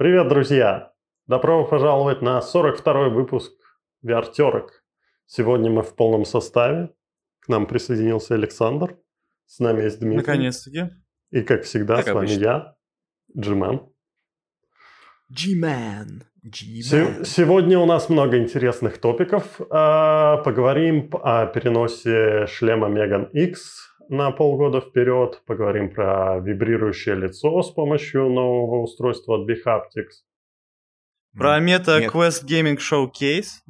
Привет, друзья! Добро пожаловать на 42-й выпуск VR-терок. Сегодня мы в полном составе. К нам присоединился Александр. С нами есть Дмитрий. Наконец-таки. И, как всегда, Как с вами обычно. я, Джимен. G-Man. Се- G-Man. Сегодня у нас много интересных топиков. А, Поговорим о переносе шлема Megan X на полгода вперед. Поговорим про вибрирующее лицо с помощью нового устройства от bHaptics. Про Meta Нет. Quest Gaming Showcase,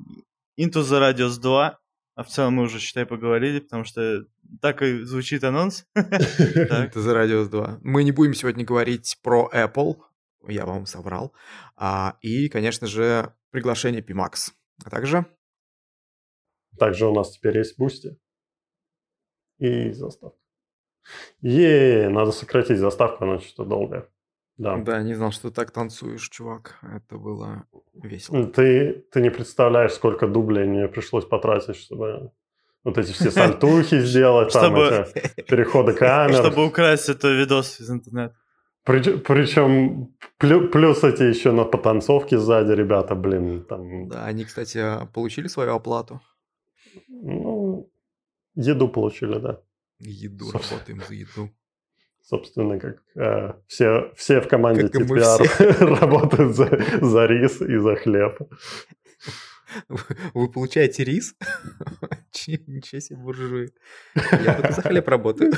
Into the Radius 2. А в целом мы уже, считай, поговорили, потому что так и звучит анонс. Это за Radius 2. Мы не будем сегодня говорить про Apple, я вам соврал. А, и, конечно же, приглашение Pimax. А также Также у нас теперь есть Boosty. И заставка. Е, надо сократить заставку, она что-то долгая. Да. Да, не знал, что ты так танцуешь, чувак. Это было весело. Ты, ты не представляешь, сколько дублей мне пришлось потратить, чтобы вот эти все сальтухи сделать, там переходы камер. Чтобы украсть этот видос из интернета. Причем плюс эти еще на потанцовке сзади ребята, блин, там, Да, они, кстати, получили свою оплату. ну, еду получили, да. Еду, Собственно. работаем за еду. Собственно, как э, все, все в команде Как TPR работают за, за рис и за хлеб. Вы получаете рис? Ничего себе буржуи. Я только за хлеб работаю.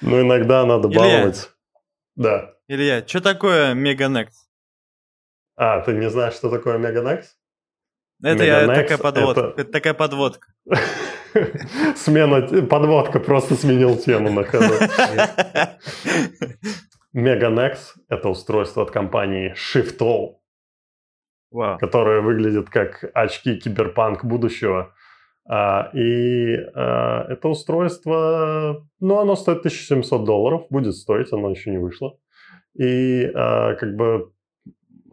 Но иногда надо баловать. Да. Илья, что такое Next? А, ты не знаешь, что такое Meganex? Это я, такая подводка. это- Это такая подводка. Смена, подводка, просто сменил тему на ходу. Meganex – это устройство от компании Shiftall, Вау. которое выглядит как очки киберпанк будущего. А, И а, это устройство, ну, оно стоит 1700 долларов, будет стоить, оно еще не вышло. И а, как бы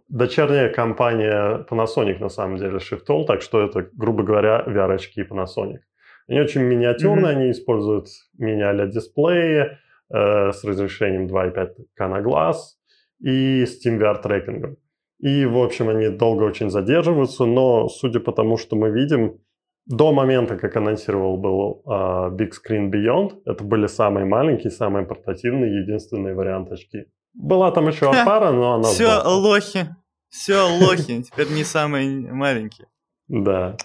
дочерняя компания Panasonic на самом деле Shiftall, так что это, грубо говоря, VR-очки Panasonic. Они очень миниатюрные, они используют мини-дисплеи э, с разрешением 2,5К на глаз и Steam VR трекингом. И, в общем, они долго очень задерживаются, но судя по тому, что мы видим, до момента, как анонсировал был а, Big Screen Beyond, это были самые маленькие, самые портативные, единственные варианты очки. Была там еще пара, но она... Все сдохла. лохи. Все лохи. Теперь не самые маленькие. Да.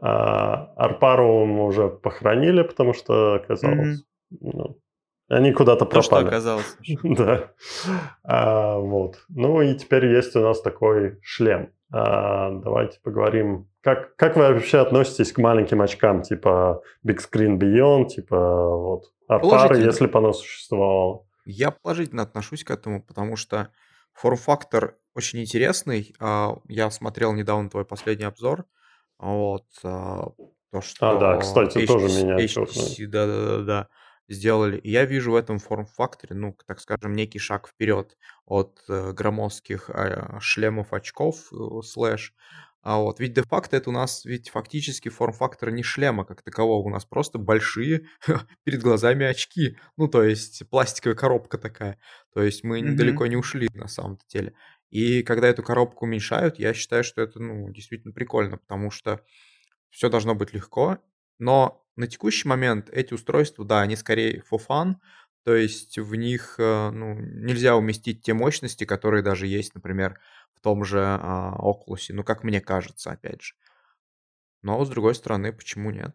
А, Арпару мы уже похоронили, потому что оказалось... ну, они куда-то То, что пропали. оказалось. Да. А, вот. Ну и теперь есть у нас такой шлем. А, давайте поговорим. Как, как вы вообще относитесь к маленьким очкам, типа Big Screen Beyond, типа вот Арпара, Положительно. если бы оно существовало? Я положительно отношусь к этому, потому что форм-фактор очень интересный. А, Я смотрел недавно твой последний обзор. Вот. а, То, что А, да, кстати, тоже HTC миниатюрный. HTC, да-да-да, сделали. И я вижу в этом форм-факторе, ну, так скажем, некий шаг вперед от э, громоздких а, шлемов очков э, слэш. А вот, ведь де-факто это у нас ведь фактически форм-фактор не шлема как такового, у нас просто большие перед глазами очки. Ну, то есть пластиковая коробка такая. То есть мы Мгм. далеко не ушли на самом-то деле. И когда эту коробку уменьшают, я считаю, что это, ну, действительно прикольно, потому что все должно быть легко. Но на текущий момент эти устройства, да, они скорее for fun, то есть в них э, ну, нельзя уместить те мощности, которые даже есть, например, в том же а, Oculus, ну, как мне кажется, опять же. Но, с другой стороны, почему нет?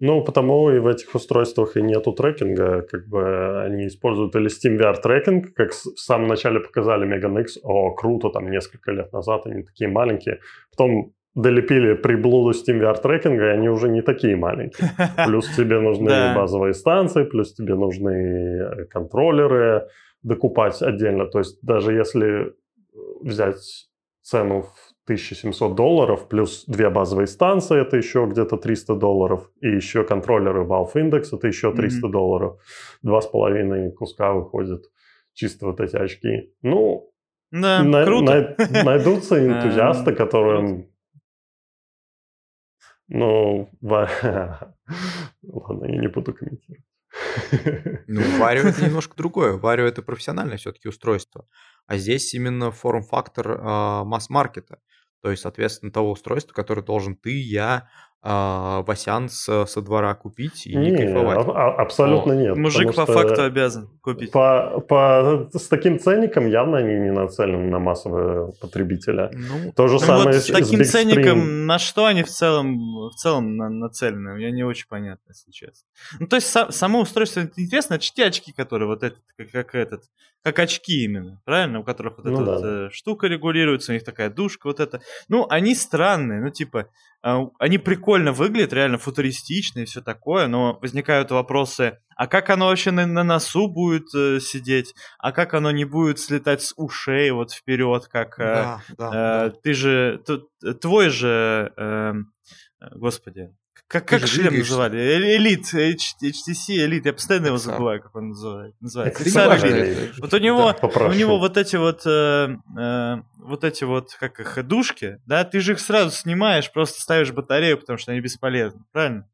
Ну, потому и в этих устройствах и нету трекинга, как бы они используют или Steam VR трекинг, как в самом начале показали Megan X, о, круто, там несколько лет назад они такие маленькие, потом долепили приблуду Steam VR трекинга, и они уже не такие маленькие. Плюс тебе нужны базовые станции, плюс тебе нужны э, контроллеры докупать отдельно. То есть даже если взять цену в 1700 долларов, плюс две базовые станции, это еще где-то 300 долларов, и еще контроллеры Valve Index, это еще 300 долларов. Два с половиной куска выходит чисто вот эти очки. Ну, Да, на- круто. най- найдутся энтузиасты, Эм, которые... Ну, ва- ладно, я не буду комментировать. Ну, Варио это немножко другое. Варио это профессиональное все-таки устройство. А здесь именно форм-фактор э, масс-маркета. То есть, соответственно, того устройства, которое должен ты, я, а, Васян с, со двора купить и не, кайфовать. А, абсолютно О, нет. Мужик по факту обязан купить. По, по, с таким ценником явно они не нацелены на массового потребителя. Ну, То же ну самое вот с, с таким с ценником на что они в целом, в целом на, нацелены? Мне не очень понятно, если честно. Ну, то есть са, само устройство интересно, это те очки, которые вот этот, как, как этот, как очки именно, правильно? У которых вот ну, эта да. вот, э, штука регулируется, у них такая душка вот эта. Ну, они странные, ну, типа, э, они прикольно выглядят, реально футуристично и все такое, но возникают вопросы, а как оно вообще на, на носу будет э, сидеть? А как оно не будет слетать с ушей вот вперед, как... Э, да, да, э, да. Ты же... Т, твой же... Э, господи, как, как шлем двигаешься. называли? Э, элит, HTC Элит, я постоянно его забываю, как он называет, называется. Элит. Вот у него, да, у него вот эти вот, э, э, вот эти вот, как их, душки, да, ты же их сразу снимаешь, просто ставишь батарею, потому что они бесполезны, правильно?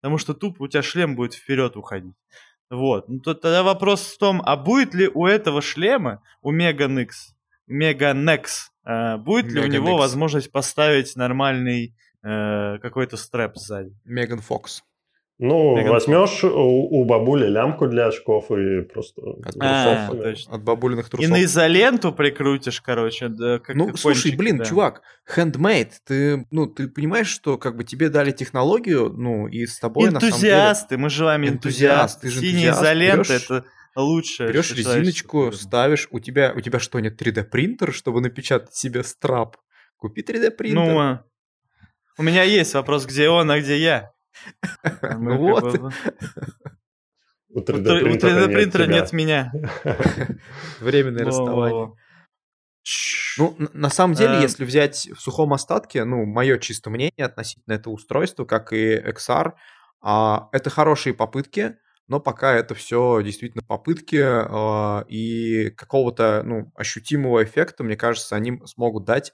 Потому что тупо у тебя шлем будет вперед уходить. Вот. Ну, то, тогда вопрос в том, а будет ли у этого шлема, у Megan X, Megan X, э, будет Megan ли у него X. возможность поставить нормальный э, какой-то стрэп сзади. Меган Фокс. Ну, Меган возьмешь Фокс. у, у бабули лямку для очков и просто от, а, трусов, от бабулиных трусов. И на изоленту прикрутишь, короче. Да, как ну, слушай, блин, да. чувак, handmade, ты, ну, ты понимаешь, что как бы тебе дали технологию, ну, и с тобой Энтузиасты, деле... мы желаем энтузиасты. Энтузиаст, Синяя изолента берешь... это лучше. Берешь резиночку, ставишь, у тебя, у тебя что, нет 3D принтер, чтобы напечатать себе страп? Купи 3D принтер. Ну, а у меня есть вопрос, где он, а где я. Ну вот. У 3D принтера нет меня. Временное расставание. Ну, на самом деле, э. если взять в сухом остатке, ну, мое чисто мнение относительно этого устройства, как и XR, а, это хорошие попытки, но пока это все действительно попытки, а, и какого-то, ну, ощутимого эффекта, мне кажется, они смогут дать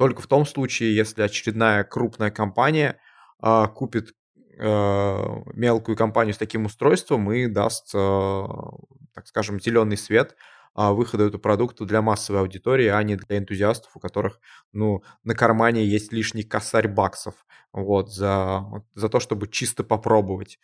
только в том случае, если очередная крупная компания э, купит э, мелкую компанию с таким устройством и даст, э, так скажем, зеленый свет э, выхода этого продукта для массовой аудитории, а не для энтузиастов, у которых, ну, на кармане есть лишний косарь баксов, вот, за, за то, чтобы чисто попробовать.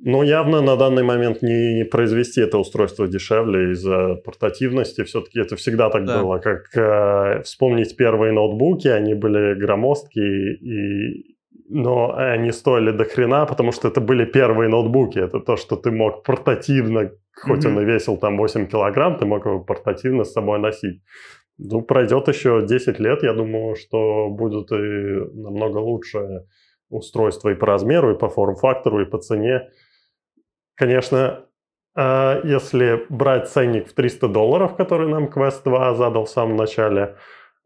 Ну, явно на данный момент не произвести это устройство дешевле из-за портативности. Все-таки это всегда так да. было. Как э, вспомнить первые ноутбуки, они были громоздкие, и, но они стоили до хрена, потому что это были первые ноутбуки. Это то, что ты мог портативно, хоть mm-hmm. он и весил там 8 килограмм, ты мог его портативно с собой носить. Ну, пройдет еще 10 лет, я думаю, что будет и намного лучше устройство и по размеру, и по форм-фактору, и по цене. Конечно, а, если брать ценник в 300 долларов, который нам Quest 2 задал в самом начале,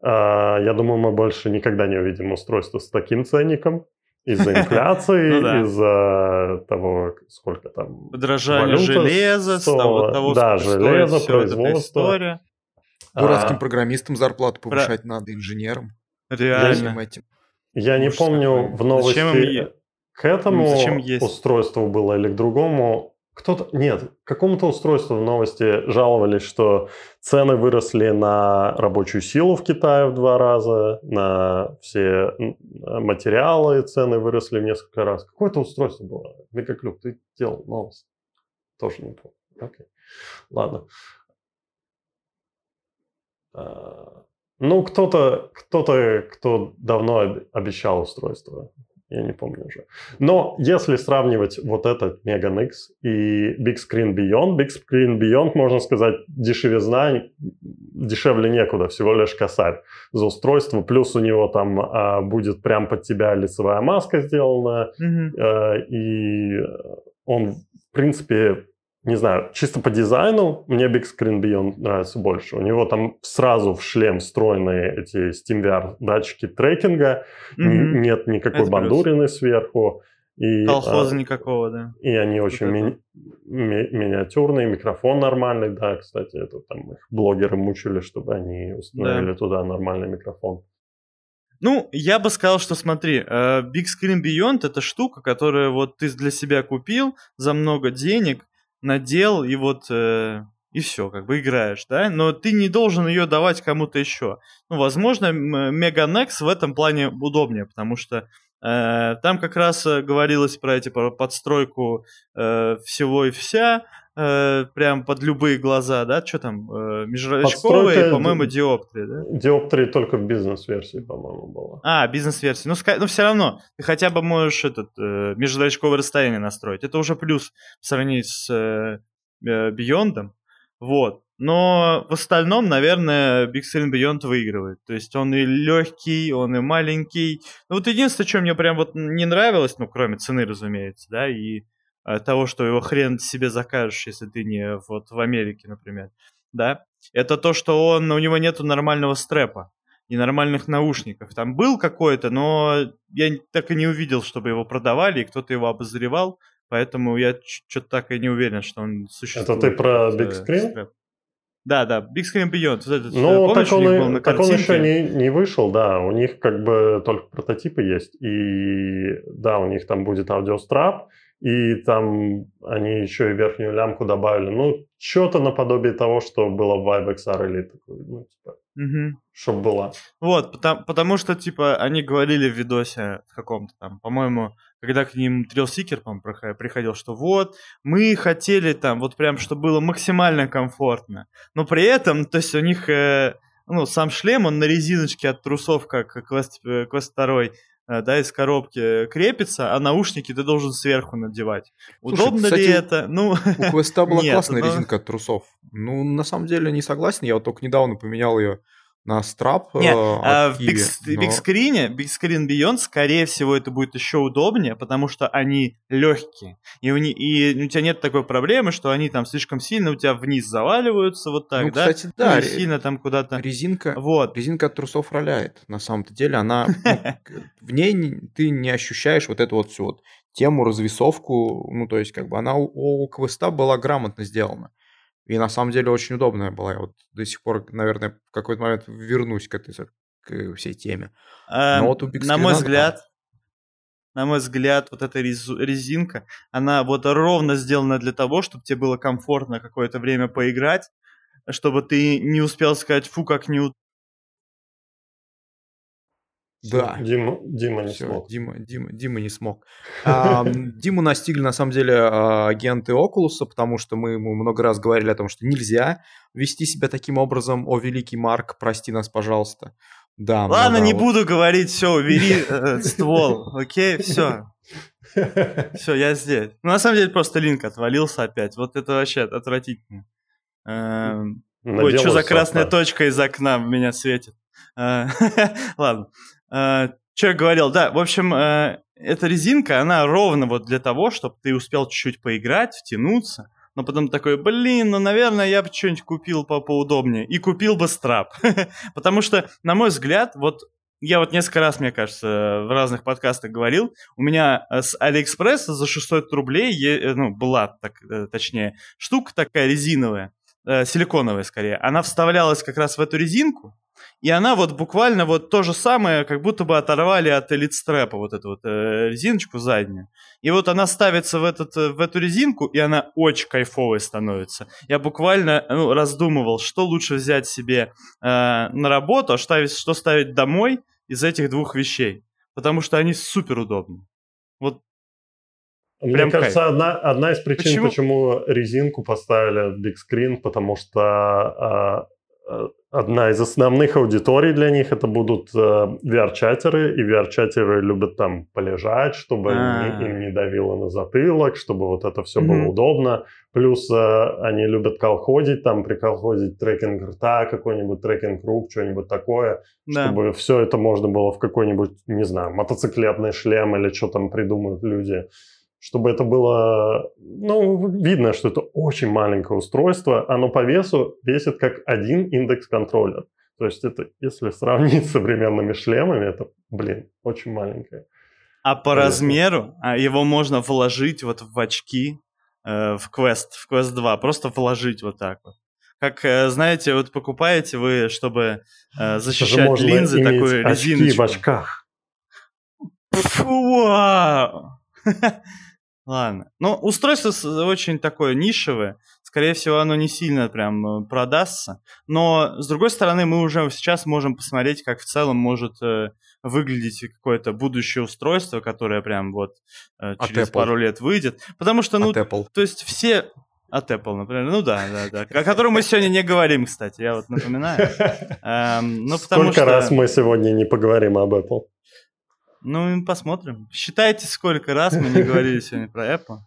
а, я думаю, мы больше никогда не увидим устройство с таким ценником. Из-за инфляции, ну из-за того, сколько там... Подражание железа, того, да, железо, производство. Дурацким а, программистам зарплату повышать надо, инженерам. Реально. Я не помню в новости к этому Зачем есть? устройству было или к другому. Кто-то, нет, к какому-то устройству в новости жаловались, что цены выросли на рабочую силу в Китае в два раза, на все материалы цены выросли в несколько раз. Какое-то устройство было. Мегаклюк, ты делал новость. Тоже не помню. Окей. Ладно. А, ну, кто-то, кто-то, кто давно обещал устройство я не помню уже. Но если сравнивать вот этот Megan X и Big Screen Beyond, Big Screen Beyond, можно сказать, дешевизна, дешевле некуда, всего лишь косарь за устройство, плюс у него там а, будет прям под тебя лицевая маска сделана, mm-hmm. а, и он, в принципе, не знаю, чисто по дизайну мне Big Screen Beyond нравится больше. У него там сразу в шлем встроенные эти SteamVR датчики трекинга, mm-hmm. нет никакой Это бандурины плюс. сверху. И, Колхоза а, никакого, да. И они очень ми- ми- миниатюрные, микрофон нормальный, да, кстати, это там их блогеры мучили, чтобы они установили да. туда нормальный микрофон. Ну, я бы сказал, что смотри, э, Big Screen Beyond это штука, которую вот ты для себя купил за много денег, надел и вот э, и все, как бы играешь, да, но ты не должен ее давать кому-то еще. Ну, возможно, Mega Nex в этом плане удобнее, потому что э, там как раз э, говорилось про эти про подстройку э, всего и вся, э, прям под любые глаза, да, что там, э, межрачковые, по-моему, диоптрии, да? Диоптрии только в бизнес-версии, по-моему, было. А, бизнес-версии. Ну, но все равно, ты хотя бы можешь этот э, межзрачковое расстояние настроить. Это уже плюс в сравнении с э, э Beyond. Вот. Но в остальном, наверное, Big Screen Beyond выигрывает. То есть он и легкий, он и маленький. Ну вот единственное, что мне прям вот не нравилось, ну кроме цены, разумеется, да, и того, что его хрен себе закажешь, если ты не вот в Америке, например, да, это то, что он, у него нету нормального стрэпа и нормальных наушников. Там был какой-то, но я так и не увидел, чтобы его продавали, и кто-то его обозревал. Поэтому я что-то так и не уверен, что он существует. Это ты про Big Screen? Да, да, Big Screen Beyond. Вот этот, ну, помнишь, так, он, и, так он еще не, не вышел, да. У них как бы только прототипы есть. И да, у них там будет аудиострап, и там они еще и верхнюю лямку добавили. Ну, что-то наподобие того, что было в Vibe XR или такой, ну, типа, угу. чтобы было. Вот, потому, потому что, типа, они говорили в видосе каком-то там, по-моему, когда к ним трилсикер, по приходил, что вот, мы хотели там, вот прям, чтобы было максимально комфортно. Но при этом, то есть у них, э, ну, сам шлем, он на резиночке от трусов, как квест, э, квест 2, э, да, из коробки крепится, а наушники ты должен сверху надевать. Слушай, Удобно кстати, ли это? Ну, у квеста была нет, классная но... резинка от трусов. Ну, на самом деле не согласен, я вот только недавно поменял ее на страп. Нет, э, в Big, но... Screen, Big Screen Beyond, скорее всего, это будет еще удобнее, потому что они легкие. И у, не, и у тебя нет такой проблемы, что они там слишком сильно у тебя вниз заваливаются, вот так, ну, да? Кстати, да. Ну, сильно там куда-то. Резинка, вот. резинка от трусов роляет, на самом-то деле. Она, ну, в ней ты не ощущаешь вот эту вот всю вот тему, развесовку. Ну, то есть, как бы она у квеста была грамотно сделана. И на самом деле очень удобная была. Я вот до сих пор, наверное, в какой-то момент вернусь к этой к всей теме. Но эм, вот у на мой взгляд, на мой взгляд, вот эта резинка, она вот ровно сделана для того, чтобы тебе было комфортно какое-то время поиграть, чтобы ты не успел сказать, фу, как неудобно да. Дима, Дима не Все, смог. Дима, Дима, Дима не смог. А, Диму настигли, на самом деле, а, агенты Окулуса, потому что мы ему много раз говорили о том, что нельзя вести себя таким образом. О, великий Марк, прости нас, пожалуйста. Да, Ладно, не вот. буду говорить, все, убери э, ствол, окей, все. Все, я здесь. Ну, на самом деле, просто линк отвалился опять. Вот это вообще отвратительно. Эм, ой, что за красная точка из окна в меня светит? Э, ладно. Э, я говорил? Да, в общем, э, эта резинка, она ровно вот для того, чтобы ты успел чуть-чуть поиграть, втянуться, но потом такой, блин, ну, наверное, я бы что-нибудь купил по поудобнее. И купил бы страп. Потому что, на мой взгляд, вот я вот несколько раз, мне кажется, в разных подкастах говорил, у меня с Алиэкспресса за 600 рублей, ну, была, так, точнее, штука такая резиновая, силиконовая скорее, она вставлялась как раз в эту резинку, и она вот буквально вот то же самое, как будто бы оторвали от элитстрэпа вот эту вот э, резиночку заднюю. И вот она ставится в, этот, э, в эту резинку, и она очень кайфовой становится. Я буквально ну, раздумывал, что лучше взять себе э, на работу, а ставить, что ставить домой из этих двух вещей. Потому что они супер удобны. Вот мне Прям кажется, одна, одна из причин, почему? почему резинку поставили в Big Screen, потому что а, одна из основных аудиторий для них это будут э, VR-чатеры, и VR-чатеры любят там полежать, чтобы а. им не давило на затылок, чтобы вот это все было удобно. Плюс э, они любят колходить, там приколходить трекинг рта, какой-нибудь трекинг рук, что-нибудь такое, да. чтобы все это можно было в какой-нибудь, не знаю, мотоциклетный шлем или что там придумают люди чтобы это было, ну, видно, что это очень маленькое устройство, оно по весу весит как один индекс-контроллер. То есть это, если сравнить с современными шлемами, это, блин, очень маленькое. А по Понятно. размеру а его можно вложить вот в очки э, в Quest, в Quest 2, просто вложить вот так вот. Как, э, знаете, вот покупаете вы, чтобы э, защищать линзы, такую резиночку. очки в очках. Фу, вау! Ладно. Ну, устройство очень такое нишевое. скорее всего, оно не сильно прям э, продастся. Но, с другой стороны, мы уже сейчас можем посмотреть, как в целом может э, выглядеть какое-то будущее устройство, которое прям вот э, через пару лет выйдет. Потому что, ну, то есть все... От Apple, например. Ну да, да, да. О котором мы сегодня не говорим, кстати, я вот напоминаю. Эм, ну, Сколько что... раз мы сегодня не поговорим об Apple? Ну, посмотрим. Считайте, сколько раз мы не говорили сегодня про Apple.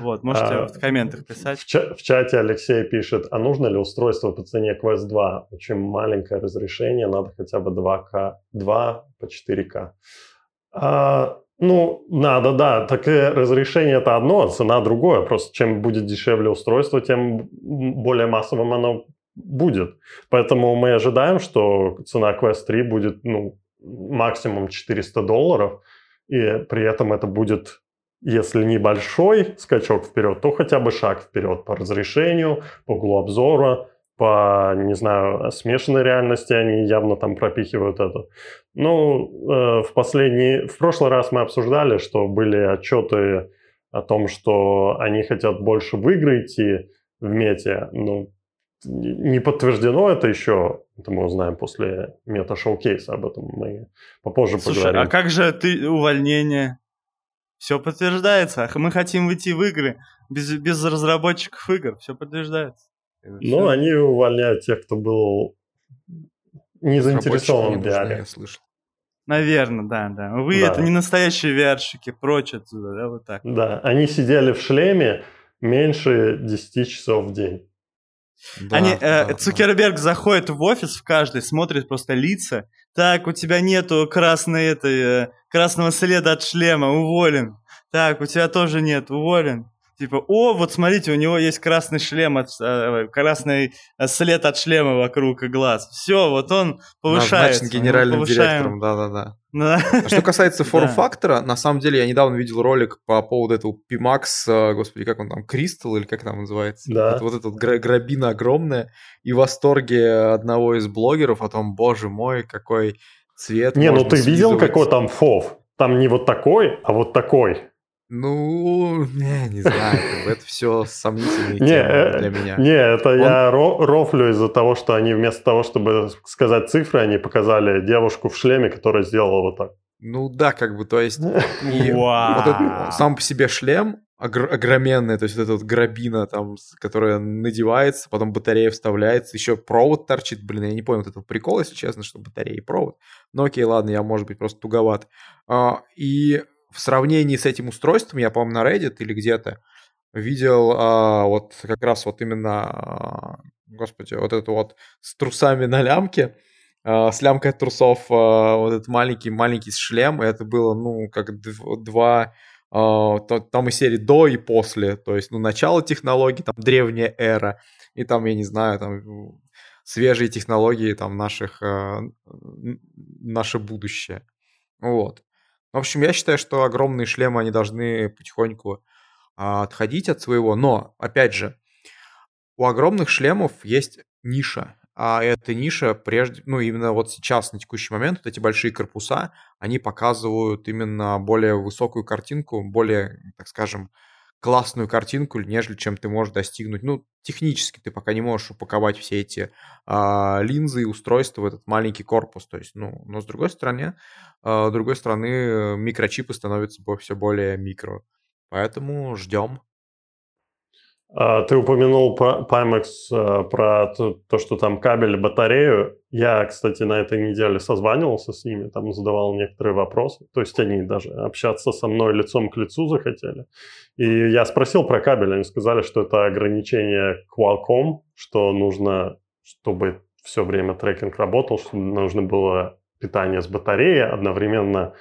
Вот, можете а, в комментах писать. В, ча- в чате Алексей пишет, а нужно ли устройство по цене Quest 2? Очень маленькое разрешение, надо хотя бы 2К, 2 по 4К. А, ну, надо, да. Такое разрешение это одно, а цена другое. Просто чем будет дешевле устройство, тем более массовым оно будет. Поэтому мы ожидаем, что цена Quest 3 будет ну, максимум 400 долларов, и при этом это будет если небольшой скачок вперед, то хотя бы шаг вперед по разрешению, по углу обзора, по, не знаю, смешанной реальности они явно там пропихивают это. Ну, э, в последний, в прошлый раз мы обсуждали, что были отчеты о том, что они хотят больше в игры идти в мете. Ну, не подтверждено это еще, это мы узнаем после мета-шоу-кейса, об этом мы попозже Слушай, поговорим. а как же ты увольнение? Все подтверждается. Мы хотим выйти в игры без, без разработчиков игр. Все подтверждается. Ну, они увольняют тех, кто был не заинтересован в VR. Я слышал. Наверное, да, да. Вы да. это не настоящие VR-щики, прочь отсюда, да, вот так. Да, они сидели в шлеме меньше 10 часов в день. Да, Они, э, да, Цукерберг да. заходит в офис в каждый, смотрит просто лица. Так, у тебя нету красной этой, э, красного следа от шлема, уволен. Так, у тебя тоже нет, уволен. Типа, о, вот смотрите, у него есть красный шлем, от, э, красный след от шлема вокруг глаз. Все, вот он повышается. Назначен генеральным директором, да-да-да. А что касается форм-фактора, на самом деле я недавно видел ролик по поводу этого Pimax, э, господи, как он там, Crystal или как там называется? Да. Вот, вот эта вот грабина огромная, и в восторге одного из блогеров о том, боже мой, какой цвет Не, ну ты видел, какой там фов? Там не вот такой, а вот такой. Ну, не, не знаю, это все сомнительные темы э, для меня. Не, это Он... я рофлю из-за того, что они вместо того, чтобы сказать цифры, они показали девушку в шлеме, которая сделала вот так. Ну да, как бы, то есть и вот этот, сам по себе шлем огр- огроменный, то есть вот эта вот грабина там, которая надевается, потом батарея вставляется, еще провод торчит, блин, я не понял вот этого прикола, если честно, что батарея и провод. Но окей, ладно, я, может быть, просто туговат. А, и в сравнении с этим устройством, я, по-моему, на Reddit или где-то видел а, вот как раз вот именно, а, господи, вот это вот с трусами на лямке, а, с лямкой трусов, а, вот этот маленький-маленький шлем, и это было, ну, как два, а, там и серии до и после, то есть, ну, начало технологий, там, древняя эра, и там, я не знаю, там, свежие технологии, там, наших, а, наше будущее. Вот. В общем, я считаю, что огромные шлемы, они должны потихоньку а, отходить от своего. Но, опять же, у огромных шлемов есть ниша. А эта ниша, прежде, ну, именно вот сейчас, на текущий момент, вот эти большие корпуса, они показывают именно более высокую картинку, более, так скажем, классную картинку, нежели чем ты можешь достигнуть. Ну, технически ты пока не можешь упаковать все эти а, линзы и устройства в этот маленький корпус. То есть, ну, но с другой стороны, а, с другой стороны, микрочипы становятся все более микро. Поэтому ждем. А, ты упомянул Pimax а, про то, что там кабель, батарею. Я, кстати, на этой неделе созванивался с ними, там задавал некоторые вопросы. То есть они даже общаться со мной лицом к лицу захотели. И я спросил про кабель, они сказали, что это ограничение Qualcomm, что нужно, чтобы все время трекинг работал, что нужно было питание с батареей одновременно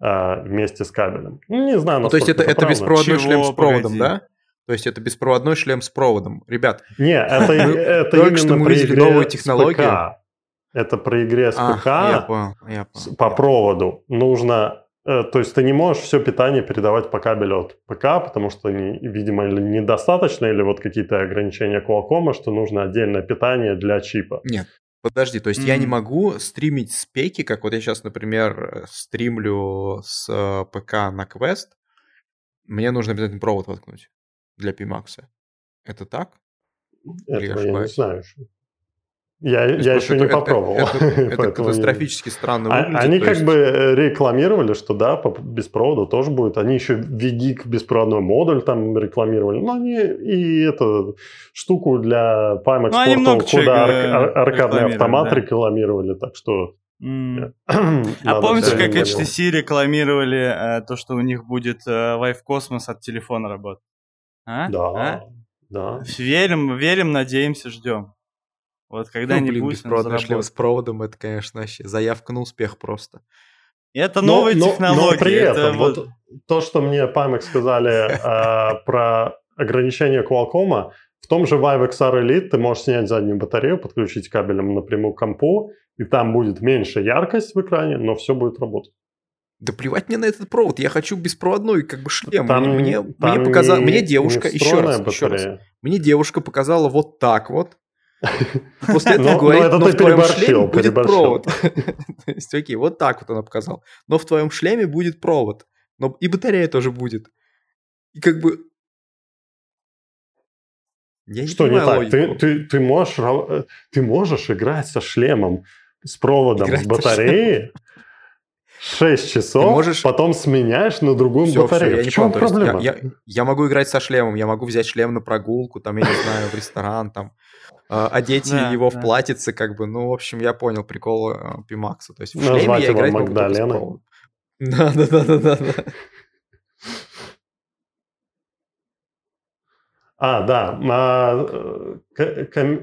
э, вместе с кабелем. Ну, не знаю, ну, То есть это, это, это беспроводной Чего? шлем с проводом, Погоди. да? То есть это беспроводной шлем с проводом. Ребят, не, это, это только что мы увидели новую технологию. Это про игре с ПК я понял, я понял, по проводу. Нужно Э, то есть ты не можешь все питание передавать по кабелю от ПК, потому что, видимо, недостаточно, или вот какие-то ограничения Qualcomm, что нужно отдельное питание для чипа. Нет, подожди, то есть mm-hmm. я не могу стримить спеки, как вот я сейчас, например, стримлю с э, ПК на Quest, мне нужно обязательно провод воткнуть для Pimax. Это так? Этого я не знаю. Я, я еще не попробовал. Это, это, это катастрофически не... странно а, выглядит. Они как есть... бы э, рекламировали, что да, по беспроводу тоже будет. Они еще VGIG беспроводной модуль там рекламировали. Но они и эту штуку для Pimax ну, Portal, куда ар- аркадный автомат да. рекламировали. Так что Mm. а помните, как HTC рекламировали э, то, что у них будет э, Live Cosmos от телефона работать? А? Да, а? да. Верим, верим, надеемся, ждем. Вот когда-нибудь ну, блин, беспроводный шлем с проводом, это, конечно, вообще заявка на успех просто. Это новые но, технологии. Но при этом, вот... вот то, что мне Pimax сказали э, про ограничение Qualcomm, в том же Vive XR Elite ты можешь снять заднюю батарею, подключить кабелем напрямую к компу, и там будет меньше яркость в экране, но все будет работать. Да плевать мне на этот провод, я хочу беспроводной как бы шлем. Там, мне, там мне, показала, не, мне девушка, еще раз, еще раз, мне девушка показала вот так вот, После этого говорит, но в твоем шлеме будет провод. То есть, окей, вот так вот она показала. Но в твоем шлеме будет провод. Но и батарея тоже будет. И как бы... Я Что не, так? Ты, ты, ты, можешь, ты можешь играть со шлемом, с проводом, играть с батареей, 6 часов, можешь... потом сменяешь на другую все, батарею. Все, я в чем проблема? Я, я, я могу играть со шлемом, я могу взять шлем на прогулку, там, я не знаю, в ресторан, там, э, одеть да, его да. в платьице, как бы, ну, в общем, я понял прикол э, Пимакса. То есть в Назвать шлеме я играть могу Да, да, да, да, А, да. А,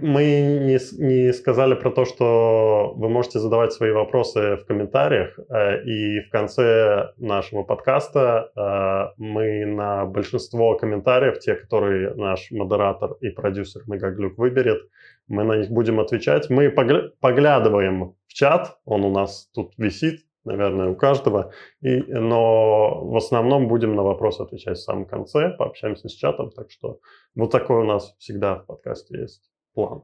мы не, не сказали про то, что вы можете задавать свои вопросы в комментариях. Э, и в конце нашего подкаста э, мы на большинство комментариев, те, которые наш модератор и продюсер Мегаглюк выберет, мы на них будем отвечать. Мы поглядываем в чат, он у нас тут висит, наверное, у каждого. И, но в основном будем на вопросы отвечать в самом конце, пообщаемся с чатом. Так что вот такой у нас всегда в подкасте есть план.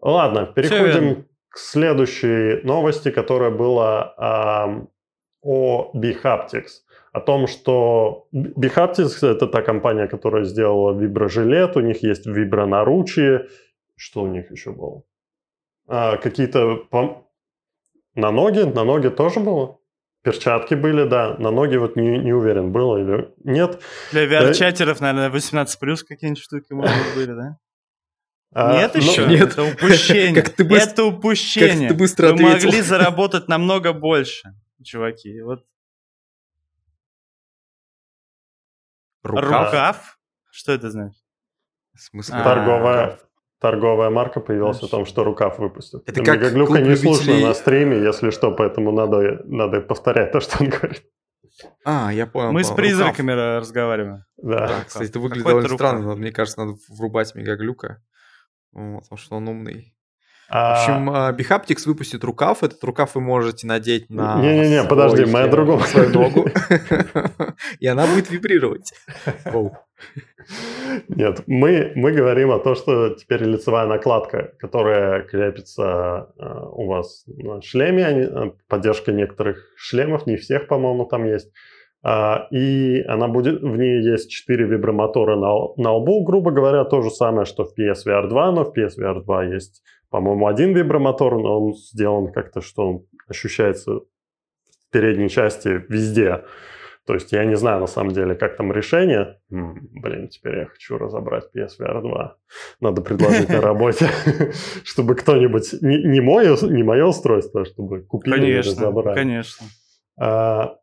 Ладно, переходим к следующей новости, которая была э, о Bihaptics. О том, что Bihaptics это та компания, которая сделала виброжилет, у них есть вибронаручие. Что у них еще было? А, какие-то на ноги? На ноги тоже было? Перчатки были, да. На ноги вот не, не уверен, было или нет. Для VR-чатеров, наверное, 18 плюс какие-нибудь штуки, может быть, были, да? А, нет ну, еще? Нет. Это упущение. Как ты быстро, это упущение. Как ты быстро Вы ответил. могли заработать намного больше, чуваки. Вот. Рукав? Рукав? Что это значит? В смысле? Торговая, торговая марка появилась о том, что рукав выпустят. Это как Мегаглюка не слушал на стриме, если что, поэтому надо, надо повторять то, что он говорит. А, я понял. Мы понял. с призраками рукав. разговариваем. Да. да кстати, это выглядит довольно странно, но мне кажется, надо врубать Мегаглюка, потому что он умный. А... В общем, а, Bihaptics выпустит рукав. Этот рукав вы можете надеть на... Не-не-не, подожди, мы о другом. Свою ногу. И она будет вибрировать. Нет, мы, мы говорим о том, что теперь лицевая накладка, которая крепится э, у вас на шлеме, поддержка некоторых шлемов, не всех, по-моему, там есть. И она будет, в ней есть 4 вибромотора на, на лбу, грубо говоря, то же самое, что в PSVR 2, но в PSVR 2 есть, по-моему, один вибромотор, но он сделан как-то, что он ощущается в передней части везде. То есть я не знаю на самом деле, как там решение. М-м, блин, теперь я хочу разобрать PSVR 2. Надо предложить на работе, чтобы кто-нибудь, не мое, устройство, а чтобы купили и разобрали. Конечно, конечно.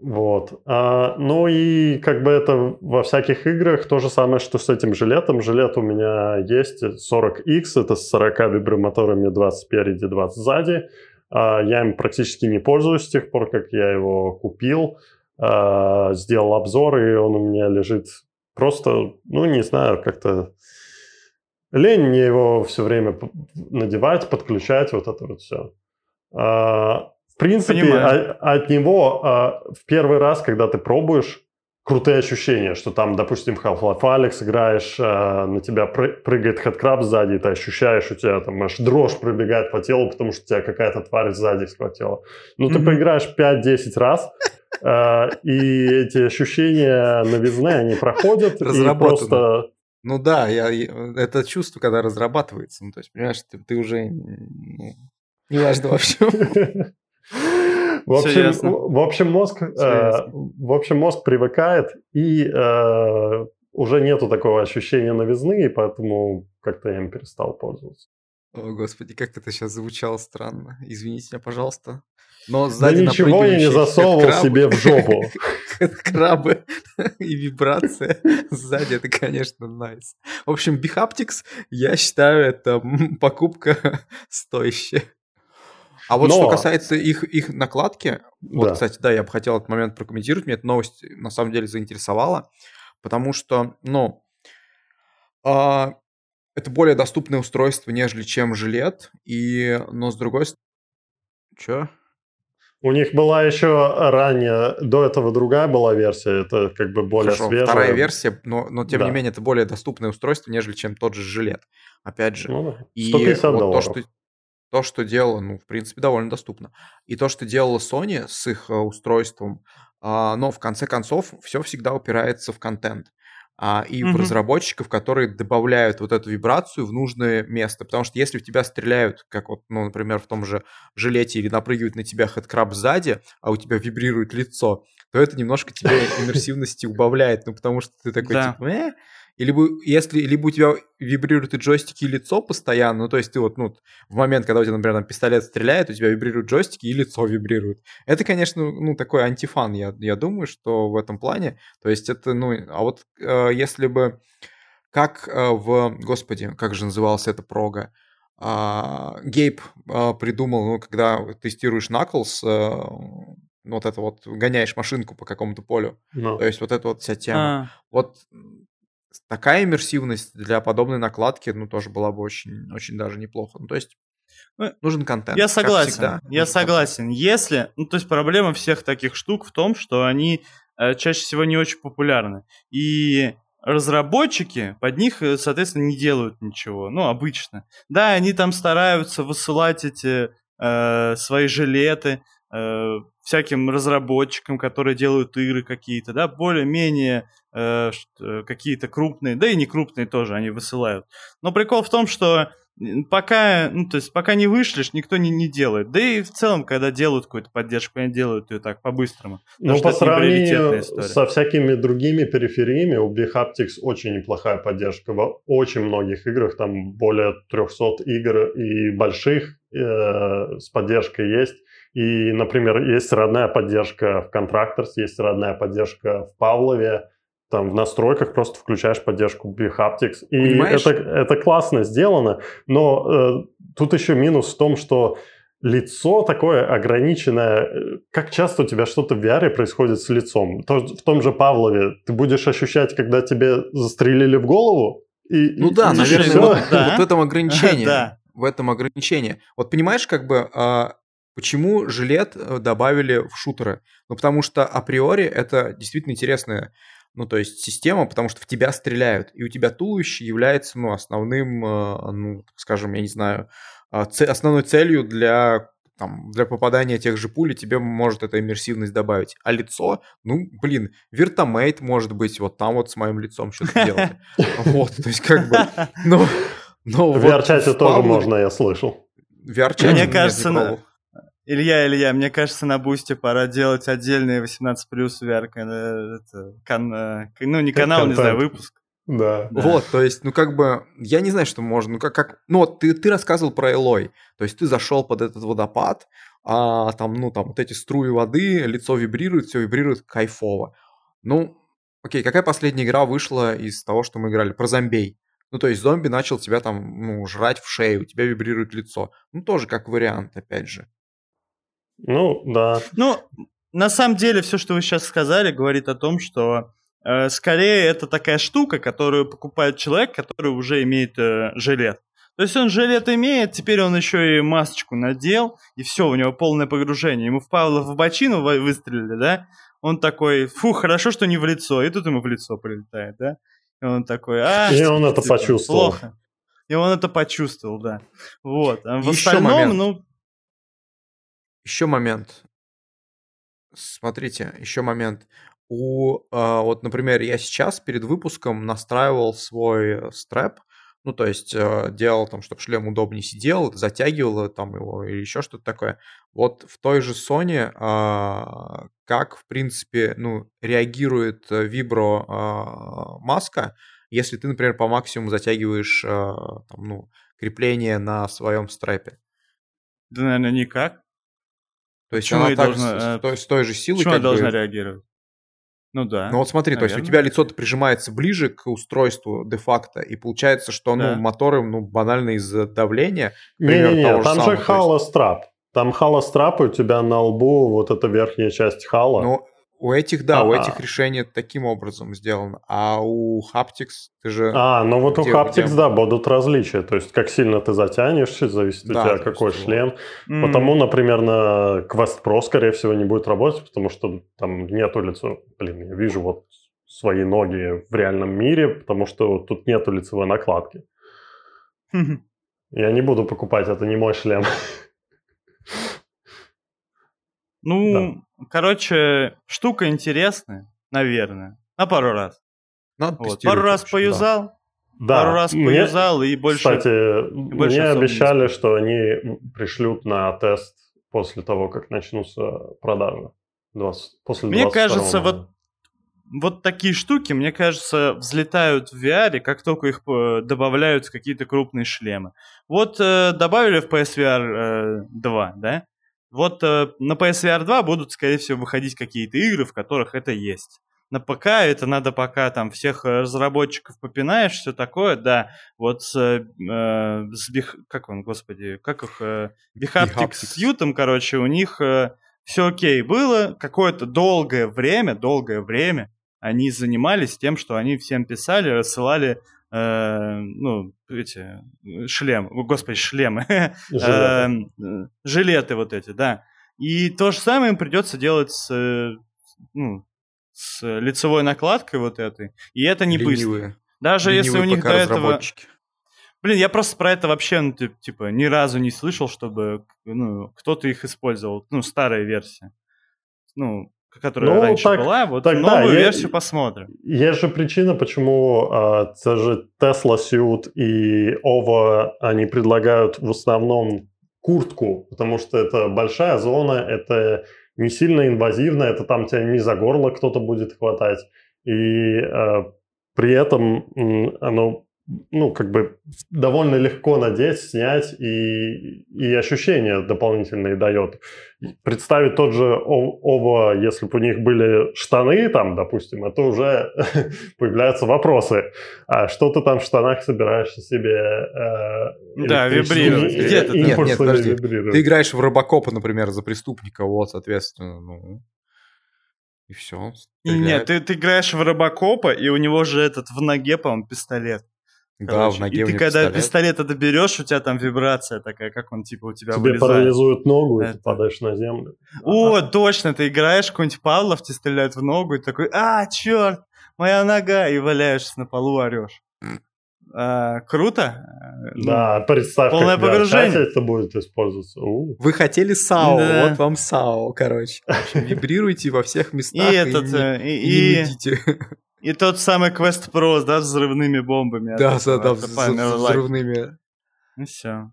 Вот. А, ну и как бы это во всяких играх то же самое, что с этим жилетом. Жилет у меня есть 40X, это с 40 вибромоторами 20 спереди, 20 сзади. А, я им практически не пользуюсь с тех пор, как я его купил. А, сделал обзор, и он у меня лежит просто, ну, не знаю, как-то лень мне его все время надевать, подключать, вот это вот все. А, в принципе, а, от него в первый раз, когда ты пробуешь, крутые ощущения, что там, допустим, в Half-Life Alyx играешь, на тебя прыгает хэдкраб сзади, и ты ощущаешь, у тебя там аж дрожь пробегает по телу, потому что тебя какая-то тварь сзади схватила. Ну, ты поиграешь 5-10 раз, и эти ощущения новизны, они проходят, и просто Ну да, я, это чувство, когда разрабатывается. Ну, то есть, понимаешь, ты, ты уже не важно вообще. В общем, в общем, мозг, э, в общем, мозг привыкает, и э, уже нету такого ощущения новизны, и поэтому как-то я им перестал пользоваться. О, господи, как это сейчас звучало странно. Извините меня, пожалуйста. Но сзади да ничего я не засовывал себе в жопу. Крабы и вибрация сзади, это, конечно, найс. В общем, Bihaptics, я считаю, это покупка стоящая. А вот Но... что касается их, их накладки, вот, кстати, да, я бы хотел этот момент прокомментировать, меня эта новость на самом деле заинтересовала, потому что, ну, э, это более доступное устройство, нежели чем жилет, и, но с другой стороны... Чё? У них была еще ранее, до этого другая была версия, это как бы более Хорошо, свежая. вторая версия, но, но тем да. не менее это более доступное устройство, нежели чем тот же жилет. Опять же. Ну, 150 и вот долларов. То, что, то, что делала, ну, в принципе, довольно доступно. И то, что делала Sony с их э, устройством, а, но в конце концов все всегда упирается в контент. А, и mm-hmm. в разработчиков, которые добавляют вот эту вибрацию в нужное место. Потому что если в тебя стреляют, как вот, ну, например, в том же жилете или напрыгивает на тебя хэдкраб сзади, а у тебя вибрирует лицо, то это немножко тебе иммерсивности убавляет, ну, потому что ты такой, типа, и либо, если, либо у тебя вибрируют и джойстики, и лицо постоянно, ну, то есть ты вот, ну, в момент, когда у тебя, например, там пистолет стреляет, у тебя вибрируют джойстики, и лицо вибрирует. Это, конечно, ну, такой антифан, я, я думаю, что в этом плане. То есть это, ну, а вот э, если бы, как э, в, господи, как же назывался это прога, э, Гейб э, придумал, ну, когда тестируешь Knuckles, э, вот это вот, гоняешь машинку по какому-то полю. No. То есть вот эта вот вся тема. А. Вот такая иммерсивность для подобной накладки, ну, тоже была бы очень, очень даже неплохо. Ну, то есть ну, нужен контент. Я согласен. Всегда, я согласен. Контент. Если, ну, то есть проблема всех таких штук в том, что они э, чаще всего не очень популярны. И разработчики под них, э, соответственно, не делают ничего. Ну, обычно. Да, они там стараются высылать эти э, свои жилеты, э, всяким разработчикам, которые делают игры какие-то, да, более-менее э, э, какие-то крупные, да и не крупные тоже они высылают. Но прикол в том, что пока, ну, то есть пока не вышлешь, никто не, не делает. Да и в целом, когда делают какую-то поддержку, они делают ее так по-быстрому. Ну, по сравнению со всякими другими перифериями, у BHaptics очень неплохая поддержка в очень многих играх, там более 300 игр и больших э, с поддержкой есть. И, например, есть родная поддержка в Contractors, есть родная поддержка в Павлове, там в настройках просто включаешь поддержку Bihaptics. И это, это классно сделано, но э, тут еще минус в том, что лицо такое ограниченное. Как часто у тебя что-то в VR происходит с лицом? В том же Павлове ты будешь ощущать, когда тебе застрелили в голову? И, ну да, и наверное, вот, да. вот в этом ограничении. да. В этом ограничении. Вот понимаешь, как бы а, Почему жилет э, добавили в шутеры? Ну, потому что априори это действительно интересная, ну, то есть система, потому что в тебя стреляют, и у тебя туловище является, ну, основным, э, ну, скажем, я не знаю, а, основной целью для там, для попадания тех же пуль тебе может эта иммерсивность добавить. А лицо, ну, блин, виртомейт может быть вот там вот с моим лицом что-то делать. Вот, то есть как бы, ну... В VR-чате тоже можно, я слышал. VR-чате Мне кажется, Илья, Илья, мне кажется, на Бусте пора делать отдельные 18 плюс VR, это, кан, э, ну не канал, Контент. не знаю, выпуск. Да. да. Вот, то есть, ну как бы, я не знаю, что можно, ну как, как ну вот ты, ты рассказывал про Элой, то есть ты зашел под этот водопад, а там, ну там вот эти струи воды, лицо вибрирует, все вибрирует кайфово. Ну, окей, какая последняя игра вышла из того, что мы играли? Про зомбей. Ну, то есть зомби начал тебя там, ну, жрать в шею, у тебя вибрирует лицо. Ну, тоже как вариант, опять же. Ну, да. Ну, на самом деле, все, что вы сейчас сказали, говорит о том, что э, скорее это такая штука, которую покупает человек, который уже имеет э, жилет. То есть он жилет имеет, теперь он еще и масочку надел, и все, у него полное погружение. Ему в Павла в бочину выстрелили, да? Он такой, фу, хорошо, что не в лицо. И тут ему в лицо прилетает, да? И он такой, а... И он это типа, почувствовал. Плохо. И он это почувствовал, да. Вот. А в Еще остальном, момент. ну, еще момент. Смотрите, еще момент. у, а, вот, например, я сейчас перед выпуском настраивал свой стрэп, ну, то есть э, делал там, чтобы шлем удобнее сидел, затягивал там его или еще что-то такое. Вот в той же Sony а, как, в принципе, ну, реагирует вибро а, маска, если ты, например, по максимуму затягиваешь там, ну, крепление на своем стрэпе? Да, наверное, никак. То есть Почему она так должна, с, с, с той же силой Почему она бы... должна реагировать? Ну да. Ну вот смотри, наверное. то есть у тебя лицо-то прижимается ближе к устройству де-факто, и получается, что ну, да. моторы ну, банально из-за давления. Не-не-не, там же халострап. Там халострап, и у тебя на лбу вот эта верхняя часть хала. Ну, у этих, да, А-а. у этих решений таким образом сделано. А у Haptics ты же... А, ну вот у Haptics, где... да, будут различия. То есть, как сильно ты затянешься, зависит да, у тебя какой есть, шлем. Mm-hmm. Потому, например, на Quest Pro, скорее всего, не будет работать, потому что там нету лица... Блин, я вижу вот свои ноги в реальном мире, потому что тут нету лицевой накладки. Mm-hmm. Я не буду покупать, это не мой шлем. Ну, да. короче, штука интересная, наверное. На пару раз. Надо вот. Пару раз поюзал, да. пару раз мне, поюзал и больше... Кстати, и больше мне обещали, что они пришлют на тест после того, как начнутся продажи. 20, после мне кажется, вот вот такие штуки, мне кажется, взлетают в VR, как только их э, добавляют в какие-то крупные шлемы. Вот э, добавили в PSVR э, 2, да? Вот э, на PSVR 2 будут, скорее всего, выходить какие-то игры, в которых это есть. На ПК это надо пока там всех э, разработчиков попинаешь, все такое, да. Вот с, э, с бих... как он, господи, как их, э, Behaptic с Ютом, короче, у них э, все окей было. Какое-то долгое время, долгое время они занимались тем, что они всем писали, рассылали э, ну, эти, шлем, господи, шлемы, жилеты. Э, жилеты вот эти, да. И то же самое им придется делать с, ну, с лицевой накладкой вот этой, и это не Ленивые. быстро. Даже Ленивые если у них до этого... Блин, я просто про это вообще, ну, типа, ни разу не слышал, чтобы ну, кто-то их использовал. Ну, старая версия. Ну, которая ну, раньше так, была, вот тогда новую я, версию посмотрим. Есть же причина, почему э, те же Tesla Suit и OVO, они предлагают в основном куртку, потому что это большая зона, это не сильно инвазивно, это там тебя не за горло кто-то будет хватать, и э, при этом оно ну, как бы довольно легко надеть, снять, и, и ощущения дополнительные дает. Представить тот же Ово, если бы у них были штаны там, допустим, это уже появляются вопросы. А что ты там в штанах собираешься себе э, Да, вибрировать. Где ты? Нет, нет, подожди. Ты играешь в Робокопа, например, за преступника, вот, соответственно, ну... И все. Нет, ты, ты играешь в Робокопа, и у него же этот в ноге, по-моему, пистолет. Да, в ноге И ты когда пистолет. пистолета доберешь, у тебя там вибрация такая, как он типа у тебя Тебе вылезает. парализует ногу, Это... и ты падаешь на землю. О, ага. точно, ты играешь, какой-нибудь Павлов тебе стреляет в ногу, и такой, а, черт, моя нога, и валяешься на полу, орешь. А, круто. Да, ну, представь, полное как погружение. это будет использоваться. У. Вы хотели САУ, да. вот вам САУ, короче. вибрируйте во всех местах и, и, этот, не, э, и, и, и и тот самый Quest Pro, да, с взрывными бомбами. Да, да, да, с взрывными. Ну все.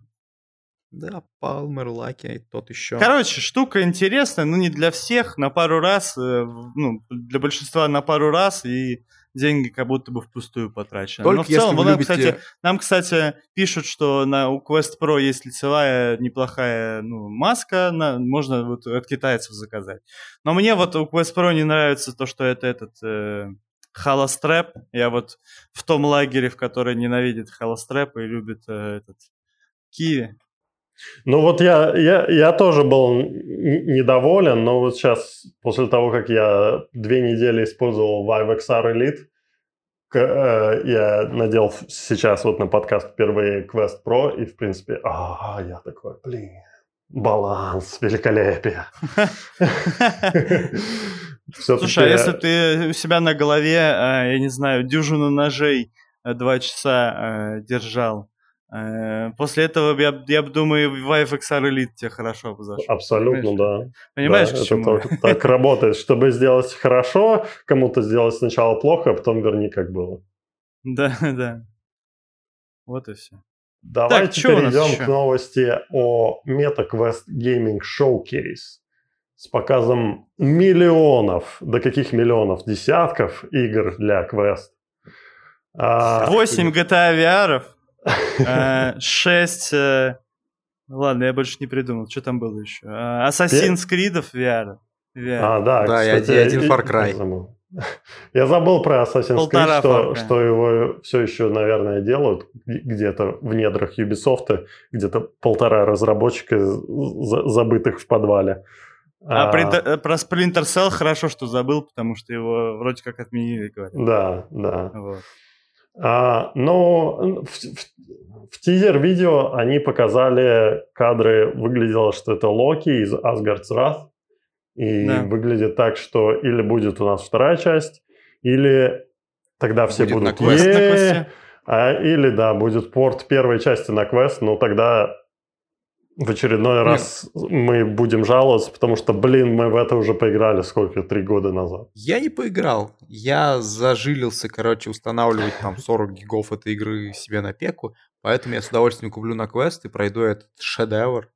Да, Palmer Lucky, тот еще. Короче, штука интересная, но не для всех, на пару раз, э, ну, для большинства на пару раз, и деньги как будто бы впустую потрачены. Только Но в целом, нам, любите... кстати, нам, кстати, пишут, что на, у Quest Pro есть лицевая неплохая ну, маска, на, можно вот от китайцев заказать. Но мне вот у Quest Pro не нравится то, что это этот... Э, Холострэп. Я вот в том лагере, в который ненавидит холострэп и любит э, этот Киви. Ну вот я, я, я тоже был недоволен, но вот сейчас, после того, как я две недели использовал Vive XR Elite, э, я надел сейчас вот на подкаст впервые Quest Pro, и в принципе, а, я такой, блин, баланс, великолепие. Слушай, а если ты у себя на голове, э, я не знаю, дюжину ножей э, два часа э, держал, Э, после этого, я, я думаю, Vive XR Elite тебе хорошо подошел. Абсолютно, Понимаешь? да. Понимаешь, да, к чему? Это так, так работает. Чтобы сделать хорошо, кому-то сделать сначала плохо, а потом верни, как было. Да, да. Вот и все. Давайте нас перейдем к новости о MetaQuest Gaming Showcase с показом миллионов, до каких миллионов, десятков игр для. А, 8 GTA VR, 6... Ладно, я больше не придумал, что там было еще. Э, Assassin's Creed VR. VR. А, да, Да, и кстати, один- один Far и- Cry. Я забыл. Я забыл про Assassin's Полтора Creed, что, Far Cry. что его все еще, наверное, делают где-то в недрах Ubisoft, где-то полтора разработчика за- забытых в подвале. А, про, Inter- про Splinter Cell хорошо, что забыл, потому что его вроде как отменили, говорят. Да, да. Вот. А, но в, в- в тизер-видео они показали кадры, выглядело, что это Локи из Asgard's Wrath. И Да. выглядит так, что или будет у нас вторая часть, или тогда все Будет на будут квест. На квесте. а, или да, будет порт первой части на квест, но тогда в очередной раз мы будем жаловаться, потому что, блин, мы в это уже поиграли сколько, три года назад. Я не поиграл. Я зажилился, короче, устанавливать там 40 гигов этой игры себе на пеку. Поэтому я с удовольствием куплю на квест и пройду этот шедевр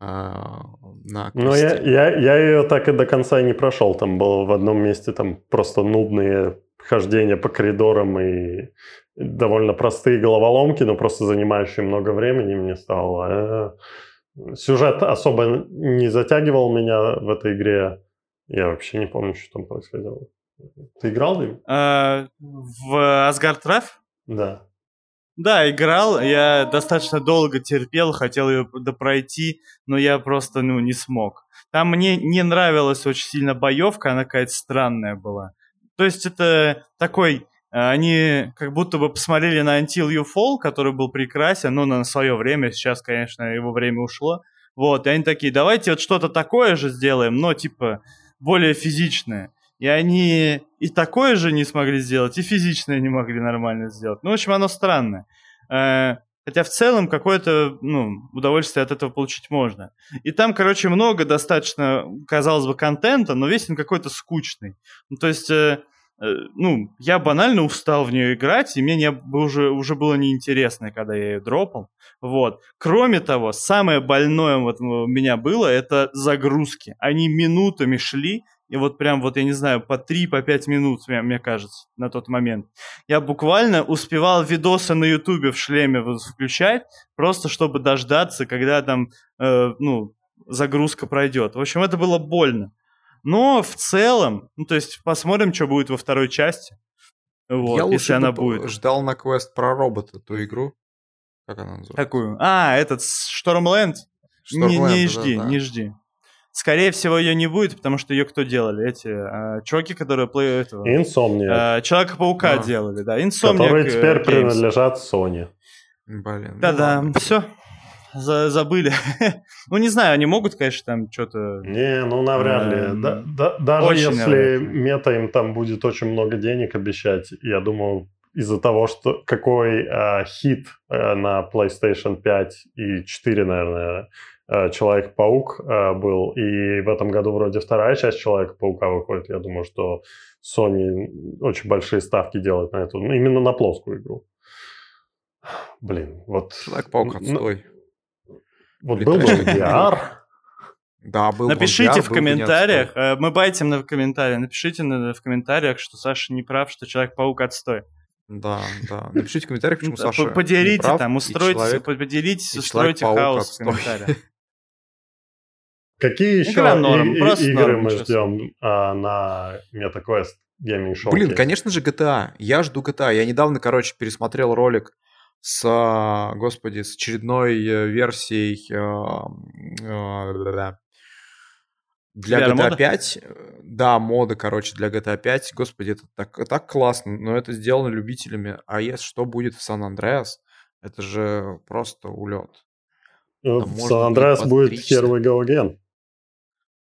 а, на Но я, квесте. я, я ее так и до конца не прошел. Там было в одном месте там просто нудные хождения по коридорам и довольно простые головоломки, но просто занимающие много времени мне стало. э, Сюжет особо не затягивал меня в этой игре. Я вообще не помню, что там происходило. Ты играл, Дим? А, в Asgard Wrath? Да. Да, играл. Я достаточно долго терпел, хотел ее допройти, но я просто ну, не смог. Там мне не нравилась очень сильно боевка, она какая-то странная была. То есть это такой... Они как будто бы посмотрели на Until You Fall, который был прекрасен, но на свое время, сейчас, конечно, его время ушло. Вот, и они такие, давайте вот что-то такое же сделаем, но типа более физичное. И они и такое же не смогли сделать, и физичное не могли нормально сделать. Ну, в общем, оно странное. Э, Хотя в целом какое-то ну, удовольствие от этого получить можно. И там, короче, много достаточно, казалось бы, контента, но весь он какой-то скучный. Ну, то есть, э, ну, я банально устал в нее играть, и мне не, уже, уже было неинтересно, когда я ее дропал. Вот. Кроме того, самое больное вот у меня было, это загрузки. Они минутами шли, и вот прям вот, я не знаю, по 3-5 по минут, мне, мне кажется, на тот момент. Я буквально успевал видосы на ютубе в шлеме включать, просто чтобы дождаться, когда там, э, ну, загрузка пройдет. В общем, это было больно. Но в целом, ну, то есть посмотрим, что будет во второй части. Вот, я если лучше она будет. ждал на квест про робота ту игру. Как она называется? Какую? А, этот Штормленд? Не, Stormland, не да, жди, да. не жди. Скорее всего, ее не будет, потому что ее кто делали? Эти э, чуваки, которые плей этого. Insomnia, э, Человека-паука Да. делали, да. Insomniac которые э, теперь Games. принадлежат Sony. Блин. ну Да-да, ладно. все. Забыли. ну, не знаю, они могут, конечно, там что-то... Не, ну навряд ли. Эм, Да- да- даже очень если навряд мета им там будет очень много денег обещать, я думаю, из-за того, что какой а, хит а, на PlayStation 5 и 4, наверное, а, Человек-паук а, был, и в этом году вроде вторая часть Человека-паука выходит, я думаю, что Sony очень большие ставки делает на эту, ну, именно на плоскую игру. Блин, вот... Человек-паук, отстой. Вот был бы. VR, Да, был бы Напишите VR, в был бы не комментариях, э, мы байтим на комментарии, напишите на- в комментариях, что Саша не прав, что Человек-паук отстой. Да, да. Напишите в комментариях, почему Ну, Саша по- Поделите неправ, там, и устройте, человек- поделитесь, и устройте Человек-паук хаос в отстой. комментариях. Какие еще Игра норм, и- и- игры норм, мы ждем а, на MetaQuest Gaming Show? Блин, конечно же, GTA. Я жду GTA. Я недавно, короче, пересмотрел ролик с, а, господи, с очередной э, версией а, да-да-да. для VR GTA мода? 5. э, Да, мода, короче, для GTA 5. Господи, это так, так классно, но это сделано любителями. А если что будет в Сан-Андреас, это же просто улет. Ну, там В Сан-Андреас будет. Here We Go Again.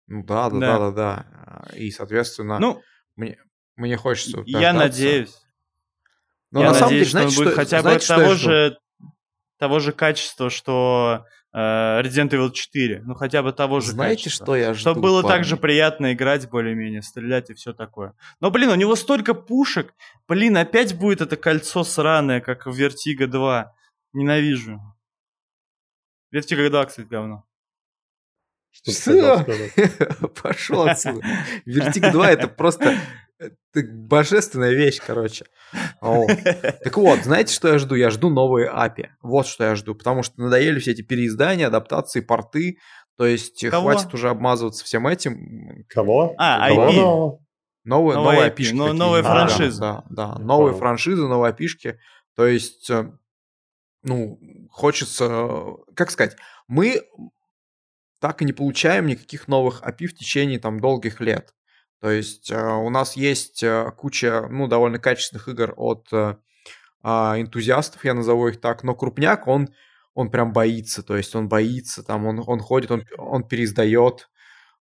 Ну да, да, Да. да, да, да. И, соответственно, Ну, мне, мне хочется я надеюсь. Но я на самом надеюсь, деле, знаете, что он будет что, хотя бы знаете, того же... того же качества, что э, Resident Evil 4. Ну, хотя бы того же Знаете, качества. что я жду, Чтобы было парни? так же приятно играть более-менее, стрелять и все такое. Но, блин, у него столько пушек. Блин, опять будет это кольцо сраное, как в Vertigo 2. Ненавижу. Vertigo 2, кстати, говно. Что ты? Пошел отсюда. Вертик 2 это просто это божественная вещь, короче. О. Так вот, знаете, что я жду? Я жду новые API. Вот что я жду. Потому что надоели все эти переиздания, адаптации, порты. То есть э, Кого? хватит уже обмазываться всем этим. Кого? А, IP. Новые, Новые новые IP, но- новые Да, франшизы. Да, да, новые Понял. франшизы, новые опишки. То есть, э, ну, хочется, как сказать, мы так и не получаем никаких новых API в течение там долгих лет. То есть э, у нас есть э, куча, ну, довольно качественных игр от э, а, энтузиастов, я назову их так, но крупняк, он, он прям боится, то есть он боится, там, он, он ходит, он, он переиздает,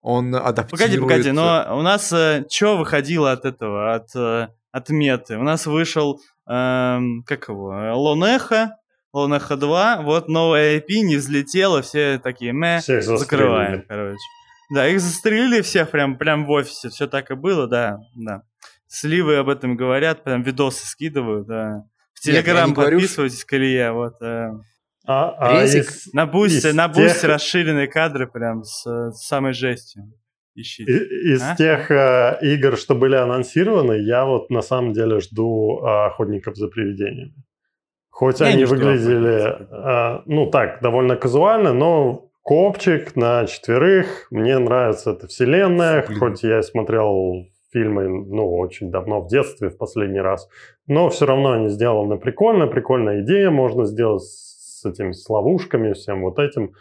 он адаптирует. Погоди, погоди, но у нас что выходило от этого, от, э, от меты? У нас вышел, эм, как его, э, Лонеха, Лонеха 2, вот новая IP не взлетела, все такие, мэ, закрываем, короче. Да, их застрелили всех прям, прям в офисе, все так и было, да, да. Сливы об этом говорят, прям видосы скидывают, да. В Нет, Телеграм говорю, подписывайтесь, Колея, вот. э, А, а Резик из, на бусте, Из на бусте тех- расширенные кадры прям с, э, с самой жестью. Ищите. и- из А? тех э, игр, что были анонсированы, я вот на самом деле жду э, охотников за привидениями. Хоть Я они выглядели, «Охотников за э, ну так, довольно казуально, но копчик на четверых. Мне нравится эта вселенная, Блин. хоть я и смотрел фильмы, ну, очень давно, в детстве, в последний раз. Но все равно они сделаны прикольно, прикольная идея можно сделать с этими с ловушками, всем вот этим.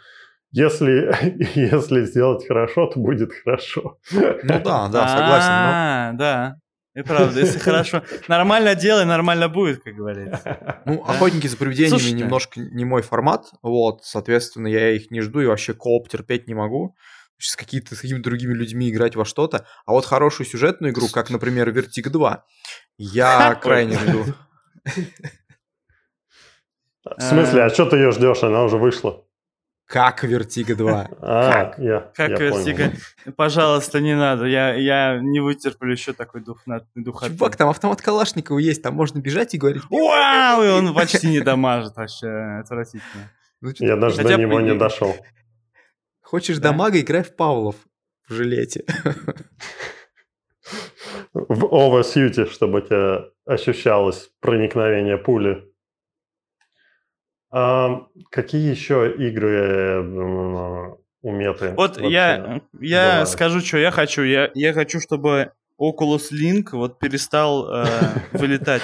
Если, если сделать хорошо, то будет хорошо. Ну да, да, согласен. но- А, да. И правда, если хорошо. Нормально делай, нормально будет, как говорится. Ну, Да. охотники за привидениями Слушайте. немножко не мой формат, вот, соответственно, я их не жду и вообще кооп терпеть не могу. С, какие-то, с какими-то другими людьми играть во что-то. А вот хорошую сюжетную игру, как, например, Vertigo 2, я крайне жду. В смысле, а что ты ее ждешь? Она уже вышла. Как Vertigo 2? А, Как? я, Как я понял. Вертиго. Пожалуйста, не надо. Я, я не вытерплю еще такой дух на дух Чувак, там автомат Калашникова есть, там можно бежать и говорить... Вау! И он почти не дамажит вообще. Отвратительно. Ну, Я даже Хотя до него не дошел. Хочешь Да. дамага, играй в Павлов в жилете. В оверсьюте, чтобы у тебя ощущалось проникновение пули. А, какие еще игры м, у меты? Вот я, я бывает? скажу, что я хочу. Я, я хочу, чтобы Oculus Link вот перестал э, вылетать.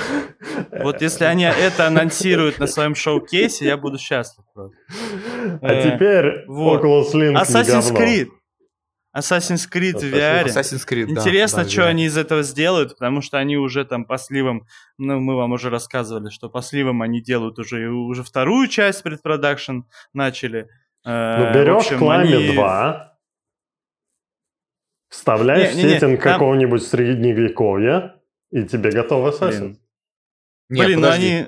Вот если они это анонсируют на своем шоу-кейсе, я буду счастлив. просто. А э, теперь вот. Oculus Link Assassin's. Creed. Assassin's Creed в VR. Assassin's Creed, да. Интересно, да, что VR. они из этого сделают, потому что они уже там по сливам, ну, мы вам уже рассказывали, что по сливам они делают уже, уже вторую часть предпродакшн начали. Э, Ну, берешь общем, Кламе они- 2, вставляешь Не-не-не, сеттинг там- какого-нибудь средневековья, и тебе готов Assassin. Блин. Нет, Блин, ну они...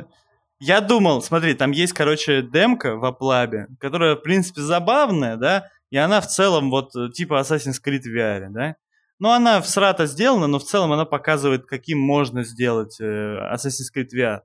Я думал, смотри, там есть, короче, демка в Аплабе, которая, в принципе, забавная, да, и она в целом вот э, типа Assassin's Creed VR, да. Ну, она всрато сделана, но в целом она показывает, каким можно сделать э, Assassin's Creed VR.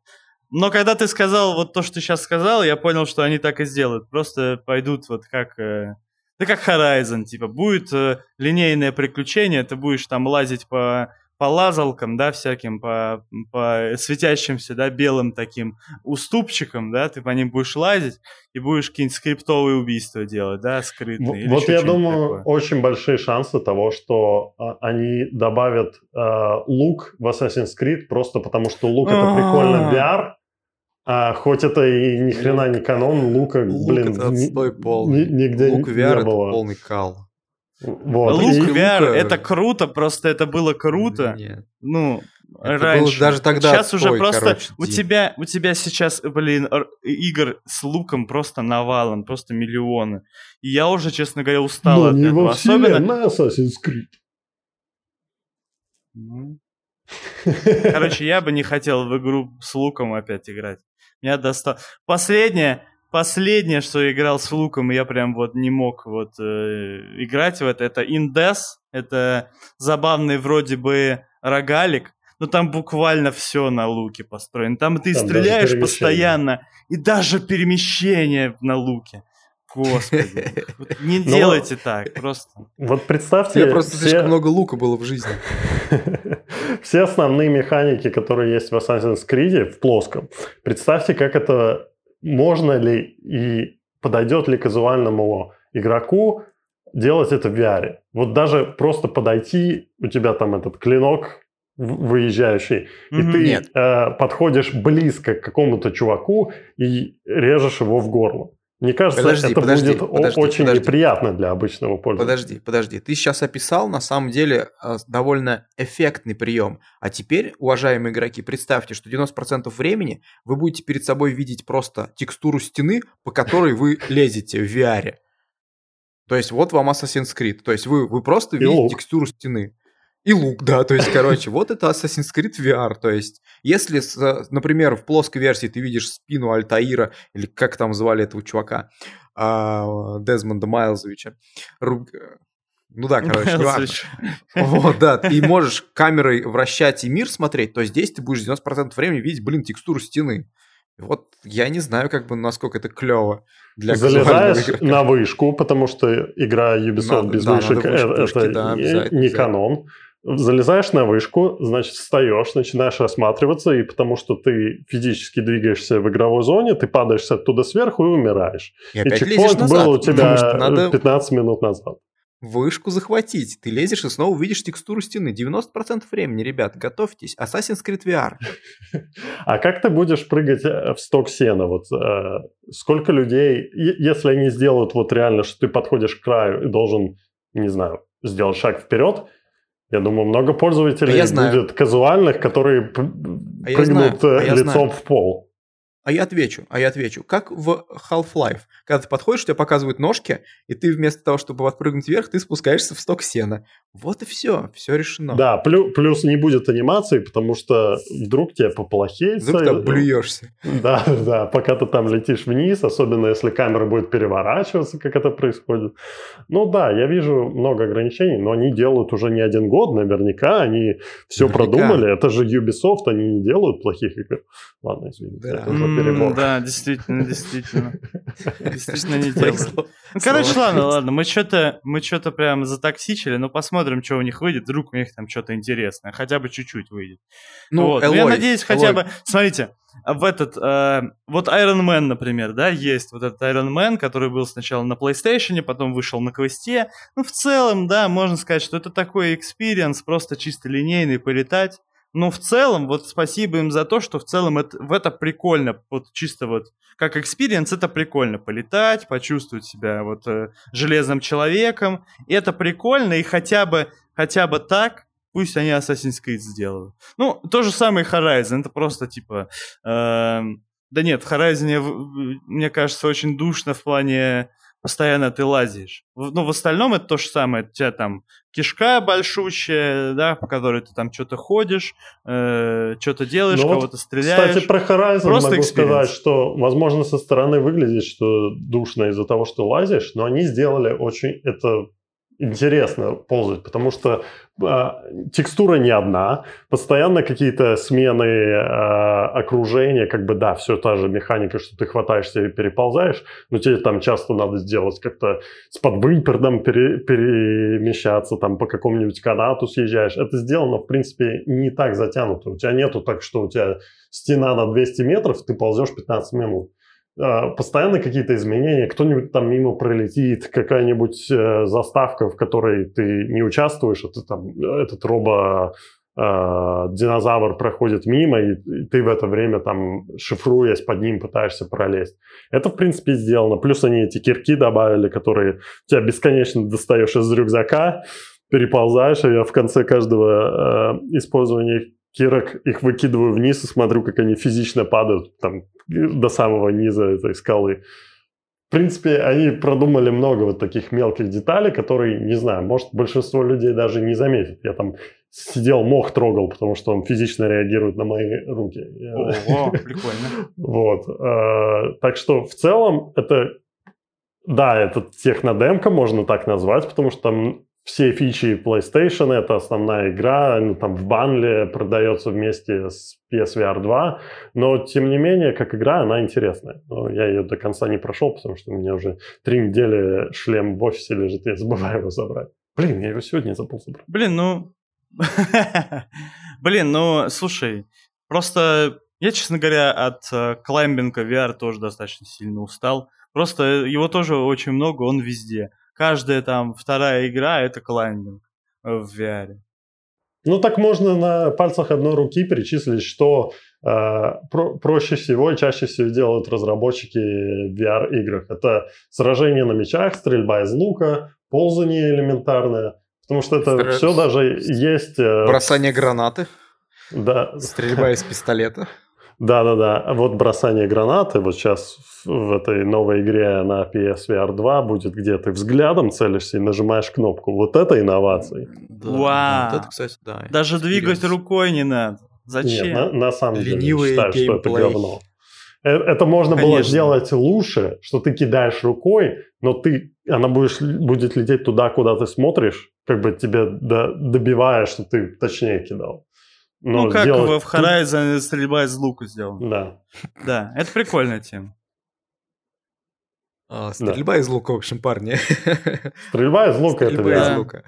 Но когда ты сказал вот то, что ты сейчас сказал, я понял, что они так и сделают. Просто пойдут вот как... э, да как Horizon, типа, будет э, линейное приключение, ты будешь там лазить по, по лазалкам, да, всяким, по, по светящимся, да, белым таким уступчикам, да, ты по ним будешь лазить и будешь какие-нибудь скриптовые убийства делать, да, скрытные. В- или Вот еще я думаю, такое. очень большие шансы того, что а, они добавят а, лук в Assassin's Creed, просто потому что лук это прикольно VR, а хоть это и ни хрена не канон, лука, Лук блин, это ни- отстой полный. ни- нигде Лук не VR это было. полный кал. Вот. Лук И- VR, Лука- это круто, просто это было круто, Нет. ну, Это раньше. было даже тогда Сейчас уже отстой, просто короче, у тебя, у тебя сейчас, блин, игр с луком просто навалом, просто миллионы. И я уже, честно говоря, устал Но от не этого. во Особенно... вселенной Assassin's Creed. Ну, Короче, я бы не хотел в игру с луком опять играть. Меня достал. Последняя, последнее, что играл с луком, я прям вот не мог вот э, играть в это, это Indes. Это забавный вроде бы рогалик, но там буквально все на луке построено. Там ты там стреляешь постоянно, и даже перемещение на луке. Господи, не ну, делайте так, просто. Вот представьте... Я просто слишком много лука было в жизни. Все основные механики, которые есть в Assassin's Creed в плоском, представьте, как это можно ли и подойдет ли казуальному игроку делать это в VR. Вот даже просто подойти, у тебя там этот клинок выезжающий, mm-hmm. и ты э, подходишь близко к какому-то чуваку и режешь его в горло. Мне кажется, подожди, это подожди, будет подожди, очень подожди. неприятно для обычного пользователя. Подожди, подожди. Ты сейчас описал, на самом деле, а, довольно эффектный прием. А теперь, уважаемые игроки, представьте, что 90% времени вы будете перед собой видеть просто текстуру стены, по которой вы лезете в VR. То есть вот вам Assassin's Creed. То есть вы, вы просто видите текстуру стены. И лук, да, то есть, короче, вот это Assassin's Creed VR, то есть, если, например, в плоской версии ты видишь спину Альтаира, или как там звали этого чувака, а, Дезмонда Майлзовича, ну да, короче, неважно. Вот, да, и можешь камерой вращать и мир смотреть, то здесь ты будешь 90% времени видеть, блин, текстуру стены. Вот я не знаю, как бы, насколько это клево. Для Залезаешь на вышку, потому что игра Ubisoft надо, без да, вышек вышки, это, вышки, да, не, не канон. Залезаешь на вышку, значит, встаешь, начинаешь осматриваться, и потому что ты физически двигаешься в игровой зоне, ты падаешь оттуда сверху и умираешь. И, и чекпоинт был у тебя надо... 15 минут назад. Вышку захватить. Ты лезешь и снова увидишь текстуру стены. 90% времени, ребят, готовьтесь. Assassin's Creed VR. А как ты будешь прыгать э, в сток сена? Вот э, сколько людей, если они сделают вот реально, что ты подходишь к краю и должен, не знаю, сделать шаг вперед, я думаю, много пользователей а я будет казуальных, которые а прыгнут а лицом в пол. А я отвечу, а я отвечу. Как в Half-Life. Когда ты подходишь, тебе показывают ножки, и ты вместо того, чтобы отпрыгнуть вверх, ты спускаешься в сток сена. Вот и все, все решено. Да, плюс, плюс не будет анимации, потому что вдруг тебе поплохеется. Вдруг ты блюешься. Да, да, пока ты там летишь вниз, особенно если камера будет переворачиваться, как это происходит. Ну да, я вижу много ограничений, но они делают уже не один год, наверняка, они все наверняка. продумали. Это же Ubisoft, они не делают плохих игр. Ладно, извините. Да перебор. Да, действительно, действительно. Действительно не делают. Ну, короче, ладно, ладно, мы что-то мы что-то прям затоксичили, но посмотрим, что у них выйдет. Вдруг у них там что-то интересное, хотя бы чуть-чуть выйдет. Ну, вот. Элой, я надеюсь, хотя бы... Смотрите, в этот, э, вот Iron Man, например, да, есть вот этот Iron Man, который был сначала на PlayStation, потом вышел на квесте. Ну, в целом, да, можно сказать, что это такой experience, просто чисто линейный, полетать. Но в целом, вот спасибо им за то, что в целом это, в это прикольно, вот чисто вот как experience, это прикольно полетать, почувствовать себя вот э, железным человеком. Это прикольно, и хотя бы, хотя бы так, пусть они Assassin's Creed сделают. Ну, то же самое и Horizon, это просто типа... Э, да нет, в Horizon, мне кажется, очень душно в плане постоянно ты лазишь. Ну, в остальном это то же самое. У тебя там кишка большущая, да, по которой ты там что-то ходишь, э, что-то делаешь, ну, кого-то стреляешь. Кстати, про Horizon Просто могу experience. сказать, что, возможно, со стороны выглядит, что душно из-за того, что лазишь, но они сделали очень это интересно ползать, потому что э, текстура не одна, постоянно какие-то смены э, окружения, как бы да, все та же механика, что ты хватаешься и переползаешь, но тебе там часто надо сделать как-то с подвыпердом пере, перемещаться, там по какому-нибудь канату съезжаешь. Это сделано, в принципе, не так затянуто. У тебя нету так, что у тебя стена на 200 метров, ты ползешь 15 минут. А, постоянно какие-то изменения, кто-нибудь там мимо пролетит, какая-нибудь э, заставка, в которой ты не участвуешь, это там этот робо э, проходит мимо, и, и ты в это время там шифруясь под ним пытаешься пролезть. Это, в принципе, сделано. Плюс они эти кирки добавили, которые тебя бесконечно достаешь из рюкзака, переползаешь, и в конце каждого э, использования кирок их выкидываю вниз и смотрю, как они физично падают там до самого низа этой скалы. в принципе, они продумали много вот таких мелких деталей, которые, не знаю, может, большинство людей даже не заметит. Я там сидел, мох трогал, потому что он физично реагирует на мои руки. Ого, прикольно. Вот. Э, так что в целом это, да, это технодемка, можно так назвать, потому что там все фичи PlayStation, это основная игра, ну, там в банле продается вместе с PSVR 2, но тем не менее, как игра, она интересная. Но я ее до конца не прошел, потому что у меня уже три недели шлем в офисе лежит, я забываю его забрать. Блин, я его сегодня забыл забрать. Блин, ну... Блин, ну, слушай, просто я, честно говоря, от э, клаймбинга VR тоже достаточно сильно устал. Просто его тоже очень много, он везде каждая там вторая игра это клаймбинг в VR. Ну так можно на пальцах одной руки перечислить, что э, про- проще всего и чаще всего делают разработчики VR-играх. Это сражение на мечах, стрельба из лука, ползание элементарное. Потому что это Стресс. все даже есть... Э, Бросание гранаты. Да. Стрельба из пистолета. Да-да-да, вот бросание гранаты, вот сейчас в этой новой игре на PSVR 2 будет, где ты взглядом целишься и нажимаешь кнопку. Вот это инновации. Да, Вау! Вот это, кстати, да. Даже двигать рукой не надо. Зачем? Нет, на, на самом Ленивый деле, считаю, что это говно. Э, это можно Конечно. было сделать лучше, что ты кидаешь рукой, но ты, она будешь, будет лететь туда, куда ты смотришь, как бы тебе до, добивая, что ты точнее кидал. Но ну, как сделать... в Horizon стрельба из лука сделана. Да. Да, это прикольная тема. А, стрельба да. из лука, в общем, парни. Стрельба из лука стрельба это из лука.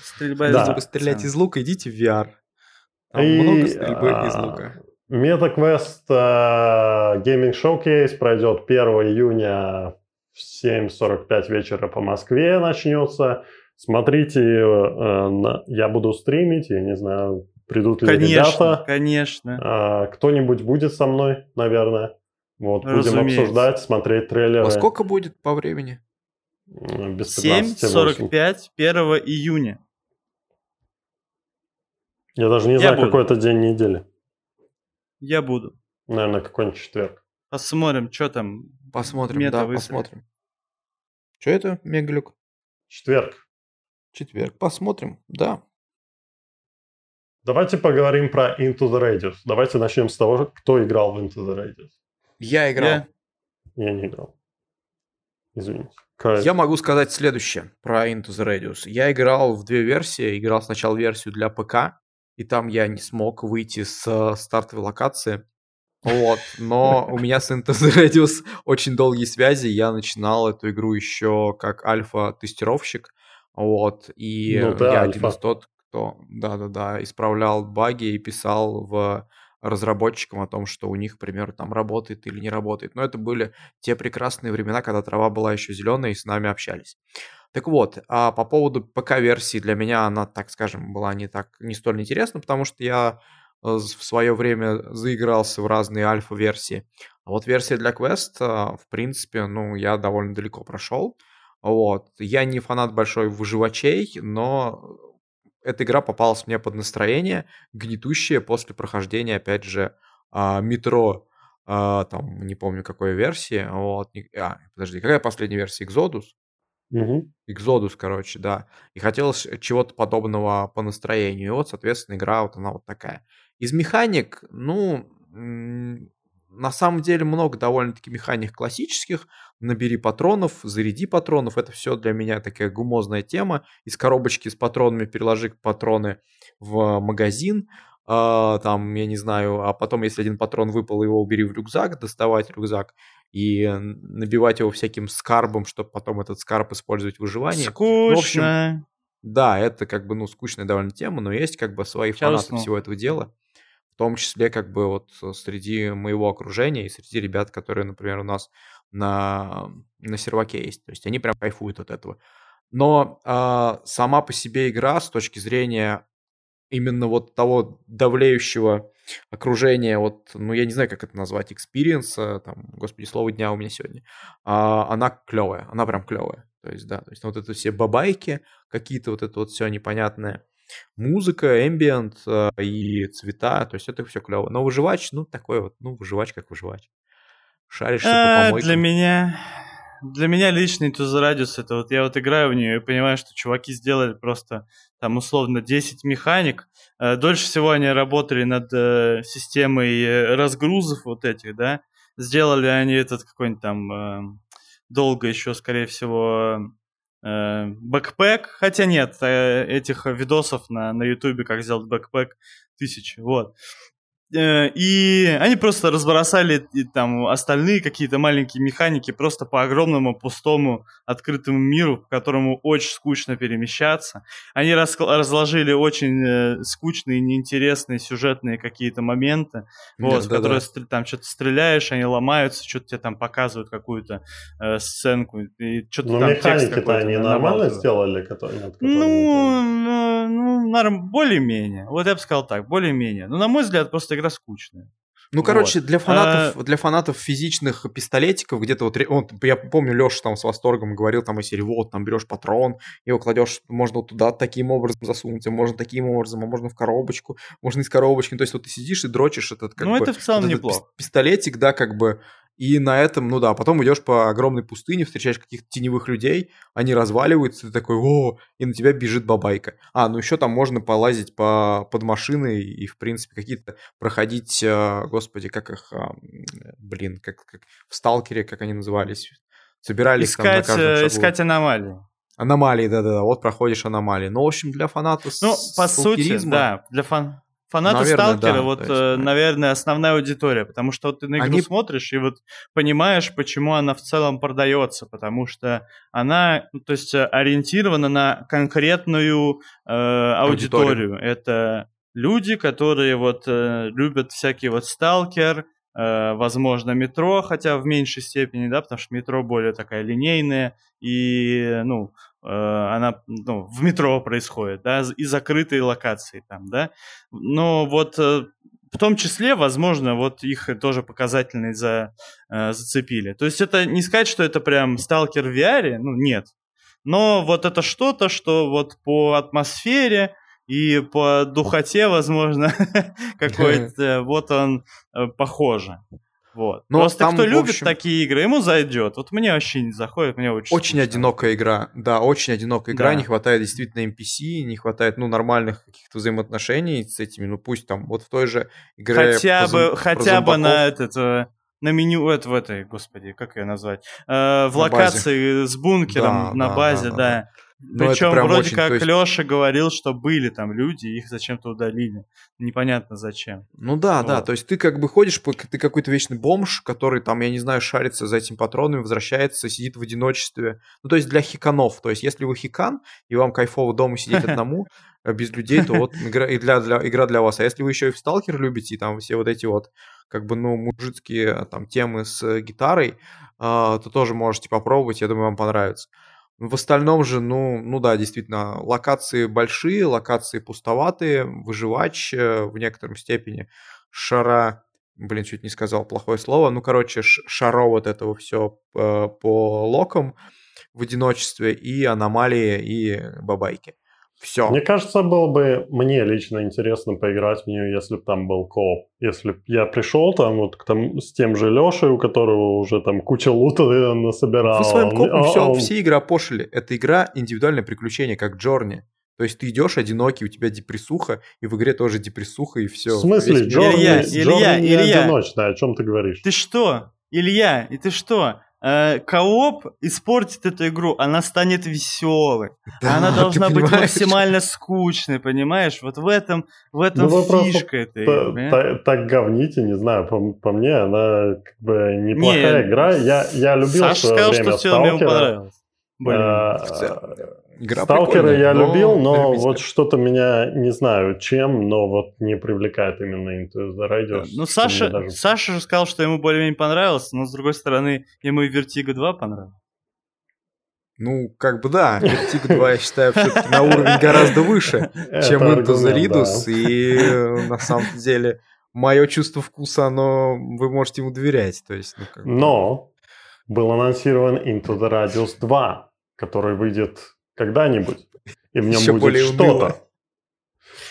Стрельба из лука. Стрелять из лука, идите в VR. Там И, много стрельбы а, из лука. MetaQuest uh, Gaming Showcase пройдет 1 июня в 7.45 вечера по Москве начнется. Смотрите, э, на, я буду стримить, я не знаю, придут ли конечно, ребята. Конечно, а, Кто-нибудь будет со мной, наверное. Вот, Разумеется. будем обсуждать, смотреть трейлеры. А сколько будет по времени? Без 7.45 1 июня. Я даже не я знаю, буду. какой это день недели. Я буду. Наверное, какой-нибудь четверг. Посмотрим, что там. Посмотрим, да, выстроит. посмотрим. Что это, Мегалюк? Четверг. Четверг. Посмотрим, да. Давайте поговорим про Into the Radius. Давайте начнем с того, кто играл в Into the Radius. Я играл. Я, я не играл. Извините. Я могу сказать следующее про Into the Radius. Я играл в две версии. Играл сначала версию для ПК, и там я не смог выйти с стартовой локации. Вот, но у меня с Into the Radius очень долгие связи. Я начинал эту игру еще как альфа-тестировщик. Вот, и ну, я альфа. один из тот, кто, да-да-да, исправлял баги и писал в разработчикам о том, что у них, к примеру, там работает или не работает. Но это были те прекрасные времена, когда трава была еще зеленая и с нами общались. Так вот, а по поводу ПК-версии для меня она, так скажем, была не так не столь интересна, потому что я э, в свое время заигрался в разные альфа-версии. А вот версия для Quest, э, в принципе, ну, я довольно далеко прошел. Вот. Я не фанат большой выживачей, но эта игра попалась мне под настроение, гнетущее после прохождения, опять же, а, метро, а, там, не помню какой версии, вот, а, подожди, какая последняя версия, Exodus? Угу. Exodus, короче, да. И хотелось чего-то подобного по настроению. И вот, соответственно, игра вот она вот такая. Из механик, ну, на самом деле много довольно-таки механик классических. Набери патронов, заряди патронов. Это все для меня такая гумозная тема. Из коробочки с патронами переложи патроны в магазин. Uh, там, я не знаю, а потом, если один патрон выпал, его убери в рюкзак, доставать рюкзак и набивать его всяким скарбом, чтобы потом этот скарб использовать в выживании. Скучно. Ну, в общем, да, это как бы, ну, скучная довольно тема, но есть как бы свои Сейчас фанаты всего этого дела в том числе как бы вот среди моего окружения и среди ребят, которые, например, у нас на, на серваке есть. То есть они прям кайфуют от этого. Но э, сама по себе игра с точки зрения именно вот того давлеющего окружения, вот, ну, я не знаю, как это назвать, experience а, там, господи, слово дня у меня сегодня, а, она клевая, она прям клевая. То есть, да, то есть вот это все бабайки, какие-то вот это вот все непонятное, музыка, эмбиент э, и цвета, то есть это все клево. Но выживач, ну, такой вот, ну, выживач как выживач. Шаришься по А, помойкам. Для меня, для меня личный Radius, это вот я вот играю в нее и понимаю, что чуваки сделали просто там условно 10 механик. Э, Дольше всего они работали над э, системой э, разгрузов вот этих, да. Сделали они этот какой-нибудь там э, долго еще, скорее всего, backpack. Хотя нет, э, этих видосов на, на ютубе, как сделать backpack, тысячи, вот. Э, И они просто разбросали и там остальные какие-то маленькие механики просто по огромному пустому открытому миру, по которому очень скучно перемещаться. Они раскла- разложили очень э, скучные, неинтересные сюжетные какие-то моменты, Да, вот, в да, которые да. стр- там что-то стреляешь, они ломаются, что-то тебе там показывают какую-то э, сценку, и что-то Ну, там механики-то они нормально сделали, которые, над которыми Ну, ты- ну, ну, норм, более-менее. Вот я бы сказал так, более-менее. Ну, на мой взгляд, просто игра скучная. Ну, короче, для А фанатов, для фанатов физичных пистолетиков, где-то вот, вот, я помню, Леша там с восторгом говорил, там из серии, вот, там берешь патрон, его кладешь, можно вот туда таким образом засунуть, а можно таким образом, а можно в коробочку, можно из коробочки, то есть вот ты сидишь и дрочишь этот, как Ну, бы, это в целом вот неплохо. пис- пистолетик, да, как бы, и на этом, ну да, потом идешь по огромной пустыне, встречаешь каких-то теневых людей, они разваливаются, ты такой, о, и на тебя бежит бабайка. А, ну еще там можно полазить по, под машиной и, в принципе, какие-то проходить, э, господи, как их, а, блин, как, как в Сталкере, как они назывались, собирали их там на Искать, каждом э, шагу. искать аномалии. Аномалии, да-да-да, вот проходишь аномалии. Ну, в общем, для фанатов Ну, по сути, да, для фан... фанатов Наверное, Сталкера, да, вот, есть, э, наверное, основная аудитория, потому что вот ты на игру Они- смотришь и вот понимаешь, почему она в целом продается, потому что она, ну, то есть, э, ориентирована на конкретную э, аудиторию. Аудиторию. Это люди, которые вот э, любят всякие вот Сталкер, э, возможно, метро, хотя в меньшей степени, да, потому что метро более такая линейная, и, ну, она ну, в метро происходит, да, и закрытые локации там, да. Но вот э, в том числе, возможно, вот их тоже показательные за, э, зацепили. То есть это не сказать, что это прям сталкер в VR, ну, нет. Но вот это что-то, что вот по атмосфере и по духоте, возможно, какой-то, вот он э, похоже. Вот. Но Просто там, кто любит общем- такие игры, ему зайдет. Вот мне вообще не заходит, мне очень Очень скучно. одинокая игра, да, очень одинокая игра, Да. не хватает действительно NPC, не хватает, ну, нормальных каких-то взаимоотношений с этими, ну, пусть там, вот в той же игре Хотя зом- бы, про хотя бы на зомбаков. этот, э, на меню, это, в этой, господи, как ее назвать, Э, в На базе. локации с бункером Да, на да, базе, да, да. да. Это Причем вроде очень, как есть- Леша говорил, что были там люди, их зачем-то удалили. Непонятно зачем. Ну да, да, Вот. то есть ты как бы ходишь, ты какой-то вечный бомж, который там, я не знаю, шарится за этим патронами, возвращается, сидит в одиночестве. Ну то есть для хиканов, то есть если вы хикан, и вам кайфово дома сидеть одному, э, без людей, то вот игра, и для, для- игра для вас. А если вы еще и в сталкер любите, и там все вот эти вот, как бы, ну, мужицкие э, там темы с э, гитарой, а, то тоже можете попробовать, я думаю, вам понравится. В остальном же, ну, ну да, действительно, локации большие, локации пустоватые, выживач э, в некотором степени, шара, блин, чуть не сказал плохое слово, ну, короче, шаро вот этого все по локам в одиночестве и аномалии, и бабайки. Все. Мне кажется, было бы мне лично интересно поиграть в нее, если бы там был кооп. Если б я пришел там вот к тому, с тем же Лешей, у которого уже там куча лута насобирал. Вы своим а он- копом все, он- все игры опошили. Это игра индивидуальное приключение, как Джорни. То есть ты идешь одинокий, у тебя депрессуха, и в игре тоже депрессуха, и все. В смысле, Илья, Джорни, Илья, Джорни не Илья. одиночная, о чем ты говоришь? Ты что, Илья, и ты что? Э, Кооп испортит эту игру, она станет веселой. она должна быть максимально скучной, понимаешь? Вот в этом, в этом Ну, фишка этой игры. понимаешь? та- Так говните, не знаю, по, по мне она как бы неплохая Не, игра. Я, я любил Саша свое сказал, время что в целом ему Сталкера. понравилось. Более. А, Игра Сталкера я но любил, но любителя. вот что-то меня, не знаю чем, но вот не привлекает именно Into the Radius. Ну, Саша, даже- Саша же сказал, что ему более-менее понравилось, но, с другой стороны, ему и Vertigo 2 понравилось. Ну, как бы да, Vertigo 2, я считаю, все-таки на уровень гораздо выше, чем Into the Ridus, и э, на самом деле мое чувство вкуса, оно, вы можете ему доверять, то есть, ну, как Но был анонсирован Into the Radius 2, который выйдет когда-нибудь, и в нем Ещё будет что-то.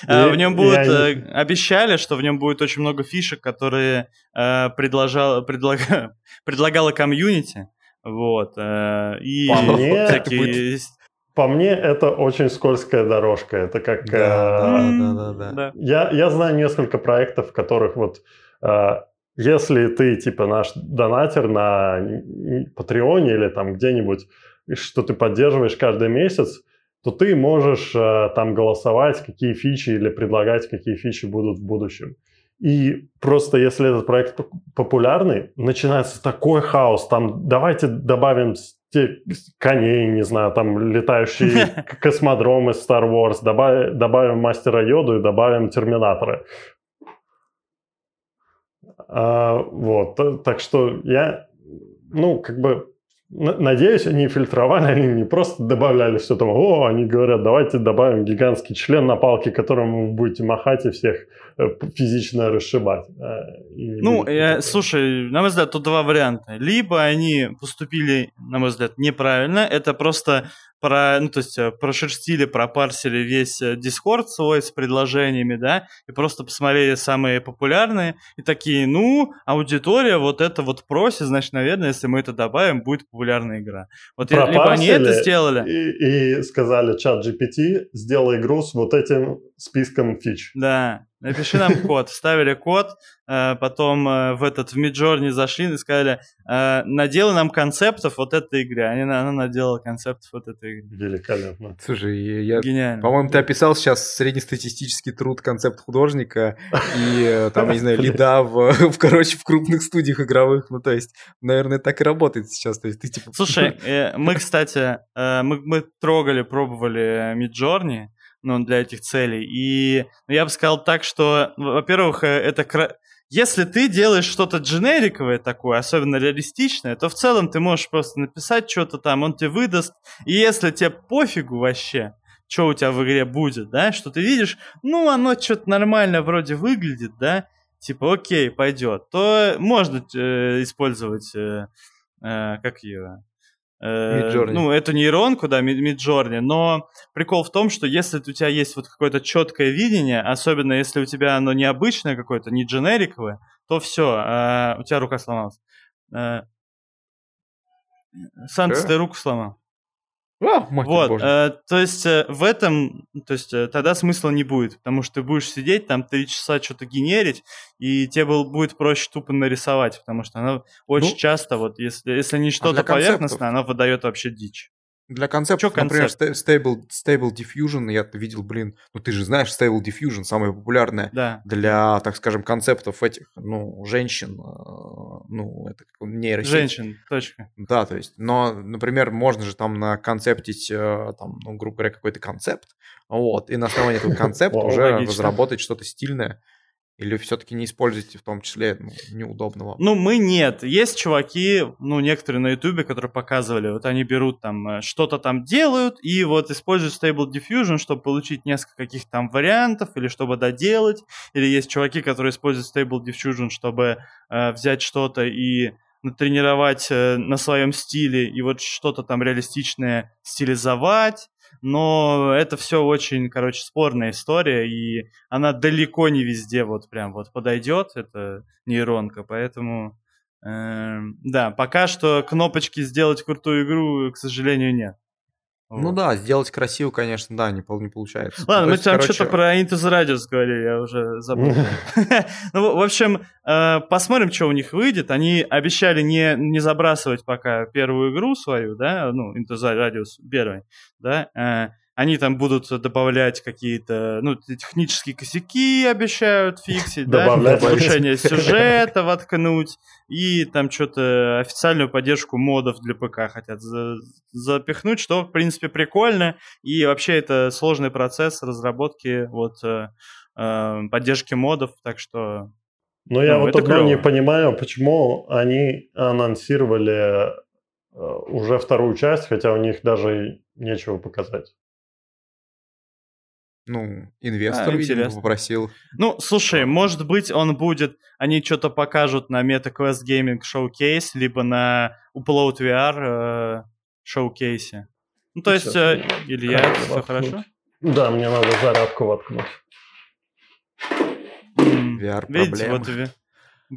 А, в нем будут, я... Э, обещали, что в нем будет очень много фишек, которые э, предложал, предлага, предлагала комьюнити. Вот. Э, и по мне, всякие... По мне, это очень скользкая дорожка. Это как... Да, э, да, да, да, да. Я, я знаю несколько проектов, в которых вот... Э, если ты, типа, наш донатер на Патреоне или там где-нибудь, что ты поддерживаешь каждый месяц, то ты можешь э, там голосовать, какие фичи или предлагать, какие фичи будут в будущем. И просто если этот проект популярный, начинается такой хаос. Там давайте добавим коней, не знаю, там летающие космодромы Star Wars, добавим, добавим Мастера Йоду и добавим Терминатора. А, вот, так что я, ну, как бы Надеюсь, они фильтровали, они не просто добавляли все там, о, они говорят, давайте добавим гигантский член на палке, которым вы будете махать и всех э, физично расшибать. Э, ну, я, слушай, на мой взгляд, тут два варианта. Либо они поступили, на мой взгляд, неправильно, это просто про, ну, то есть э, прошерстили, пропарсили весь Discord свой с предложениями, да, и просто посмотрели самые популярные, и такие, ну, аудитория вот это вот просит, значит, наверное, если мы это добавим, будет популярная игра. Вот либо они это сделали. И, и сказали чат GPT, сделай игру с вот этим списком фич. Да, Напиши нам код. Ставили код, э, потом э, в этот в Midjourney зашли и сказали, э, наделай нам концептов вот этой игры. Они, она наделала концептов вот этой игры. Великолепно. Слушай, я, Гениально. по-моему, ты описал сейчас среднестатистический труд концепт художника и там, не знаю, лида в, в, короче, в крупных студиях игровых. Ну, то есть, наверное, так и работает сейчас. То есть, ты типа... Слушай, мы, кстати, мы, мы трогали, пробовали Midjourney, ну, для этих целей. И ну, я бы сказал так, что, во-первых, э, это... Если ты делаешь что-то дженериковое такое, особенно реалистичное, то в целом ты можешь просто написать что-то там, он тебе выдаст. И если тебе пофигу вообще, что у тебя в игре будет, да, что ты видишь, ну, оно что-то нормально вроде выглядит, да, типа, окей, пойдет, то можно э, использовать, э, э, как ее, Э, ну, эту нейронку, да, Midjourney, но прикол в том, что если у тебя есть вот какое-то четкое видение, особенно если у тебя оно необычное какое-то, не дженериковое, то все, э, у тебя рука сломалась. Э, Санс, ты руку сломал. О, вот, э, то есть э, в этом, то есть э, тогда смысла не будет, потому что ты будешь сидеть там три часа что-то генерить, и тебе был, будет проще тупо нарисовать, потому что она очень ну, часто, вот если, если не а что-то а поверхностное, она выдает вообще дичь. Для концепта, например, Stable, Stable Diffusion, я видел, блин, ну ты же знаешь, Stable Diffusion самое популярное да. для, так скажем, концептов этих, ну, женщин, э, ну, это нейросеть. Женщин, точка. Да, то есть, но, например, можно же там наконцептить, э, там, ну, грубо говоря, какой-то концепт, вот, и на основании этого концепта уже разработать что-то стильное, или все-таки не используете в том числе ну, неудобного? Ну, мы нет. Есть чуваки, ну, некоторые на Ютубе, которые показывали, вот они берут там, э, что-то там делают, и вот используют Stable Diffusion, чтобы получить несколько каких-то там вариантов, или чтобы доделать. Или есть чуваки, которые используют Stable Diffusion, чтобы э, взять что-то и натренировать э, на своем стиле, и вот что-то там реалистичное стилизовать но это все очень, короче, спорная история, и она далеко не везде вот прям вот подойдет, эта нейронка, поэтому, э, да, пока что кнопочки «сделать крутую игру», к сожалению, нет. Ну вот. да, сделать красиво, конечно, да, не, не получается. Ладно, ну, мы есть, там короче... что-то про Into the Radius говорили, я уже забыл. ну, в общем, э, посмотрим, что у них выйдет. Они обещали не, не забрасывать пока первую игру свою, да, ну, Into the Radius первой, да, э, они там будут добавлять какие-то, ну, технические косяки обещают фиксить, да, повышение сюжета воткнуть, и там что-то официальную поддержку модов для ПК хотят за запихнуть, что, в принципе, прикольно, и вообще это сложный процесс разработки вот э, э поддержки модов, так что... Но ну, я вот одно клево. не понимаю, почему они анонсировали э, уже вторую часть, хотя у них даже нечего показать. Ну, а, инвестор, а, видимо, попросил. Ну, слушай, может быть, он будет... Они что-то покажут на MetaQuest Gaming Showcase, либо на Upload VR э, шоукейсе. Ну, то ну, есть, э, Илья, все воткнуть. хорошо? Да, мне надо зарядку воткнуть. VR Видите, проблема. вот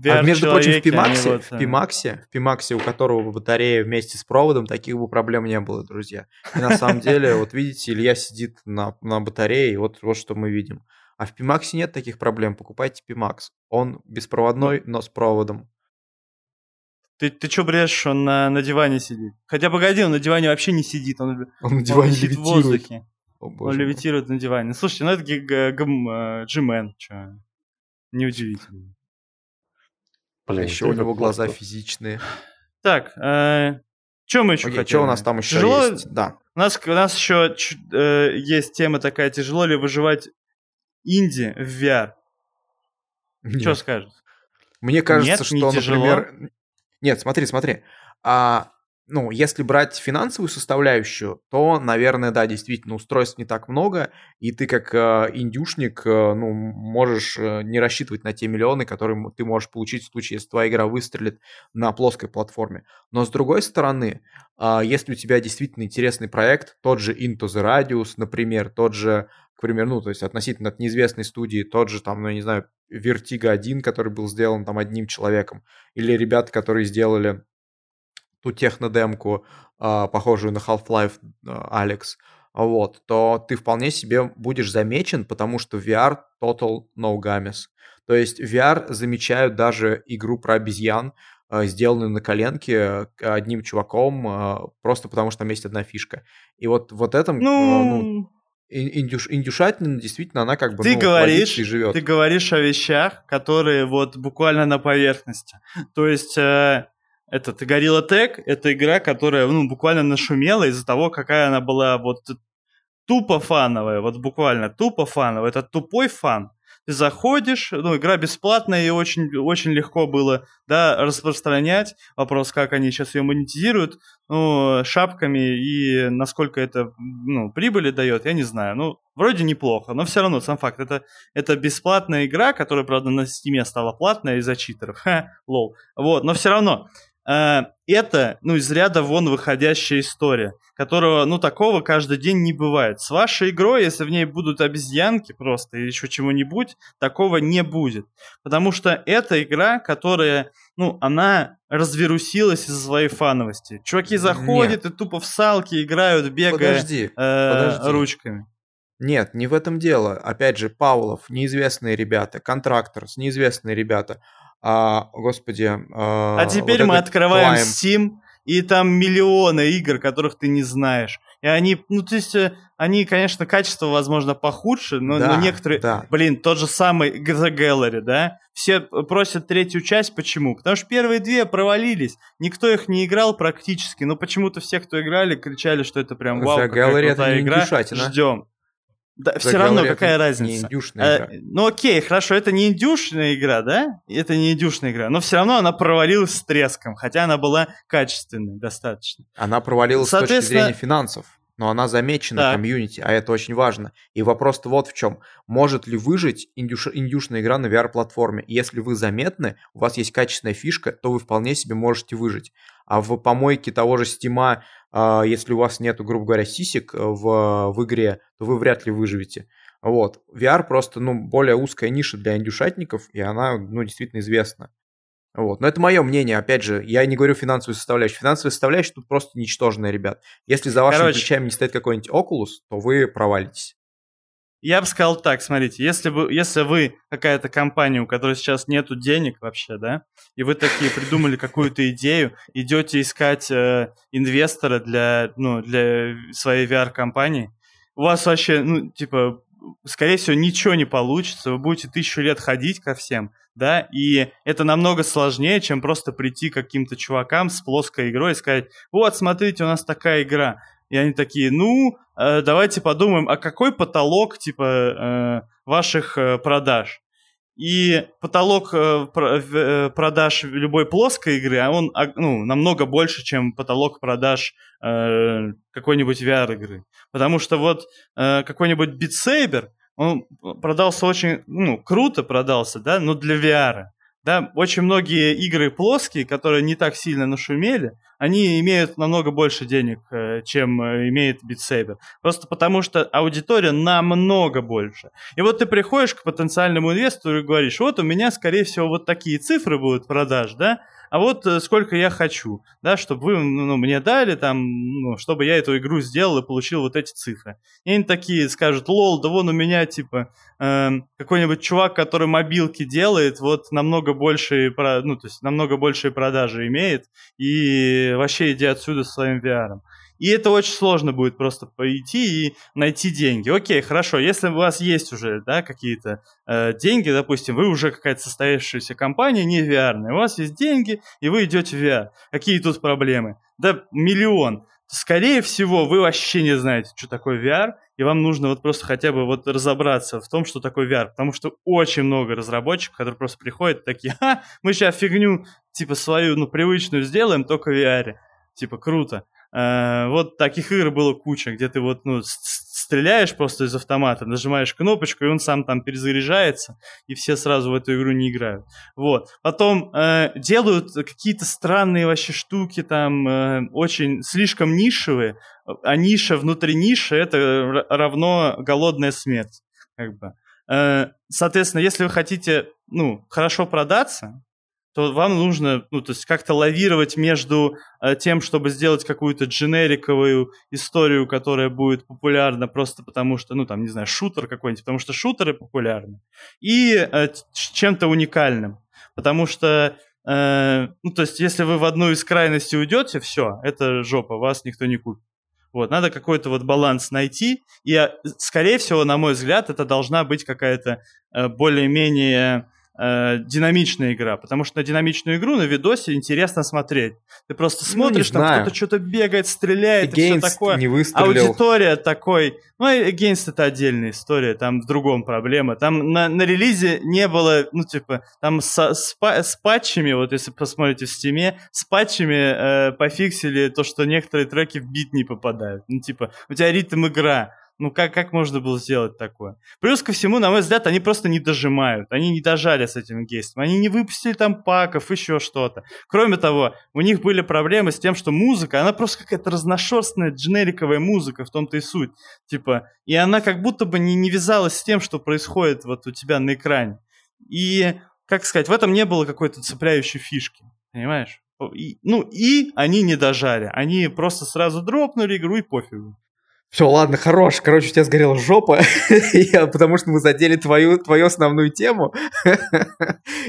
ви- А между прочим, в они Pimax, вот, в э, Pimax, в Pimax, у которого батарея вместе с проводом, таких бы проблем не было, друзья. И на самом деле, вот видите, Илья сидит на, на батарее, и вот, вот что мы видим. А в Pimax нет таких проблем, покупайте Pimax. Он беспроводной, но с проводом. Ты, ты что брешешь, он на, на диване сидит? Хотя погоди, он на диване вообще не сидит, он, Он на он диване висит в левитирует. воздухе. О, Он боже мой. левитирует на диване. Слушайте, ну это гм, э, G-Man, чё. Неудивительно. А Блин, еще у него глаза просто- физичные. Так, что мы еще Окей, хотели? что у нас там еще Тяжело- есть? Да. У нас, у нас еще ч- э, есть тема такая, тяжело ли выживать инди в VR? Что Нет. скажешь? Мне кажется, Нет, не что, тяжело. например... Нет, смотри, смотри. А, ну, если брать финансовую составляющую, то, наверное, да, действительно, устройств не так много, и ты как э, индюшник, э, ну, можешь э, не рассчитывать на те миллионы, которые ты можешь получить в случае, если твоя игра выстрелит на плоской платформе. Но, с другой стороны, а, если у тебя действительно интересный проект, тот же Into the Radius, например, тот же, к примеру, ну, то есть относительно от неизвестной студии, тот же, там, ну, я не знаю, Vertigo 1, который был сделан там одним человеком, или ребята, которые сделали ту технодемку, а, похожую на Half-Life а, Alex, вот, то ты вполне себе будешь замечен, потому что VR total no games. То есть VR замечают даже игру про обезьян, а, сделанную на коленке э, одним чуваком, просто потому что там есть одна фишка. И вот, вот этом, Ну, ну, ин- индюш, индюшатина, действительно, она как бы ты ну, говоришь, живет. ты говоришь о вещах, которые вот буквально на поверхности. То есть э, этот Gorilla Tag это игра, которая ну, буквально нашумела из-за того, какая она была вот тупо фановая, вот буквально тупо фановая. Это тупой фан. Ты заходишь, ну, игра бесплатная, и очень, очень легко было, да, распространять. Вопрос, как они сейчас ее монетизируют, ну, шапками, и насколько это, ну, прибыли дает, я не знаю. Ну, вроде неплохо, но все равно, сам факт, это, это бесплатная игра, которая, правда, на Steam стала платная из-за читеров. Ха, лол. Вот, но все равно, это, ну, из ряда вон выходящая история, которого, ну, такого каждый день не бывает. С вашей игрой, если в ней будут обезьянки просто или еще чего-нибудь, такого не будет. Потому что это игра, которая, ну, она развирусилась из-за своей фановости. Чуваки заходят и тупо в салки играют, бегая Подожди, э, подожди. ручками. Нет, не в этом дело. Опять же, Павлов, неизвестные ребята, Контракторс, неизвестные ребята. А, господи. А, А теперь вот мы открываем. Steam, и там миллионы игр, которых ты не знаешь. И они, ну, то есть, э, они, конечно, качество, возможно, похудше, но, Да, но некоторые... да. Блин, тот же самый The Gallery, да? Все просят третью часть, почему? Потому что первые две провалились. Никто их не играл практически, но почему-то все, кто играли, кричали, что это прям вау, The какая Gallery это крутая не игра. Ждем. Да, все равно, какая разница? Индюшная игра. Э, ну окей, хорошо, это не индюшная игра, да? Это не индюшная игра, но все равно она провалилась с треском, хотя она была качественной достаточно. Она провалилась с точки соответственно- зрения финансов, но она замечена Так. комьюнити, а это очень важно. И вопрос-то вот в чем. Может ли выжить индюш- индюшная игра на VR-платформе? Если вы заметны, у вас есть качественная фишка, то вы вполне себе можете выжить. А в помойке того же Стима, если у вас нету, грубо говоря, сисек э, в, в игре, то вы вряд ли выживете. Вот. VR просто, ну, более узкая ниша для индюшатников, и она, ну, действительно известна. Вот. Но это мое мнение, опять же, я не говорю финансовую составляющую. Финансовая составляющая тут просто ничтожная, ребят. Если за вашими Короче. плечами не стоит какой-нибудь Oculus, то вы провалитесь. Я бы сказал так, смотрите, если вы, если вы какая-то компания, у которой сейчас нету денег вообще, да, и вы такие придумали какую-то идею, идете искать э, инвестора для, ну, для своей VR-компании, у вас вообще, ну, типа, скорее всего, ничего не получится, вы будете тысячу лет ходить ко всем, да, и это намного сложнее, чем просто прийти к каким-то чувакам с плоской игрой и сказать, вот, смотрите, у нас такая игра. И они такие, ну, э, давайте подумаем, а какой потолок, типа, э, ваших э, продаж? И потолок э, э, продаж любой плоской игры, а он а, ну, намного больше, чем потолок продаж э, какой-нибудь VR-игры. Потому что вот э, какой-нибудь Saber, он продался очень, ну, круто продался, да, но для VR. Да, очень многие игры плоские, которые не так сильно нашумели, они имеют намного больше денег, э, чем э, имеет Saber. Просто потому, что аудитория намного больше. И вот ты приходишь к потенциальному инвестору и говоришь, вот у меня, скорее всего, вот такие цифры будут продаж, да, а вот э, сколько я хочу, да, чтобы вы ну, мне дали, там, ну, чтобы я эту игру сделал и получил вот эти цифры. И они такие скажут, лол, да вон у меня, типа, э, какой-нибудь чувак, который мобилки делает, вот намного больше, ну, то есть намного большие продажи имеет, и вообще иди отсюда со своим VR. И это очень сложно будет просто пойти и найти деньги. Окей, хорошо, если у вас есть уже да, какие-то э, деньги, допустим, вы уже какая-то состоявшаяся компания, не VR, у вас есть деньги, и вы идете в VR. Какие тут проблемы? Да миллион. Скорее всего, вы вообще не знаете, что такое VR, и вам нужно вот просто хотя бы вот разобраться в том, что такое VR, потому что очень много разработчиков, которые просто приходят такие, ха, мы сейчас фигню типа свою, ну, привычную сделаем, только в VR. Типа, круто. Э, вот таких игр было куча, где ты вот, ну, стреляешь просто из автомата, нажимаешь кнопочку, и он сам там перезаряжается, и все сразу в эту игру не играют. Вот. Потом э, делают какие-то странные вообще штуки, там, э, очень слишком нишевые, а ниша внутри ниши — это равно голодная смерть, как бы. Э, соответственно, если вы хотите, ну, хорошо продаться, то вам нужно, ну, то есть как-то лавировать между э, тем, чтобы сделать какую-то дженериковую историю, которая будет популярна просто потому, что, ну, там, не знаю, шутер какой-нибудь, потому что шутеры популярны, и э, чем-то уникальным. Потому что, э, ну, то есть если вы в одну из крайностей уйдете, все, это жопа, вас никто не купит. Вот, надо какой-то вот баланс найти, и, скорее всего, на мой взгляд, это должна быть какая-то более-менее э, динамичная игра, потому что на динамичную игру на видосе интересно смотреть. Ты просто ну, смотришь, ну, там кто-то что-то бегает, стреляет Against и все такое. Не выстрелил. Аудитория такой. Ну, Against это отдельная история, там в другом проблема. Там на, на релизе не было, ну, типа, там с, с, с патчами, вот если посмотрите в стиме, с патчами э, пофиксили то, что некоторые треки в бит не попадают. Ну, типа, у тебя ритм игра, ну как, как можно было сделать такое? Плюс ко всему, на мой взгляд, они просто не дожимают. Они не дожали с этим Against ом. Они не выпустили там паков, еще что-то. Кроме того, у них были проблемы с тем, что музыка, она просто какая-то разношерстная, дженериковая музыка, в том-то и суть. Типа, и она как будто бы не, не вязалась с тем, что происходит вот у тебя на экране. И, как сказать, в этом не было какой-то цепляющей фишки. Понимаешь? И, ну, и они не дожали. Они просто сразу дропнули игру и пофигу. Все, ладно, хорош. Короче, у тебя сгорела жопа, потому что мы задели твою, твою основную тему.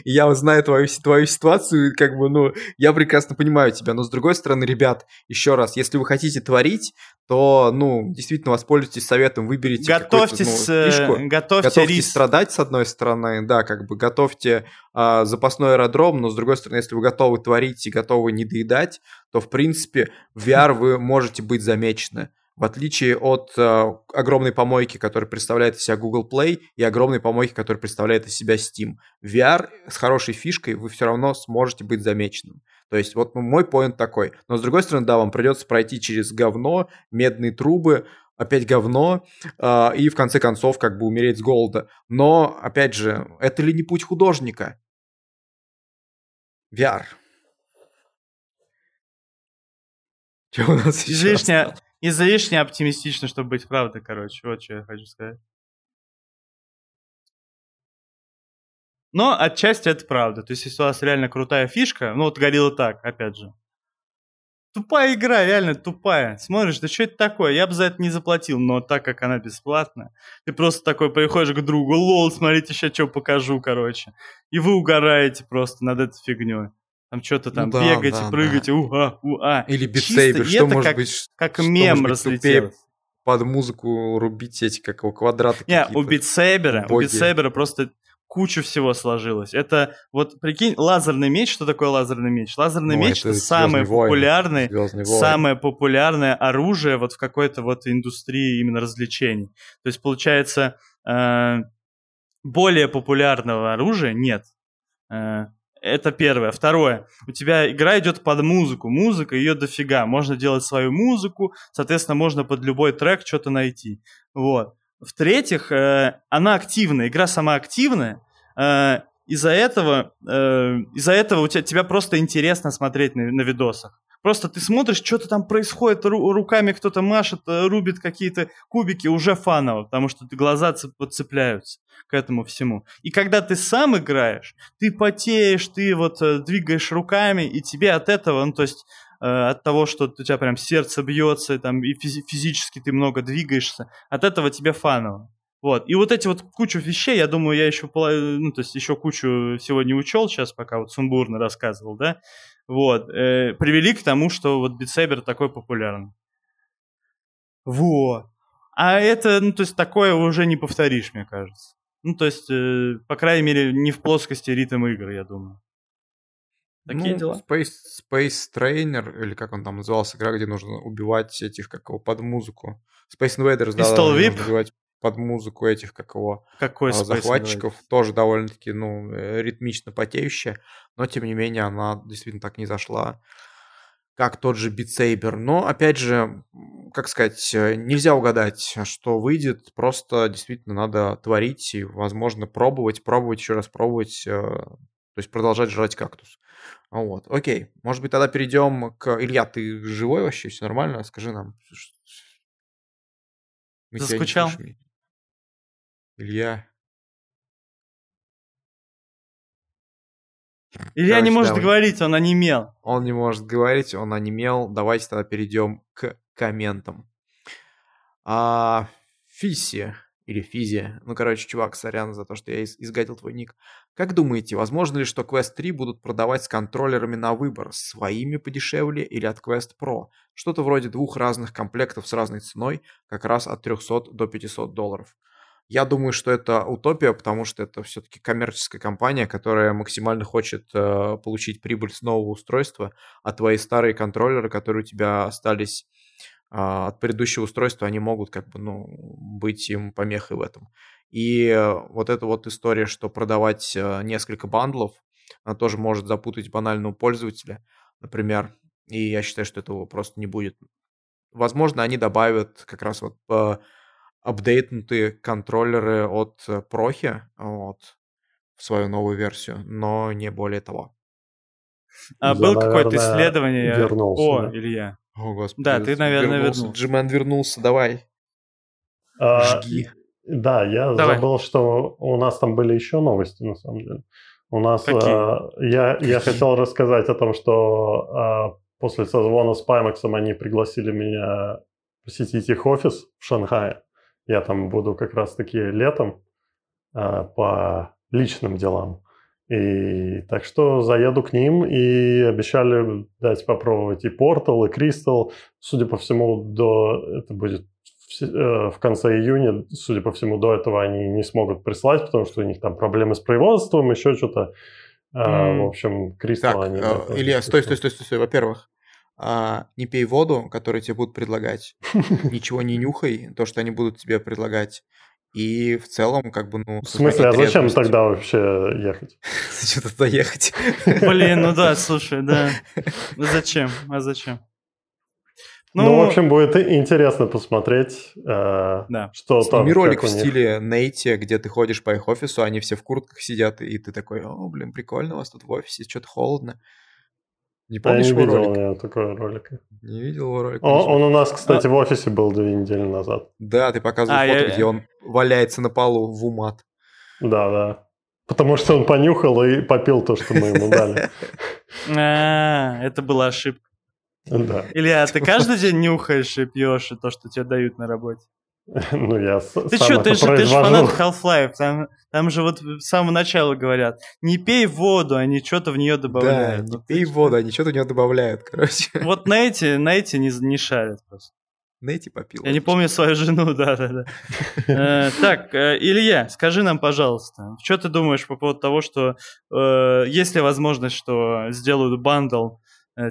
я знаю твою, твою ситуацию, как бы, ну, я прекрасно понимаю тебя. Но с другой стороны, ребят, еще раз, если вы хотите творить, то, ну, действительно воспользуйтесь советом, выберите готовьтесь, ну, фишку. Готовьте, готовьте риск. страдать, с одной стороны, да, как бы готовьте э, запасной аэродром, но с другой стороны, если вы готовы творить и готовы не доедать, то, в принципе, в VR вы можете быть замечены в отличие от э, огромной помойки, которая представляет из себя Google Play, и огромной помойки, которая представляет из себя Steam. VR с хорошей фишкой вы все равно сможете быть замеченным. То есть вот мой поинт такой. Но с другой стороны, да, вам придется пройти через говно, медные трубы, опять говно, э, и в конце концов как бы умереть с голода. Но, опять же, это ли не путь художника? VR. Что у нас Излишне, излишне оптимистично, чтобы быть правдой, короче. Вот что я хочу сказать. Но отчасти это правда. То есть, если у вас реально крутая фишка, ну вот горилла так, опять же. Тупая игра, реально тупая. Смотришь, да что это такое? Я бы за это не заплатил, но так как она бесплатная, ты просто такой приходишь к другу, лол, смотрите, сейчас что покажу, короче. И вы угораете просто над этой фигней. Там что-то там ну, да, бегаете, да, прыгаете, да. уа, уа. Или битсейбер, что может как, быть? Как мем разлетелось. Под музыку рубить эти, как его, квадраты Не, у битсейбера, у битсейбера просто куча всего сложилось. Это, вот прикинь, лазерный меч, что такое лазерный меч? Лазерный ну, меч это, это самое популярное, самое популярное оружие вот в какой-то вот индустрии именно развлечений. То есть, получается, э, более популярного оружия нет. Э, это первое. Второе. У тебя игра идет под музыку. Музыка ее дофига. Можно делать свою музыку. Соответственно, можно под любой трек что-то найти. Вот. В-третьих, э, она активная. Игра сама активная. Э, из-за этого, э, из-за этого у тебя, тебя просто интересно смотреть на, на видосах. Просто ты смотришь, что-то там происходит, ру- руками кто-то машет, э, рубит какие-то кубики, уже фаново, потому что глаза подцепляются к этому всему. И когда ты сам играешь, ты потеешь, ты вот э, двигаешь руками, и тебе от этого, ну то есть э, от того, что у тебя прям сердце бьется, там, и физи- физически ты много двигаешься, от этого тебе фаново. Вот. И вот эти вот кучу вещей, я думаю, я еще, ну, то есть еще кучу сегодня учел сейчас, пока вот сумбурно рассказывал, да, вот, э, привели к тому, что вот Saber такой популярный. Вот. А это, ну, то есть такое уже не повторишь, мне кажется. Ну, то есть, э, по крайней мере, не в плоскости ритм игр, я думаю. Такие ну, дела. Space, Space Trainer, или как он там назывался, игра, где нужно убивать этих, как его, под музыку. Space Invaders, да, да, нужно убивать под музыку этих, как его, Какой а, захватчиков, тоже довольно-таки, ну, э, ритмично потеющая, но, тем не менее, она действительно так не зашла, как тот же Saber. Но, опять же, как сказать, э, нельзя угадать, что выйдет, просто действительно надо творить и, возможно, пробовать, пробовать, еще раз пробовать, э, то есть продолжать жрать кактус. Вот, окей. Может быть, тогда перейдем к... Илья, ты живой вообще? Все нормально? Скажи нам. Мы Заскучал? Илья. Илья Короче, не может давай. говорить, он онемел. Он не может говорить, он онемел. Давайте тогда перейдем к комментам. А, Фиси или Физи. Ну, короче, чувак, сорян за то, что я изгадил твой ник. Как думаете, возможно ли, что Quest 3 будут продавать с контроллерами на выбор, своими подешевле или от Quest Pro? Что-то вроде двух разных комплектов с разной ценой, как раз от 300 до 500 долларов. Я думаю, что это утопия, потому что это все-таки коммерческая компания, которая максимально хочет э, получить прибыль с нового устройства, а твои старые контроллеры, которые у тебя остались э, от предыдущего устройства, они могут как бы, ну, быть им помехой в этом. И э, вот эта вот история, что продавать э, несколько бандлов, она тоже может запутать банального пользователя, например, и я считаю, что этого просто не будет. Возможно, они добавят как раз вот э, апдейтнутые контроллеры от э, Прохи вот, в свою новую версию, но не более того. А был какое-то исследование? Вернулся. О, да. Илья. О, господи. Да, ты, наверное, вернулся. вернулся. Джимен вернулся, давай. А, Жги. Да, я давай. забыл, что у нас там были еще новости, на самом деле. У нас а, я, я хотел рассказать о том, что а, после созвона с Паймаксом они пригласили меня посетить их офис в Шанхае. Я там буду как раз-таки летом э, по личным делам. И так что заеду к ним и обещали дать попробовать и Portal, и Crystal. Судя по всему, до это будет в, э, в конце июня, судя по всему, до этого они не смогут прислать, потому что у них там проблемы с производством, еще что-то. Mm. В общем, Crystal так, они... Э, Илья, стой, стой, стой, стой, стой. Во-первых, а, не пей воду, которую тебе будут предлагать, ничего не нюхай, то, что они будут тебе предлагать. И в целом, как бы, ну... В смысле, а зачем тогда вообще ехать? Зачем туда ехать? Блин, ну да, слушай, да. Ну зачем? А зачем? Ну, ну, в общем, будет интересно посмотреть, э, да. что там. Сними ролик в стиле Нейти, где ты ходишь по их офису, они все в куртках сидят, и ты такой, о, блин, прикольно у вас тут в офисе, что-то холодно. Не помнишь я не видел ролика? я такого ролика. Не видел его ролика? Он, он у нас, кстати, а... в офисе был две недели назад. Да, ты показывал а, фото, я... где он валяется на полу в умат. Да, да. Потому что он понюхал и попил то, что мы ему дали. А, это была ошибка. Да. Илья, ты каждый день нюхаешь и пьешь то, что тебе дают на работе? Ну, я Ты что, ты же, ты же фанат Half-Life. Там, там же вот с самого начала говорят, не пей воду, они что-то в нее добавляют. Да, не пей воду, они что-то в нее добавляют, короче. Вот на эти, на эти не, не шарят просто. На эти попил. Я не помню свою жену, да-да-да. Э, так, э, Илья, скажи нам, пожалуйста, что ты думаешь по поводу того, что э, есть ли возможность, что сделают бандл,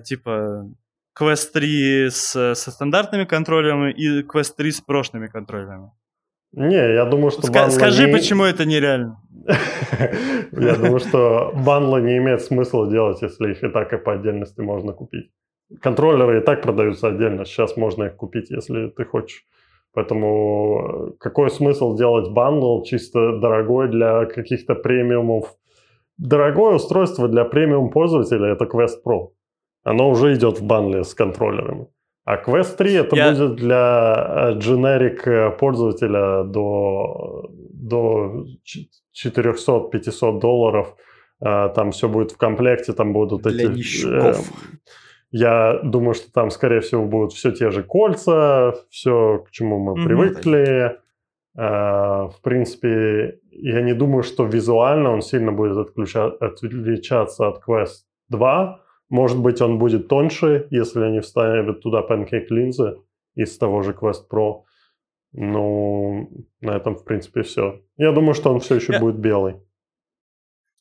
типа Quest 3 с, со стандартными контроллерами и Quest 3 с прошлыми контроллерами. Не, я думаю, что Ска- Скажи, не... почему это нереально? Я думаю, что бандлы не имеет смысла делать, если их и так и по отдельности можно купить. Контроллеры и так продаются отдельно, сейчас можно их купить, если ты хочешь. Поэтому какой смысл делать бандл чисто дорогой для каких-то премиумов дорогое устройство для премиум пользователя это Quest Pro. Оно уже идет в бандле с контроллерами. А Quest 3 это Я... будет для generic э, пользователя до, до 400-500 долларов. А, там все будет в комплекте, там будут для эти... Нищуков. Я думаю, что там, скорее всего, будут все те же кольца, все, к чему мы mm-hmm. привыкли. А, в принципе, я не думаю, что визуально он сильно будет отключа- отличаться от Quest 2. Может быть, он будет тоньше, если они вставят туда pancake линзы из того же Quest Pro. Ну, на этом, в принципе, все. Я думаю, что он все еще я... будет белый.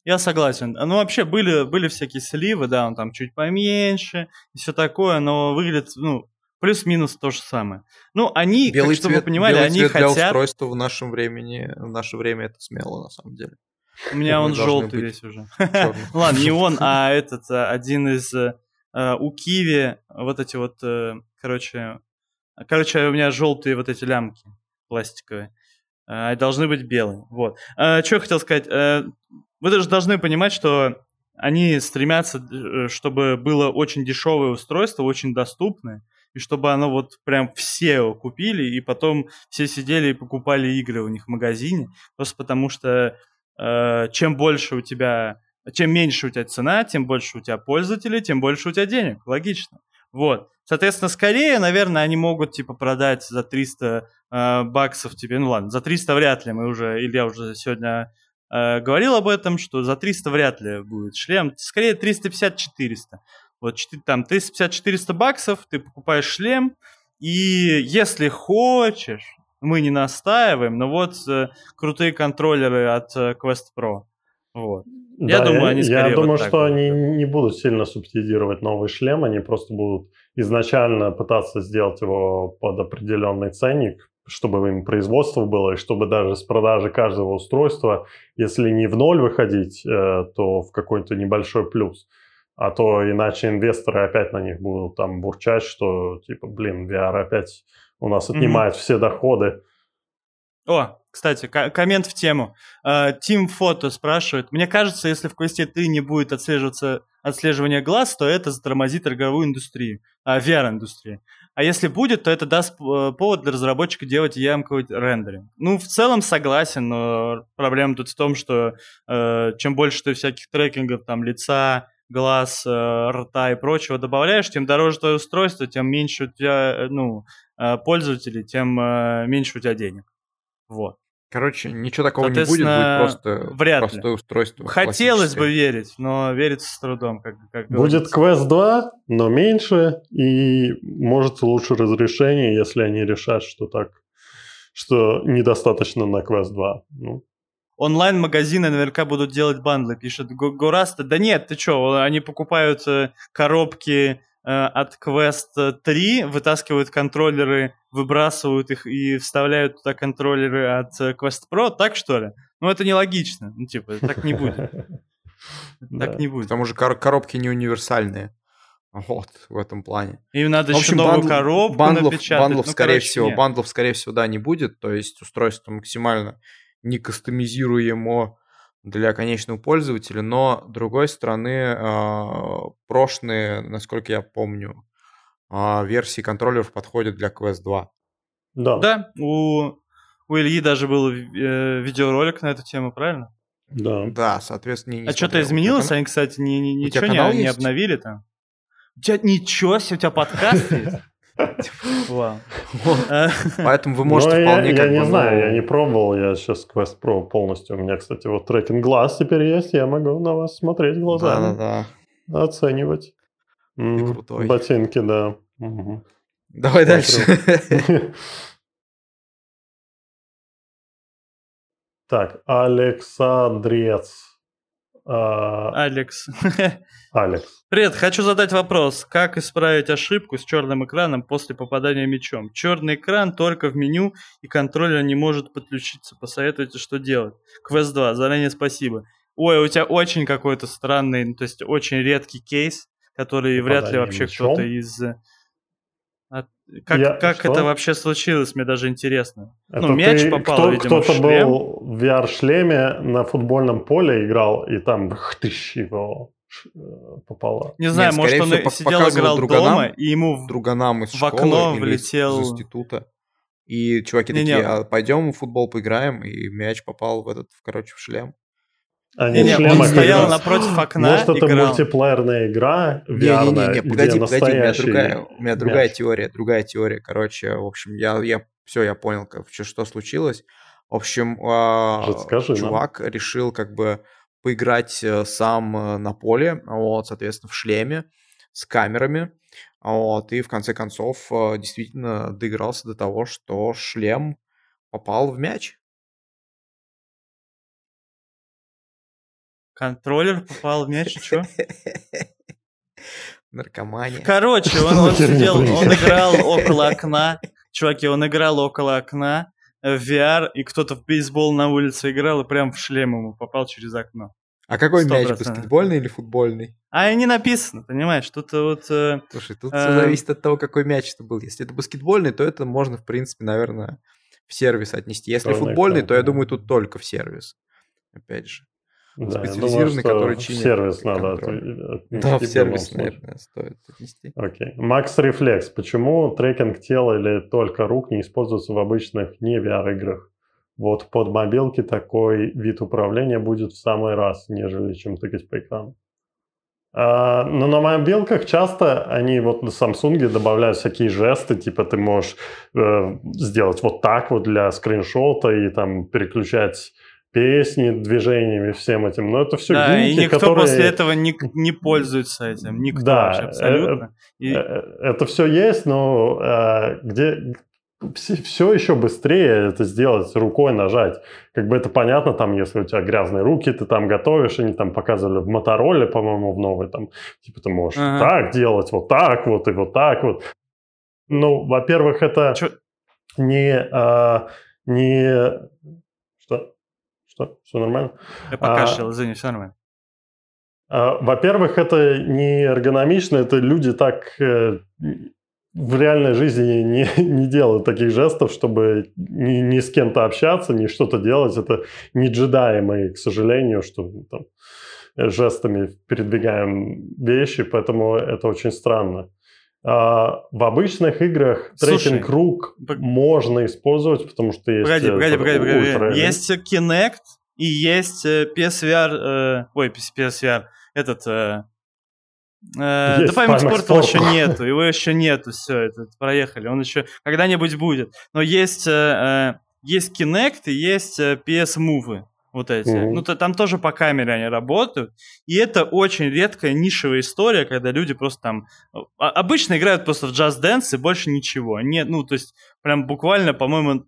Я согласен. Ну, вообще, были, были всякие сливы, да, он там чуть поменьше и все такое, но выглядит, ну, плюс-минус то же самое. Ну, они, белый как, чтобы вы понимали, белый они цвет хотят... для устройства в нашем времени, в наше время это смело, на самом деле. У меня он желтый весь уже. Ладно, не он, а этот, а, один из... Э, у Киви вот эти вот, э, короче... Короче, у меня желтые вот эти лямки пластиковые. А, должны быть белые. Вот. Что я хотел сказать. Э, вы даже должны понимать, что они стремятся, чтобы было очень дешевое устройство, очень доступное, и чтобы оно вот прям все купили, и потом все сидели и покупали игры у них в магазине, просто потому что э, чем больше у тебя, чем меньше у тебя цена, тем больше у тебя пользователей, тем больше у тебя денег, логично. Вот. Соответственно, скорее, наверное, они могут, типа, продать за 300 э, баксов тебе, ну ладно, за 300 вряд ли, мы уже, Илья уже сегодня э, говорил об этом, что за 300 вряд ли будет шлем, скорее 350-400. Вот там 350-400 баксов, ты покупаешь шлем, и если хочешь, мы не настаиваем, но вот э, крутые контроллеры от э, Quest Pro. Вот. Да, я думаю, они скорее Я думаю, вот что они не будут сильно субсидировать новый шлем, они просто будут изначально пытаться сделать его под определенный ценник, чтобы им производство было, и чтобы даже с продажи каждого устройства, если не в ноль выходить, э, то в какой-то небольшой плюс. А то иначе инвесторы опять на них будут там бурчать, что типа, блин, VR опять у нас отнимает mm-hmm. все доходы. О, кстати, коммент в тему. Тим Фото спрашивает. Мне кажется, если в Quest 3 не будет отслеживаться отслеживание глаз, то это затормозит роговую индустрию, а, VR-индустрию. А если будет, то это даст э, повод для разработчика делать ямковый рендеринг. Ну, в целом согласен, но проблема тут в том, что э, чем больше ты всяких трекингов, там, лица, глаз, э, рта и прочего добавляешь, тем дороже твое устройство, тем меньше у тебя, э, ну, э, пользователей, тем меньше у тебя денег. Вот. Короче, ничего такого не будет, будет просто вряд простое ли. устройство. Хотелось бы верить, но верится с трудом, как, как Будет Quest 2, но меньше, и может лучше разрешение, если они решат, что так, что недостаточно на Quest 2. Ну. Онлайн-магазины наверняка будут делать бандлы, пишет Гораста. Да нет, ты что, они покупают э, коробки Э, от Quest 3 вытаскивают контроллеры, выбрасывают их и вставляют туда контроллеры от э, Quest Pro, так что ли? Ну, это нелогично. Ну, типа, так не будет. Так не будет. К тому же коробки не универсальные. Вот, в этом плане. Им надо в общем, еще новую bundle, коробку bundle ов, напечатать. Bundle ов, ну, скорее короче, всего, нет. bundle ов, скорее всего, да, не будет. То есть устройство максимально не кастомизируемо для конечного пользователя, но, с другой стороны, а, прошлые, насколько я помню, а, версии контроллеров подходят для Quest 2. Да. Да, у, у Ильи даже был э, видеоролик на эту тему, правильно? Да. Да, соответственно, не А что-то изменилось? Они, кстати, ни, ни, ничего не, не обновили там? У тебя ничего себе, у тебя подкаст есть? Поэтому вы можете вполне Я не знаю, я не пробовал, я сейчас Quest Pro полностью. У меня, кстати, вот трекинг глаз теперь есть, я могу на вас смотреть глазами. Оценивать. крутой. Ботинки, да. Давай дальше. Так, Александрец. А, Алекс. Алекс. Привет, хочу задать вопрос. Как исправить ошибку с черным экраном после попадания мячом? Черный экран только в меню, и контроллер не может подключиться. Посоветуйте, что делать. Квест 2, заранее спасибо. Ой, у тебя очень какой-то странный, то есть очень редкий кейс, который попадание вряд ли вообще кто-то из... А как Я- как что? это вообще случилось, мне даже интересно. Это ну, мяч ты- попал, кто- видимо, в Кто-то шлем. был в VR-шлеме на футбольном поле играл, и там хтыщ его э, попало. Не знаю, Нет, может, он всего, сидел, играл друганам. дома, и ему в- друганам из в школы окно влетел- из института. И чуваки Не-не. такие, а пойдем в футбол поиграем, и мяч попал в этот, короче, в шлем. Они Не-не, в он стоял напротив окна, Может, это играл. мультиплеерная игра VR, Не-не-не, где погоди, погоди, у меня другая, у меня другая мяч. теория, другая теория. Короче, в общем, я, я все, я понял, как, что, что случилось. В общем, а, Расскажи нам. чувак решил как бы поиграть э, сам э, на поле, вот, соответственно, в шлеме, с камерами, вот, и в конце концов э, действительно доигрался до того, что шлем попал в мяч. Контроллер попал в мяч, и чё? Наркомания. Короче, он, он сидел, он играл около окна. Чуваки, он играл около окна э, в VR, и кто-то в бейсбол на улице играл, и прям в шлем ему попал через окно. А какой Сто мяч, процентов. баскетбольный или футбольный? А и не написано, понимаешь, тут э, вот... э, Слушай, тут Эм. все зависит от того, какой мяч это был. Если это баскетбольный, то это можно, в принципе, наверное, в сервис отнести. Если футбольный, то я думаю, тут только в сервис. Опять же. Да, специализированный, думаю, который чинит сервис надо отнести Да, в сервис, наверное, стоит отнести. Окей. Макс Рефлекс. Почему трекинг тела или только рук не используется в обычных не VR-играх? Вот под мобилки такой вид управления будет в самый раз, нежели чем тыкать по экрану. А, но на мобилках часто они вот на Samsung добавляют всякие жесты, типа ты можешь э, сделать вот так вот для скриншота и там переключать песни движениями всем этим. Но это все да, и гиммики, никто которые... после этого не, не пользуется этим. Никто Да, вообще абсолютно. И- Э, Это все есть, но э, где все, еще быстрее это сделать рукой нажать. Как бы это понятно, там, если у тебя грязные руки, ты там готовишь, они там показывали в Мотороле, по-моему, в новой, там, типа ты можешь Ага. так делать, вот так вот и вот так вот. Ну, во-первых, это Чё- не, а, не... Что? Что? Все нормально? Я покашлял, извини, все нормально. А, Во-первых, это не эргономично, это люди так э, в реальной жизни не, не делают таких жестов, чтобы ни, ни с кем-то общаться, ни что-то делать. Это не джедаи к сожалению, что там жестами передвигаем вещи, поэтому это очень странно. А, в обычных играх Слушай, трекинг рук пог- можно использовать, потому что есть... Погоди, э, погоди, погоди, погоди. ультра- Есть Kinect и есть э, PSVR, э, ой, PSVR, этот, э, э, Есть да Pimax Portal еще нету, его еще нету, все, это проехали, он еще когда-нибудь будет. Но есть, э, э, есть Kinect и есть PS Move, вот эти. Мгм. Ну, то, там тоже по камере они работают. И это очень редкая нишевая история, когда люди просто там... а- Обычно играют просто в Just Dance и больше ничего. Нет, ну, то есть прям буквально, по-моему,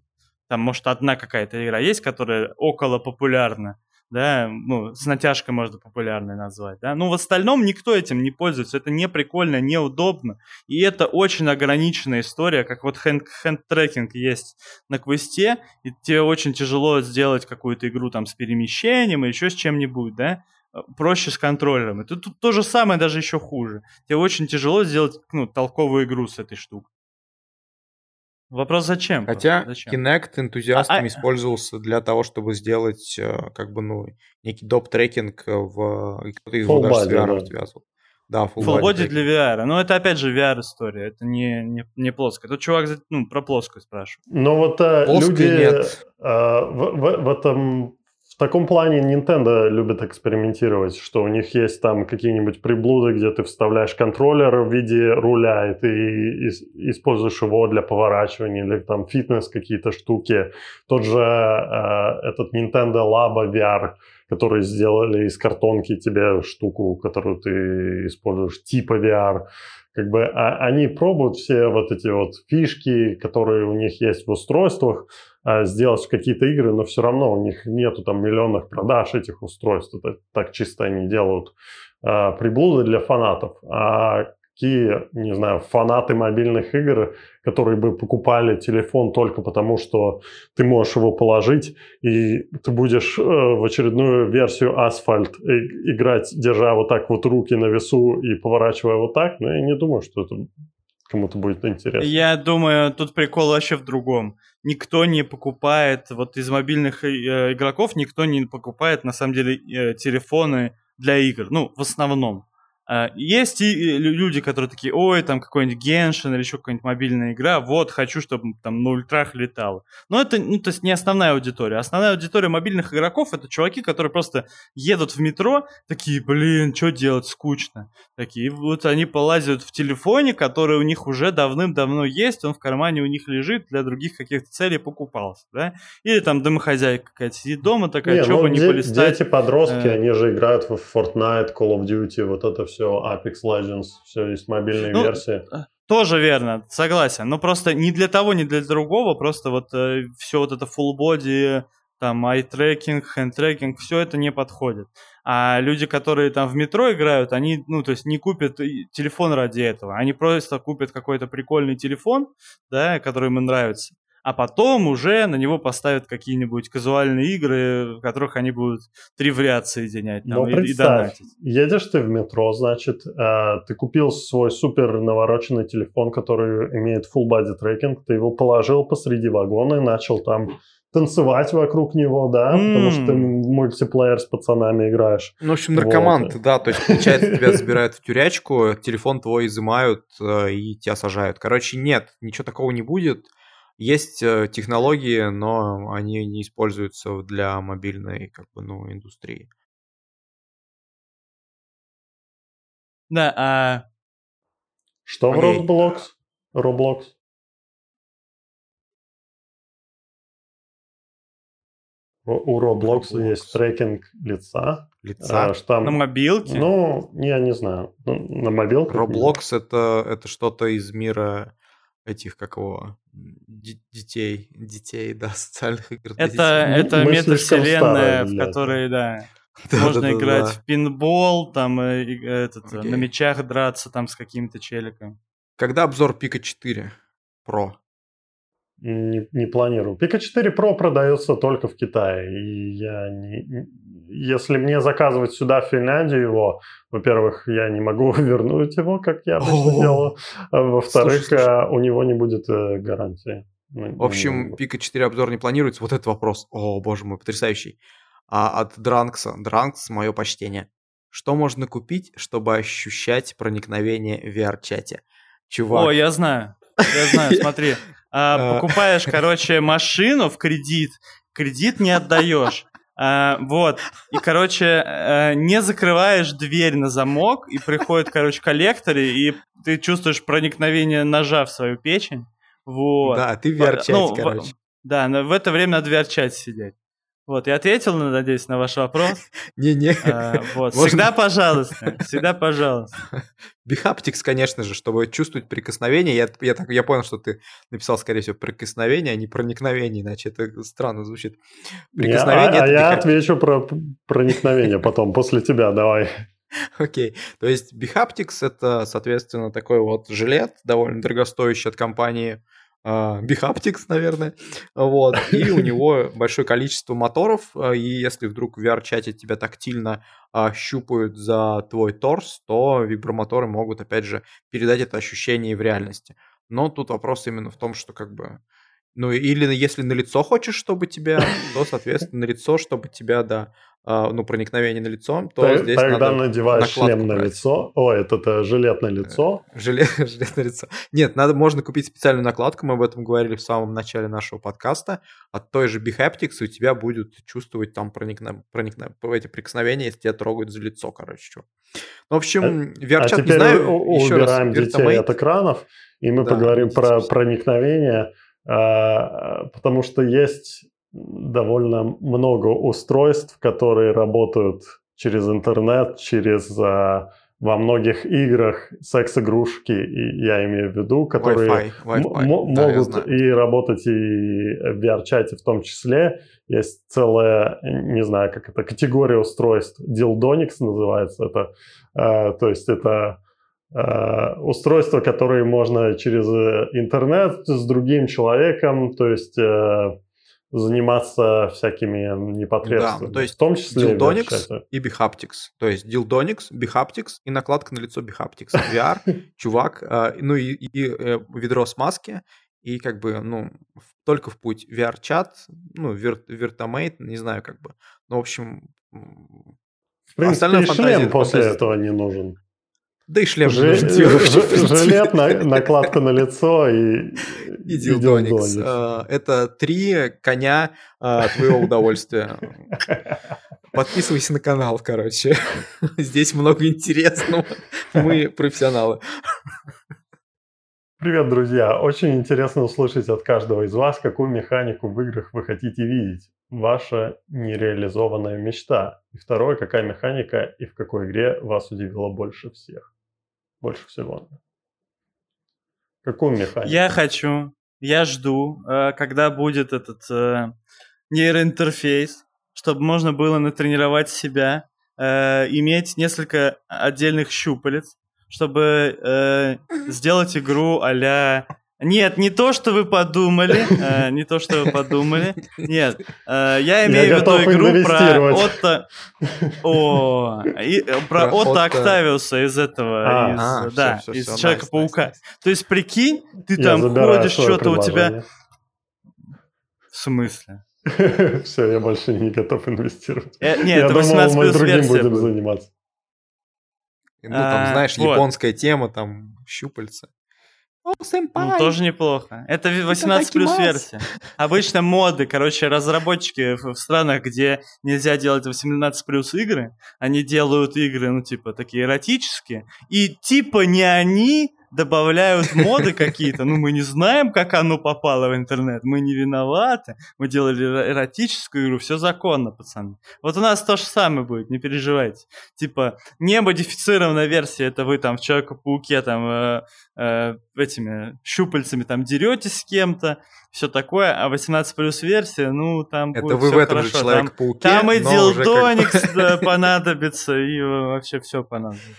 там, может, одна какая-то игра есть, которая около популярна, да, ну, с натяжкой можно популярной назвать, да, но в остальном никто этим не пользуется, это не прикольно, неудобно, и это очень ограниченная история, как вот hand- hand-tracking есть на квесте, и тебе очень тяжело сделать какую-то игру там с перемещением и еще с чем-нибудь, да, э, проще с контроллером. Тут, тут то же самое, даже еще хуже. Тебе очень тяжело сделать, ну, толковую игру с этой штукой. Вопрос зачем? Хотя? Зачем? Kinect энтузиастами А- а- использовался для того, чтобы сделать э, как бы, ну, некий доп-трекинг э, в... и Кто-то из VR да. связывал. Да, full, Full body body трекинг. для VR. Но это опять же VR-история. Это не, не, не плоская. Тут чувак за- ну, про плоскую спрашивает. Но вот э, Плоской люди нет. э, в, в- в этом в таком плане Nintendo любит экспериментировать, что у них есть там какие-нибудь приблуды, где ты вставляешь контроллер в виде руля, и ты ис- используешь его для поворачивания, или там фитнес какие-то штуки. Тот же э, этот Nintendo Labo VR, который сделали из картонки тебе штуку, которую ты используешь типа VR. Как бы а- они пробуют все вот эти вот фишки, которые у них есть в устройствах, сделать в какие-то игры, но все равно у них нету там миллионных продаж этих устройств. Это так чисто они делают а, приблуды для фанатов. А какие, не знаю, фанаты мобильных игр, которые бы покупали телефон только потому, что ты можешь его положить, и ты будешь э, в очередную версию асфальт играть, держа вот так вот руки на весу и поворачивая вот так, но я не думаю, что это кому-то будет интересно. Я думаю, тут прикол вообще в другом. Никто не покупает, вот из мобильных э, игроков никто не покупает, на самом деле, э, телефоны для игр. Ну, в основном. А, есть и люди, которые такие, ой, там какой-нибудь Геншин или еще какая-нибудь мобильная игра, вот, хочу, чтобы там на ультрах летало. Но это, ну, то есть не основная аудитория. Основная аудитория мобильных игроков это чуваки, которые просто едут в метро, такие, блин, что делать, скучно. Такие, вот они полазят в телефоне, который у них уже давным-давно есть, он в кармане у них лежит, для других каких-то целей покупался, да? Или там домохозяйка какая-то сидит дома такая, что ну, бы не полистать. Дети-подростки, э... они же играют в Fortnite, Call of Duty, вот это все все Apex Legends, все есть мобильные ну, версии. Э, тоже верно, согласен. Но просто не для того, не для другого, просто вот э, все вот это full body, там eye tracking, hand tracking, все это не подходит. А люди, которые там в метро играют, они, ну, то есть не купят телефон ради этого. Они просто купят какой-то прикольный телефон, да, который им нравится а потом уже на него поставят какие-нибудь казуальные игры, в которых они будут три вариации соединять там, Но и, представь, и едешь ты в метро, значит, э, ты купил свой супер навороченный телефон, который имеет full body tracking, ты его положил посреди вагона и начал там танцевать вокруг него, да, mm. потому что ты мультиплеер с пацанами играешь. Ну, в общем, наркоман вот. да, то есть, получается, тебя забирают в тюрячку, телефон твой изымают э, и тебя сажают. Короче, нет, ничего такого не будет. Есть э, технологии, но они не используются для мобильной как бы, ну, индустрии. Да, а... Что Окей. в Roblox? Roblox? У Roblox, Roblox есть трекинг лица. Лица? А, там, на мобилке? Ну, я не знаю. Ну, на мобилке. Roblox это, это что-то из мира этих, как его, детей, детей, да, социальных игр. Это, это Мы метавселенная, в которой, да, да можно да, играть да. в пинбол, там, э, этот, okay. на мечах драться там с каким-то челиком. Когда обзор Пика 4 Pro? Не, не планирую. Пика 4 Pro продается только в Китае. И я не, если мне заказывать сюда, в Финляндию его, во-первых, я не могу вернуть его, как я обычно делаю. А во-вторых, слушай, слушай. у него не будет э, гарантии. В общем, Пика 4 обзор не планируется. Вот этот вопрос. О, боже мой, потрясающий. А от Дранкса. Дранкс, мое почтение. Что можно купить, чтобы ощущать проникновение в VR-чате? Чувак. О, я знаю. Я знаю, смотри. А, а. покупаешь, короче, машину в кредит, кредит не отдаешь. А, вот. И, короче, а, не закрываешь дверь на замок, и приходят, короче, коллекторы, и ты чувствуешь проникновение ножа в свою печень. Вот. Да, ты в VR-чате, ну, короче. Да, но в это время надо в VR-чате сидеть. Вот, я ответил, надеюсь, на ваш вопрос. Не-не. А, вот, всегда пожалуйста, всегда пожалуйста. Бихаптикс, конечно же, чтобы чувствовать прикосновение. Я, я, так, я понял, что ты написал, скорее всего, прикосновение, а не проникновение, иначе это странно звучит. Прикосновение. Не, а, а я отвечу про проникновение потом, после тебя, давай. Окей. Okay. То есть Бихаптикс это, соответственно, такой вот жилет, довольно дорогостоящий от компании Uh, наверное, вот, и у него большое количество моторов, а, и если вдруг в VR-чате тебя тактильно uh, щупают за твой торс, то вибромоторы могут, опять же, передать это ощущение в реальности. Но тут вопрос именно в том, что как бы ну, или если на лицо хочешь, чтобы тебя, то, соответственно, на лицо, чтобы тебя, да, а, ну, проникновение на лицо, то Ты, здесь Тогда надо надеваешь шлем на брать. лицо. О, это, это жилет на лицо. Э, жилет, жилет на лицо. Нет, надо, можно купить специальную накладку, мы об этом говорили в самом начале нашего подкаста. От той же Behaptics у тебя будет чувствовать там проникна, проникна, эти прикосновения, если тебя трогают за лицо, короче. Ну, в общем, а, VR-чат, а не знаю, еще убираем раз, детей от экранов, и мы да, поговорим про проникновение а, потому что есть довольно много устройств, которые работают через интернет, через а, во многих играх секс-игрушки, и я имею в виду, которые Wi-Fi, Wi-Fi. могут да, и работать и в VR-чате в том числе. Есть целая, не знаю, как это, категория устройств. Dildonix называется это. Э, то есть это Э, устройства, которые можно через э, интернет с другим человеком, то есть э, заниматься всякими непотребствами. Да, то есть в том числе Dildonics и Behaptics. То есть Dildonics, Behaptics и накладка на лицо Behaptics. VR, чувак, а, ну и, и э, ведро смазки, и как бы, ну, только в путь. VR-чат, ну, Virtamate, не знаю, как бы. Ну, в общем... В принципе, шлем после этого не нужен. Да и шлем Ж... Жилет, накладка на лицо и... И дилдоникс. А, это три коня а, твоего удовольствия. Подписывайся на канал, короче. Здесь много интересного. Мы профессионалы. Привет, друзья! Очень интересно услышать от каждого из вас, какую механику в играх вы хотите видеть. Ваша нереализованная мечта. И второе, какая механика и в какой игре вас удивила больше всех больше всего? Какую механику? Я хочу, я жду, э, когда будет этот э, нейроинтерфейс, чтобы можно было натренировать себя, э, иметь несколько отдельных щупалец, чтобы сделать игру а-ля нет, не то, что вы подумали, э, не то, что вы подумали. Нет, э, я имею я в виду игру про Отто... О, и, э, про, про Отто, Октавиуса из этого, а, из, а, да, все, все, из все, Человека-паука. Nice, nice, nice. То есть, прикинь, ты я там ходишь, что-то у тебя... В смысле? Все, я больше не готов инвестировать. Э, нет, это 18 думал, мы другим будем заниматься. Ну, там, а, знаешь, японская тема, там, щупальца. О, Ну, тоже неплохо. Это 18 плюс версия. Обычно моды, короче, разработчики в странах, где нельзя делать 18 плюс игры, они делают игры, ну, типа, такие эротические. И типа не они добавляют моды какие-то, ну, мы не знаем, как оно попало в интернет, мы не виноваты, мы делали эротическую игру, все законно, пацаны. Вот у нас то же самое будет, не переживайте. Типа, не модифицированная версия, это вы там в Человека-пауке там э, э, этими щупальцами там деретесь с кем-то, все такое, а 18 плюс версия, ну, там Это будет вы в этом же Человек-пауке, Там и Дилдоникс как... понадобится, и вообще все понадобится.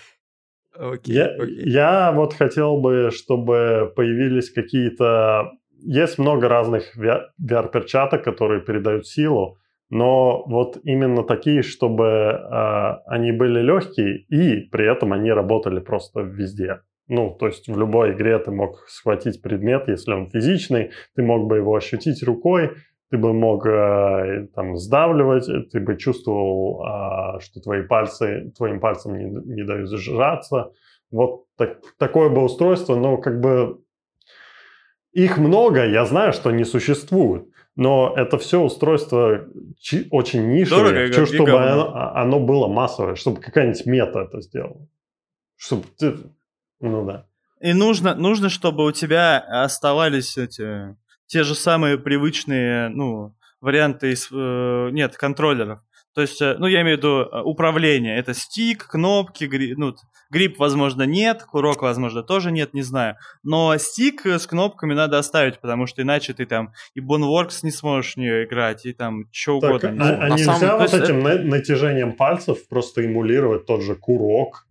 Окей, я, окей. я вот хотел бы, чтобы появились какие-то... Есть много разных VR-перчаток, которые передают силу, но вот именно такие, чтобы э, они были легкие и при этом они работали просто везде. Ну, то есть в любой игре ты мог схватить предмет, если он физичный, ты мог бы его ощутить рукой, ты бы мог э, там сдавливать, ты бы чувствовал, э, что твои пальцы, твоим пальцем не, не дают сжаться. Вот так, такое бы устройство, но как бы их много, я знаю, что не существует. Но это все устройство очень нишевое. Дорого, Хочу, чтобы оно, а, оно было массовое, чтобы какая-нибудь мета это сделала. Чтобы ты... Ну да. И нужно, нужно, чтобы у тебя оставались эти те же самые привычные, ну, варианты из, э, нет, контроллеров. То есть, э, ну, я имею в виду э, управление. Это стик, кнопки, гри, ну, грипп, возможно, нет, курок, возможно, тоже нет, не знаю. Но стик с кнопками надо оставить, потому что иначе ты там и Boneworks не сможешь в нее играть, и там что так, угодно. А, а нельзя самом... вот этим это... натяжением пальцев просто эмулировать тот же курок,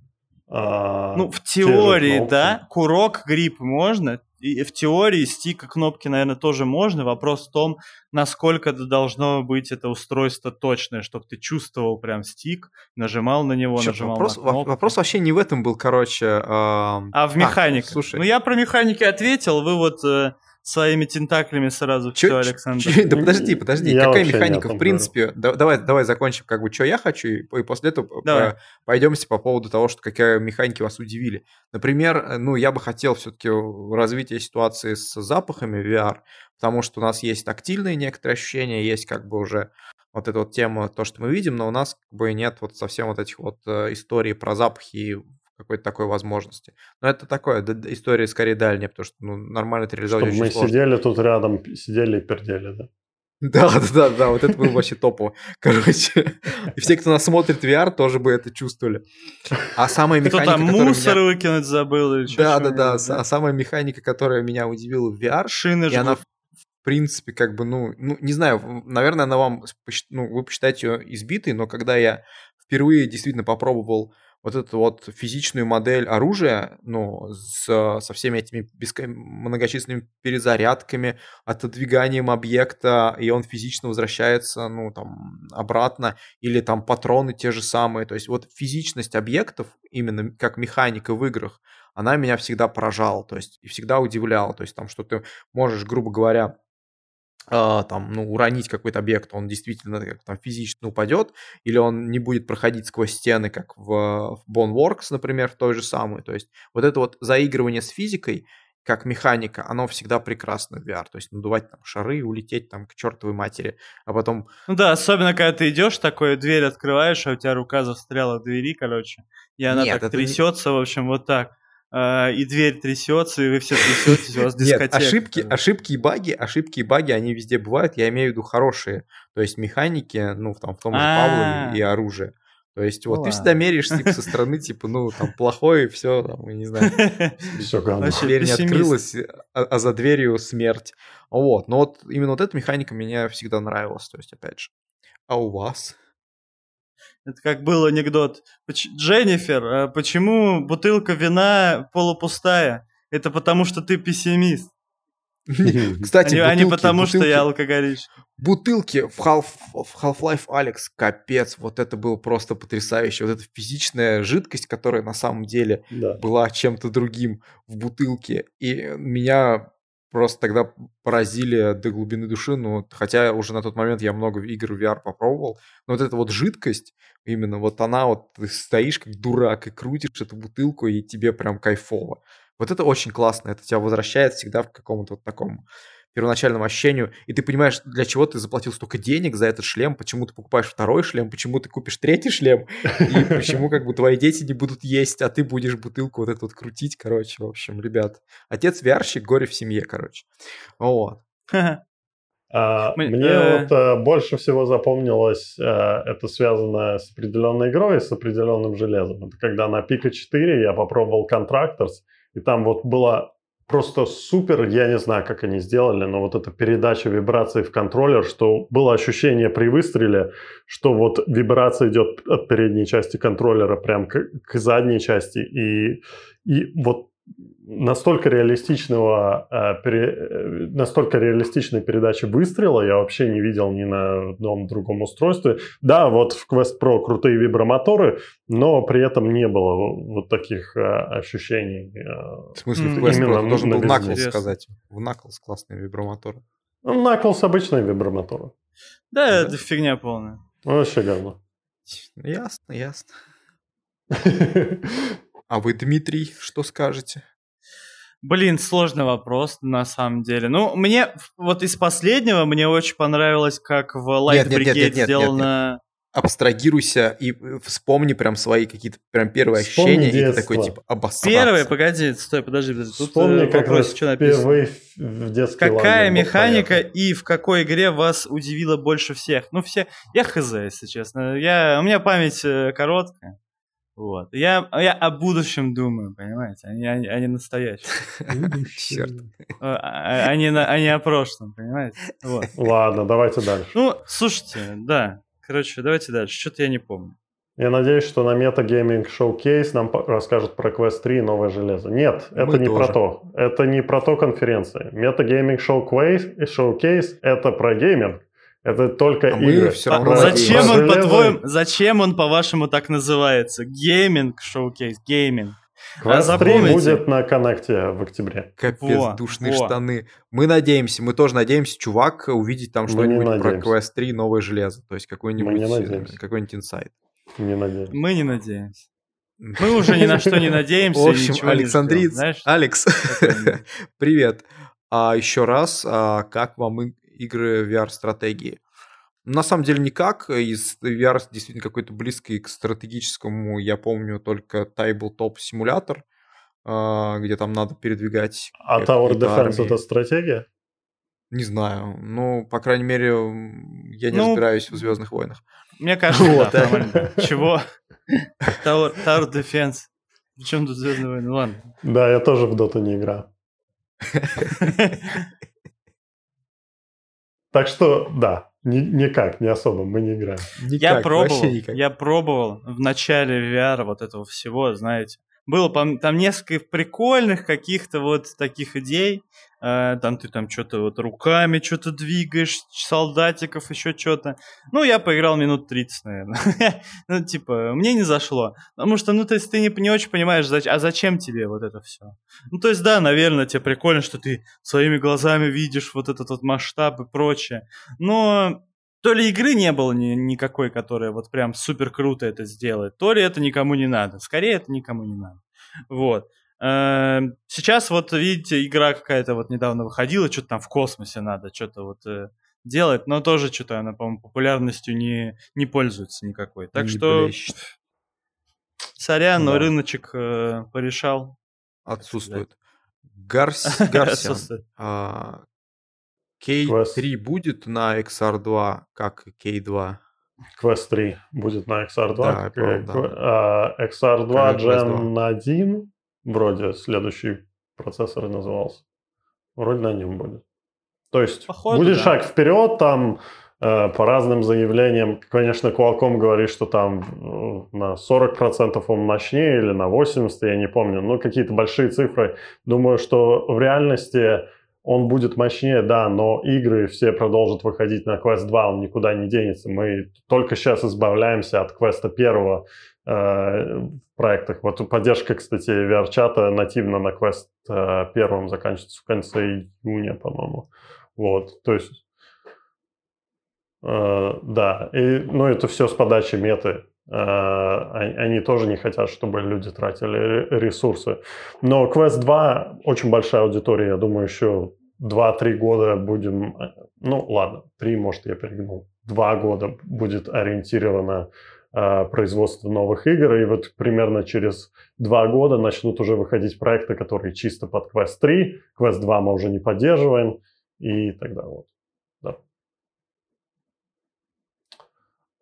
а, ну, в теории, да, курок, грипп можно, и в теории стика кнопки, наверное, тоже можно. Вопрос в том, насколько это должно быть это устройство точное, чтобы ты чувствовал прям стик, нажимал на него, Черт, нажимал вопрос, на кнопку. Вопрос вообще не в этом был, короче. Э... А в механике. А, слушай. Ну, я про механики ответил, вы вот... Э, своими тентаклями сразу чё, все, Александр. Чё, да подожди, подожди, я какая механика, в принципе, да, давай, давай закончим, как бы, что я хочу, и, и после этого давай. пойдемте по поводу того, что какие механики вас удивили. Например, ну, я бы хотел все-таки развитие ситуации с запахами VR, потому что у нас есть тактильные некоторые ощущения, есть как бы уже вот эта вот тема, то, что мы видим, но у нас как бы нет вот совсем вот этих вот э, историй про запахи какой-то такой возможности. Но это такое, да, история скорее дальняя, потому что ну, нормально это реализовать Чтобы мы сложно. сидели тут рядом, сидели и пердели, да? Да, да, да, да, вот это было вообще топово. Короче, и все, кто нас смотрит VR, тоже бы это чувствовали. А самая механика, Кто там мусор меня... выкинуть забыл или что Да, да, да, да. А самая механика, которая меня удивила в VR, Шины и она в принципе, как бы, ну, ну, не знаю, наверное, она вам, ну, вы посчитаете ее избитой, но когда я впервые действительно попробовал вот эту вот физичную модель оружия, ну, с, со всеми этими беско... многочисленными перезарядками, отодвиганием объекта, и он физично возвращается, ну, там, обратно, или там патроны те же самые. То есть вот физичность объектов, именно как механика в играх, она меня всегда поражала, то есть и всегда удивляла. То есть там, что ты можешь, грубо говоря, там, ну, уронить какой-то объект, он действительно как, там, физически упадет, или он не будет проходить сквозь стены, как в, в Boneworks, например, в той же самой. То есть вот это вот заигрывание с физикой, как механика, оно всегда прекрасно в VR. То есть надувать там шары, улететь там к чертовой матери, а потом... Ну да, особенно когда ты идешь, такое дверь открываешь, а у тебя рука застряла в двери, короче, и она Нет, так трясется, не... в общем, вот так. А, и дверь трясется, и вы все трясетесь, у вас дискотека. Нет, ошибки, ошибки и баги, ошибки и баги, они везде бывают, я имею в виду хорошие, то есть механики, ну, там, в том же Павлове и оружие. То есть вот ты всегда меряешься типа, со стороны, типа, ну, там, плохой, все, там, не знаю. Все, Дверь не открылась, а, а за дверью смерть. Вот, но вот именно вот эта механика мне всегда нравилась, то есть, опять же. А у вас? Это как был анекдот. Дженнифер, а почему бутылка вина полупустая? Это потому, что ты пессимист. Кстати, а не потому, что я алкоголичка. Бутылки в, Half, в Half-Life Alex, капец, вот это было просто потрясающе. Вот эта физичная жидкость, которая на самом деле да. была чем-то другим в бутылке. И меня просто тогда поразили до глубины души, ну, хотя уже на тот момент я много игр в VR попробовал, но вот эта вот жидкость, именно вот она вот, ты стоишь как дурак и крутишь эту бутылку, и тебе прям кайфово. Вот это очень классно, это тебя возвращает всегда в каком-то вот таком первоначальному ощущению, и ты понимаешь, для чего ты заплатил столько денег за этот шлем, почему ты покупаешь второй шлем, почему ты купишь третий шлем, и почему как бы твои дети не будут есть, а ты будешь бутылку вот эту вот крутить, короче, в общем, ребят. Отец вярщик, горе в семье, короче. Вот. А, Мы, мне э... вот а, больше всего запомнилось, а, это связано с определенной игрой, с определенным железом. Это когда на Пика 4 я попробовал Contractors, и там вот была просто супер, я не знаю, как они сделали, но вот эта передача вибраций в контроллер, что было ощущение при выстреле, что вот вибрация идет от передней части контроллера прям к, к задней части, и, и вот настолько реалистичного, э, пере, э, настолько реалистичной передачи выстрела я вообще не видел ни на одном другом устройстве. Да, вот в Quest Pro крутые вибромоторы, но при этом не было вот таких э, ощущений. В смысле, в Quest Pro? Должен был Knuckles сказать. В Knuckles классные вибромоторы. Ну, Knuckles обычные вибромоторы. Да, да, это фигня полная. Вообще говно. Ясно, ясно. А вы, Дмитрий, что скажете? Блин, сложный вопрос, на самом деле. Ну, мне вот из последнего мне очень понравилось, как в Light нет, Brigade нет, нет, нет, сделано... Нет, нет. Абстрагируйся и э, вспомни прям свои какие-то прям первые вспомни ощущения, детство. и ты такой типа обосраться. Первые, погоди, стой, подожди, подожди. Тут вспомни, э, как вопрос, что написано. В детский Какая механика и в какой игре вас удивила больше всех? Ну, все... Я хз, если честно. Я... У меня память э, короткая. Вот. Я, я о будущем думаю, понимаете, они, они, они настоящие. Черт. Они, они о прошлом, понимаете? Вот. Ладно, давайте дальше. Ну, слушайте, да. Короче, давайте дальше. Что-то я не помню. Я надеюсь, что на Meta Gaming Showcase нам расскажут про Quest 3 и новое железо. Нет, это Мы не тоже. про то. Это не про то конференция. Meta Gaming Showcase, Showcase это про гейминг. Это только а игры. все равно а зачем он, по-твоему, зачем он, по-вашему, так называется? Gaming Showcase, gaming. Quest а 3 будет на Connect е в октябре. Капец, во, душные во. штаны. Мы надеемся, мы тоже надеемся, чувак, увидеть там что-нибудь про Quest 3 новое железо. То есть какой-нибудь, э, какой-нибудь инсайт. Не надеемся. Мы не надеемся. Мы уже ни на что не надеемся. В общем, Александриц, Алекс, привет. А еще раз, а как вам игры VR-стратегии. На самом деле никак. Из VR действительно какой-то близкий к стратегическому, я помню только Tabletop симулятор, а, где там надо передвигать... А Tower Defense это стратегия? Не знаю. Ну, по крайней мере, я не ну, разбираюсь в Звездных войнах. Мне кажется, вот, да, нормально. Чего? Tower, Tower Defense. Причем тут Звездные войны? Ладно. Да, я тоже в Доту не играю. Так что, да. Ни, никак, не особо, мы не играем. Никак, я пробовал, я пробовал в начале VR вот этого всего, знаете. Было там несколько прикольных каких-то вот таких идей. Э, там ты там что-то вот руками что-то двигаешь, солдатиков, еще что-то. Ну, я поиграл минут 30, наверное. ну, типа, мне не зашло. Потому что, ну, то есть ты не, не очень понимаешь, а зачем тебе вот это все? Ну, то есть, да, наверное, тебе прикольно, что ты своими глазами видишь вот этот вот масштаб и прочее. Но то ли игры не было ни, никакой, которая вот прям супер круто это сделает, то ли это никому не надо. Скорее, это никому не надо. Вот. Эм, сейчас вот, видите, игра какая-то вот недавно выходила, что-то там в космосе надо, что-то вот э, делать, но тоже что-то она, по-моему, популярностью не, не пользуется никакой. Так не что, блещет. сорян, да. но рыночек э, порешал. Отсутствует. Гарс... Гарсиан. А, K3 будет на XR2, как K2? Quest 3 будет на XR2. Да, как, э, да. XR2 Gen 1 вроде следующий процессор назывался. Вроде на нем будет. То есть Походу, будет да. шаг вперед, там э, по разным заявлениям, конечно, Qualcomm говорит, что там э, на 40% он мощнее или на 80%, я не помню, но какие-то большие цифры. Думаю, что в реальности он будет мощнее, да, но игры все продолжат выходить на Quest 2, он никуда не денется. Мы только сейчас избавляемся от Quest 1 э, в проектах. Вот поддержка, кстати, VR-чата нативно на Quest э, 1 заканчивается в конце июня, по-моему. Вот, то есть, э, да, и, ну, это все с подачи меты. Uh, они тоже не хотят, чтобы люди тратили ресурсы. Но Quest 2 очень большая аудитория, я думаю, еще 2-3 года будем, э, ну ладно, 3, может, я перегнул, 2 года будет ориентировано э, производство новых игр, и вот примерно через 2 года начнут уже выходить проекты, которые чисто под Quest 3, Quest 2 мы уже не поддерживаем, и тогда вот. Да.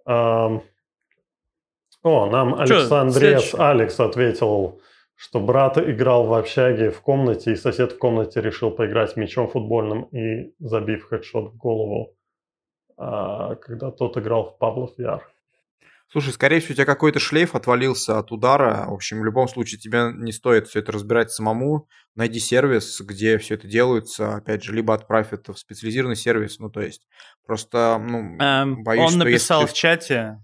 Um, о, нам Александрес Алекс ответил, что брат играл в общаге в комнате, и сосед в комнате решил поиграть мячом футбольным и забив хедшот в голову, а, когда тот играл в Павлов Яр. Слушай, скорее всего, у тебя какой-то шлейф отвалился от удара. В общем, в любом случае тебе не стоит все это разбирать самому. Найди сервис, где все это делается. Опять же, либо отправь это в специализированный сервис. Ну, то есть, просто, ну, эм, боюсь, Он написал если... в чате,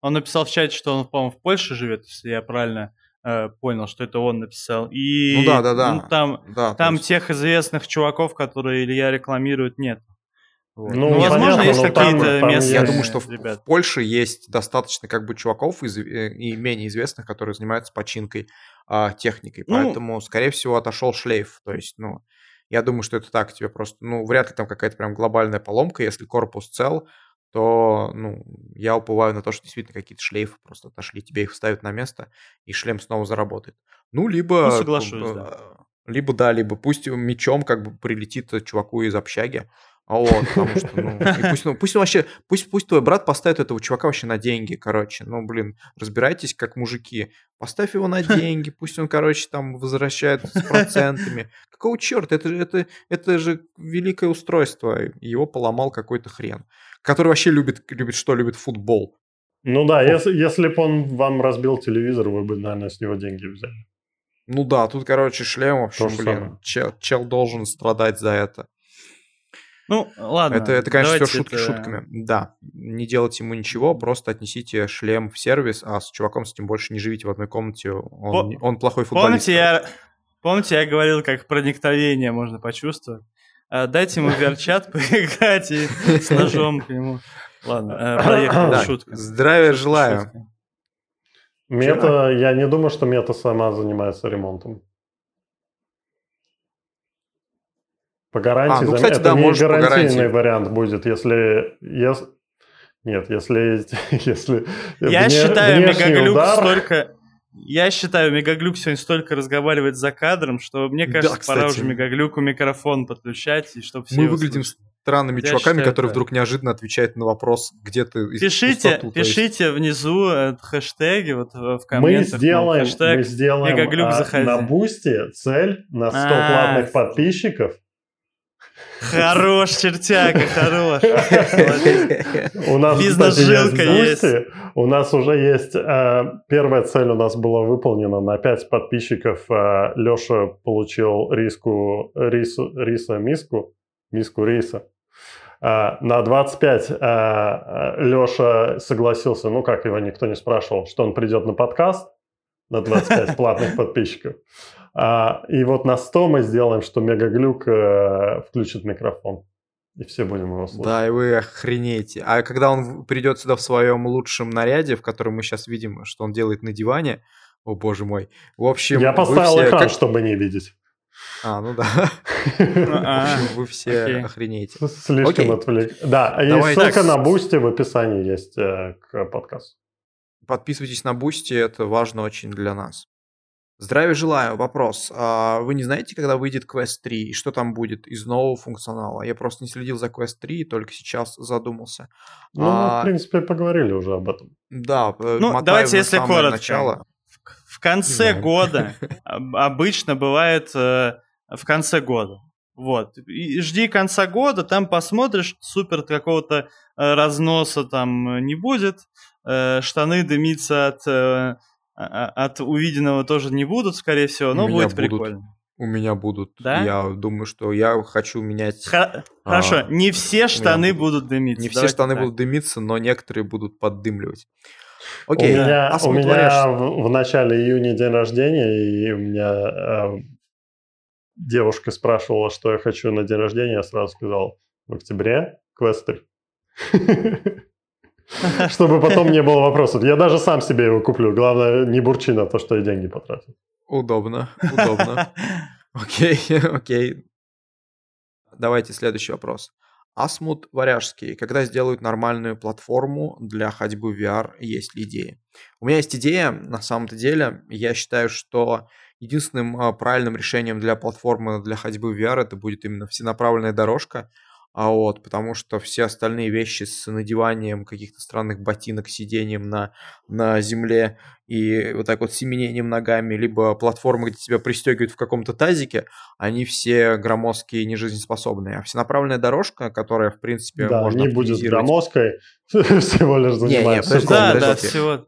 он написал в чате, что он, по-моему, в Польше живет, если я правильно э, понял, что это он написал. И ну да, да, да. Ну, там, да, там есть... тех известных чуваков, которые Илья рекламирует, нет. Вот. Ну, ну, возможно, есть какие-то местные. Я думаю, что ребят. в Польше есть достаточно как бы чуваков из, э, и менее известных, которые занимаются починкой а, техникой. Ну, Поэтому, скорее всего, отошел шлейф. То есть, ну, я думаю, что это так, тебе просто, ну, вряд ли там какая-то прям глобальная поломка, если корпус цел, то ну, я уповаю на то, что действительно какие-то шлейфы просто отошли, тебе их вставят на место, и шлем снова заработает. Ну, либо... Ну, соглашусь, да. Либо, да, либо пусть мечом как бы прилетит чуваку из общаги, а вот, потому что, ну, пусть, ну, пусть вообще, пусть, пусть твой брат поставит этого чувака вообще на деньги, короче. Ну, блин, разбирайтесь как мужики. Поставь его на деньги, пусть он, короче, там возвращает с процентами. Какого черта? Это, это, это же великое устройство. Его поломал какой-то хрен который вообще любит, любит что? Любит футбол. Ну да, если, если бы он вам разбил телевизор, вы бы, наверное, с него деньги взяли. Ну да, тут, короче, шлем, в общем, блин, чел, чел должен страдать за это. Ну, ладно. Это, это конечно, все шутки это... шутками. Да, не делайте ему ничего, просто отнесите шлем в сервис, а с чуваком с этим больше не живите в одной комнате. Он, По... он плохой футболист. Помните я, помните, я говорил, как проникновение можно почувствовать? А, дайте ему VR-чат поиграть и с ножом к нему. Ладно, э, проехали, да, шутка. Здравия желаю. Мета, я не думаю, что Мета сама занимается ремонтом. По гарантии, а, ну, кстати, это да, не гарантийный вариант будет, если, если... Нет, если... если я вне, считаю, Мегаглюк удар... столько... Я считаю, Мегаглюк сегодня столько разговаривает за кадром, что мне кажется, да, пора уже Мегаглюку микрофон подключать, и чтобы все Мы выглядим слышали. странными я чуваками, считаю, которые да. вдруг неожиданно отвечают на вопрос, где ты Пишите, пустоту, пишите есть... внизу э, хэштеги вот в комментах. Мы сделаем, мы сделаем Мегаглюк а, на Boosty цель на 100 а, платных подписчиков. Хорош, чертяка, хорош. У нас, Бизнес-жилка есть. У нас уже есть... э, первая цель у нас была выполнена. На 5 подписчиков э, Леша получил риску, рису, риса миску. Миску риса. Э, на 25 э, Леша согласился, ну как его никто не спрашивал, что он придет на подкаст на 25 платных подписчиков. А, и вот на 100 мы сделаем, что Мегаглюк э, включит микрофон. И все будем его слушать. Да, и вы охренеете. А когда он придет сюда в своем лучшем наряде, в котором мы сейчас видим, что он делает на диване, о боже мой. В общем, Я поставил все экран, как- чтобы не видеть. А, ну да. В А, общем, вы все охренеете. Слишком отвлек. Да, и ссылка на Boosty в описании есть э, к подкасту. Подписывайтесь на Boosty, это важно очень для нас. Здравия желаю. Вопрос. А вы не знаете, когда выйдет Quest 3 и что там будет из нового функционала? Я просто не следил за Quest 3 и только сейчас задумался. Ну, мы, А, в принципе, поговорили уже об этом. Да, э, Ну, давайте, на если самое коротко. начало. В конце знаю. года об- обычно бывает э, в конце года. Вот. И жди конца года, там посмотришь, супер какого-то э, разноса там не будет. Э, Штаны дымиться от, э, а- от увиденного тоже не будут, скорее всего, но У меня будет будут. прикольно. У меня будут. Да? Я думаю, что я хочу менять. Хо- А, Хорошо, не все штаны будут. будут дымиться. Не все давайте штаны так. будут дымиться, но некоторые будут поддымливать. У Окей. меня, а у меня в, в начале июня день рождения, и у меня э, девушка спрашивала, что я хочу на день рождения, я сразу сказал, в октябре квесты. Чтобы потом не было вопросов. Я даже сам себе его куплю. Главное, не бурчи на то, что я деньги потратил. Удобно, удобно. Окей, окей. Давайте следующий вопрос. Асмут Варяжский. Когда сделают нормальную платформу для ходьбы в VR, есть ли идеи? У меня есть идея, на самом-то деле. Я считаю, что единственным а, правильным решением для платформы для ходьбы в VR это будет именно всенаправленная дорожка. А вот, потому что все остальные вещи с надеванием каких-то странных ботинок, сидением на, на земле и вот так вот семенением ногами, либо платформы, где тебя пристегивают в каком-то тазике, они все громоздкие и нежизнеспособные. А всенаправленная дорожка, которая, в принципе, Да, можно не будет громоздкой, всего лишь Не, не, занимается Да, да, всего.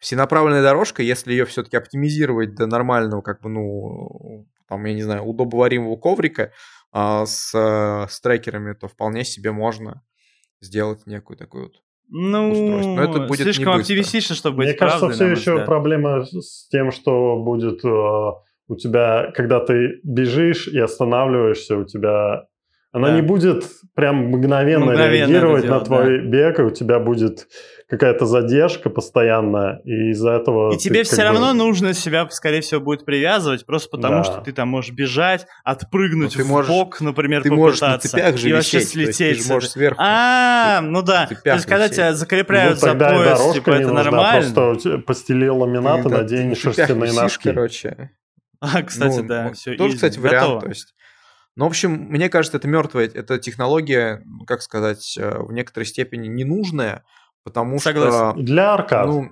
Всенаправленная дорожка, если ее все-таки оптимизировать до нормального, как бы, ну, там, я не знаю, удобоваримого коврика а, с, э, с трекерами, то вполне себе можно сделать некую такую вот Ну, устройство. Но это будет не слишком оптимистично, чтобы быть Мне кажется, правдой, все еще взгляд. проблема с- с тем, что будет э, у тебя, когда ты бежишь и останавливаешься, у тебя она Да. не будет прям мгновенно, Мгновенно реагировать это на твой бег, и у тебя будет какая-то задержка постоянная, и из-за этого И тебе ты все бы- равно нужно себя, скорее всего, будет привязывать, просто потому Да. что ты там можешь бежать, отпрыгнуть Ну, ты в можешь- бок, например, Ты можешь на попытаться, цепях же и вообще висеть, то есть ты слететь. с можешь сверху. А, ну да. То есть, когда висеть. тебя закрепляют Ну, за пояс, дорожка типа, не это нужна, нормально. Просто постелил ламинат Ты- и да, надень ты шерстяные носки. короче. А, кстати, Ну, да, м, все. Тоже, кстати, вариант. То есть. Ну, в общем, мне кажется, это мертвая, это технология, как сказать, э, в некоторой степени ненужная, потому Согласен. что... Для аркад. Ну,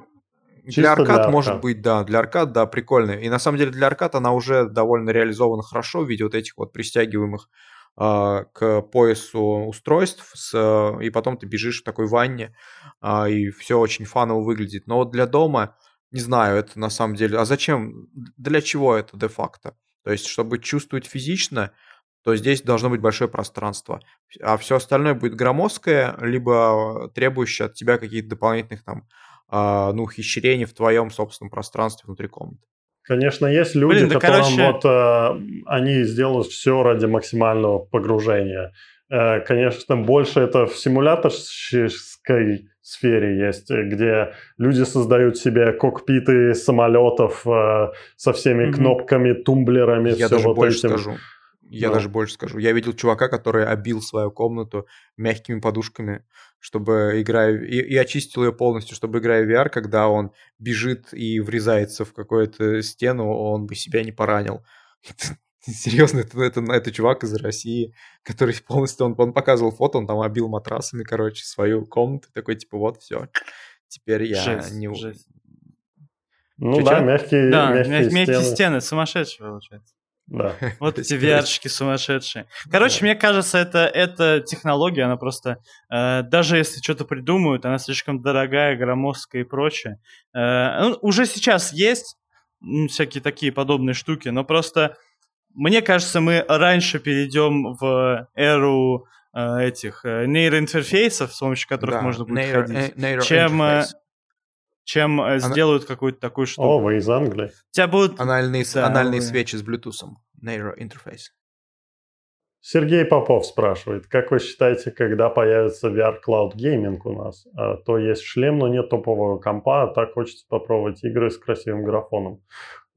Чисто для аркад для может аркад. быть, да, для аркад, да, прикольно. И на самом деле для аркад она уже довольно реализована хорошо в виде вот этих вот пристягиваемых а, к поясу устройств, с, э, и потом ты бежишь в такой ванне, а, и все очень фаново выглядит. Но вот для дома, не знаю, это на самом деле... А зачем? Для чего это де-факто? То есть, чтобы чувствовать физично, то здесь должно быть большое пространство. А все остальное будет громоздкое, либо требующее от тебя каких-то дополнительных там а, ну, ухищрений в твоем собственном пространстве внутри комнаты. Конечно, есть люди, Блин, да, которым короче- вот э, они сделают все ради максимального погружения. Э, конечно, больше это в симуляторской сфере есть, э, где люди создают себе кокпиты самолетов э, со всеми Мгм. кнопками, тумблерами, Я все даже вот больше этим. скажу. Я Да. даже больше скажу. Я видел чувака, который обил свою комнату мягкими подушками, чтобы играя... И, и очистил ее полностью, чтобы играя в VR, когда он бежит и врезается в какую-то стену, он бы себя не поранил. Серьезно, это, это, это чувак из России, который полностью, он, он показывал фото, он там обил матрасами, короче, свою комнату, такой, типа, вот, все, теперь я Жесть, не... жесть. Ну Чё-чё? да, мягкие, Да, мягкие, мягкие, стены. стены, сумасшедшие получается. Да. Вот эти VR-шки сумасшедшие. Короче, мне кажется, это, эта технология, она просто, э, даже если что-то придумают, она слишком дорогая, громоздкая и прочее. Э, ну, уже сейчас есть всякие такие подобные штуки, но просто, мне кажется, мы раньше перейдем в эру э, этих э, нейроинтерфейсов, с помощью которых Да, можно будет нейро- ходить, э, чем, э. Чем э, сделают какую-то такую штуку. О, вы из Англии. У тебя будут... Анальные, Да, анальные вы- свечи с Bluetooth. Нейро интерфейс. Сергей Попов спрашивает, как вы считаете, когда появится VR Cloud Gaming у нас? А, то есть шлем, но нет топового компа, а так хочется попробовать игры с красивым графоном.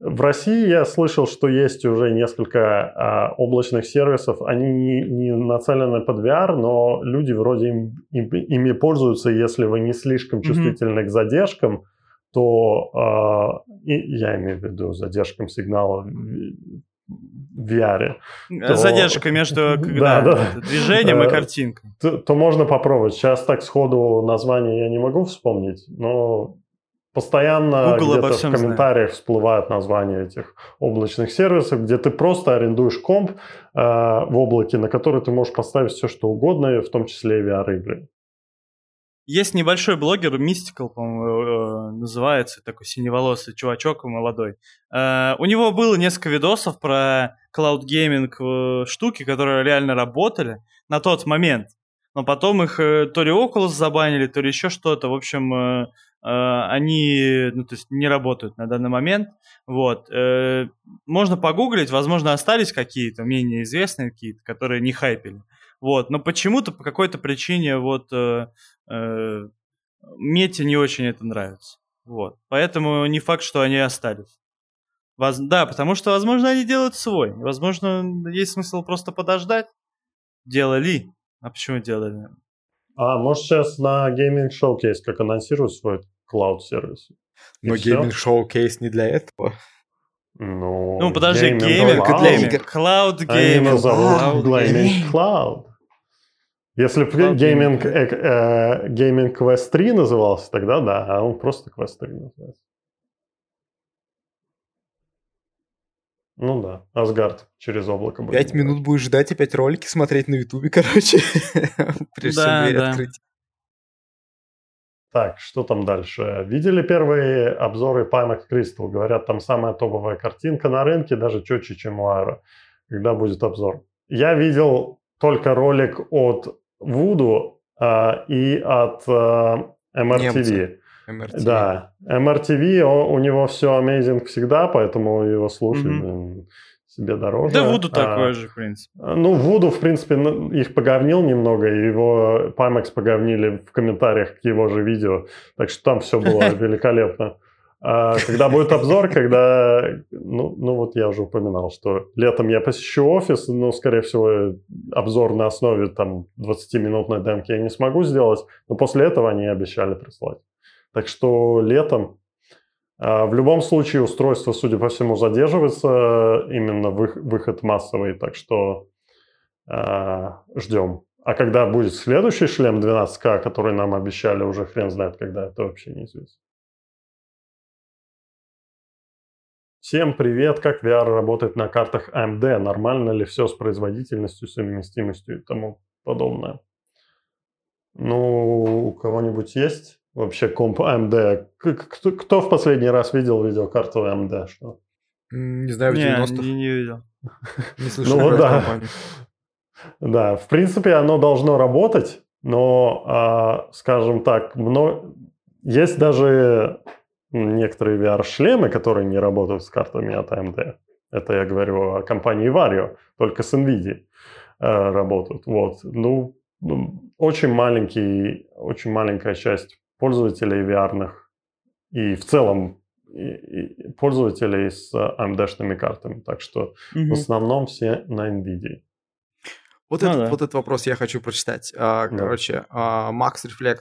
В России я слышал, что есть уже несколько а, облачных сервисов. Они не, не нацелены под VR, но люди вроде им, им- ими пользуются. Если вы не слишком чувствительны к задержкам, то а, и, я имею в виду задержкам сигнала в VR, то- Задержка между Да, да. движением и Э, картинкой. то, то можно попробовать. Сейчас так сходу название я не могу вспомнить, но постоянно Google где-то в всем знает. комментариях всплывают названия этих облачных сервисов, где ты просто арендуешь комп э, в облаке, на который ты можешь поставить все, что угодно, в том числе и VR-игры. Есть небольшой блогер, Mystical, по-моему, э, называется, такой синеволосый чувачок молодой. Э, У него было несколько видосов про cloud э, штуки, которые реально работали на тот момент. Но потом их э, то ли Oculus забанили, то ли еще что-то. В общем, э, э, они ну, то есть не работают на данный момент. Вот. Э, Можно погуглить, возможно, остались какие-то менее известные какие-то, которые не хайпели. Вот. Но почему-то по какой-то причине вот э, э, Мете не очень это нравится. Вот. Поэтому не факт, что они остались. Воз- Да, потому что, возможно, они делают свой. Возможно, есть смысл просто подождать. Делали. А почему делали? А может сейчас на Gaming Showcase как анонсируют свой клауд-сервис? И Но всё? гейминг-шоу кейс не для этого. Ну, Ну, подожди, гейминг игр. Cloud Они гейминг. Gaming Gaming. Cloud. Если бы Cloud Gaming, Gaming. э, э, Gaming Quest 3 назывался, тогда да, а он просто Quest 3 называется. Ну да, Асгард через облако. будет Пять минут будешь ждать, опять ролики смотреть на Ютубе, короче. Прежде чем Да, дверь да. открыть. Так, что там дальше? Видели первые обзоры Pimax Crystal? Говорят, там самая топовая картинка на рынке, даже четче, чем у Aero. Когда будет обзор? Я видел только ролик от Voodoo а, и от а, MRTV. Немцы. MRTV. Да, MRTV, он- у него все amazing всегда, поэтому его слушать Мгм. Себе дороже. Да, Вуду А, такой же, в принципе. ну, Вуду, в принципе, ну, их поговнил немного, и его Pimax поговнили в комментариях к его же видео, так что там все было великолепно. А когда будет обзор, когда... Ну, ну, вот я уже упоминал, что летом я посещу офис, но, скорее всего, обзор на основе там 20-минутной демки я не смогу сделать, но после этого они обещали прислать. Так что летом а, в любом случае устройство, судя по всему, задерживается, именно вых- выход массовый, так что а, ждем. А когда будет следующий шлем 12К, который нам обещали, уже хрен знает когда, это вообще неизвестно. Всем привет, как VR работает на картах AMD, нормально ли все с производительностью, совместимостью и тому подобное. Ну, у кого-нибудь есть вообще комп AMD? К- Кто, кто в последний раз видел видеокарту AMD? Что? М, Не знаю, в Не, 90-х. не, не видел. Не слышал Ну да. компанию. Да, в принципе, оно должно работать, но, а, скажем так, мно- есть даже некоторые VR-шлемы, которые не работают с картами от AMD. Это я говорю о компании Vario, только с NVIDIA э, работают. Вот. Ну, очень маленький, очень маленькая часть пользователей VR и в целом и- и пользователей с AMD-шными картами. Так что в Мгм. основном все на NVIDIA. Вот, Ну этот, да. вот этот вопрос я хочу прочитать. А, Да. Короче, а, Max Reflex.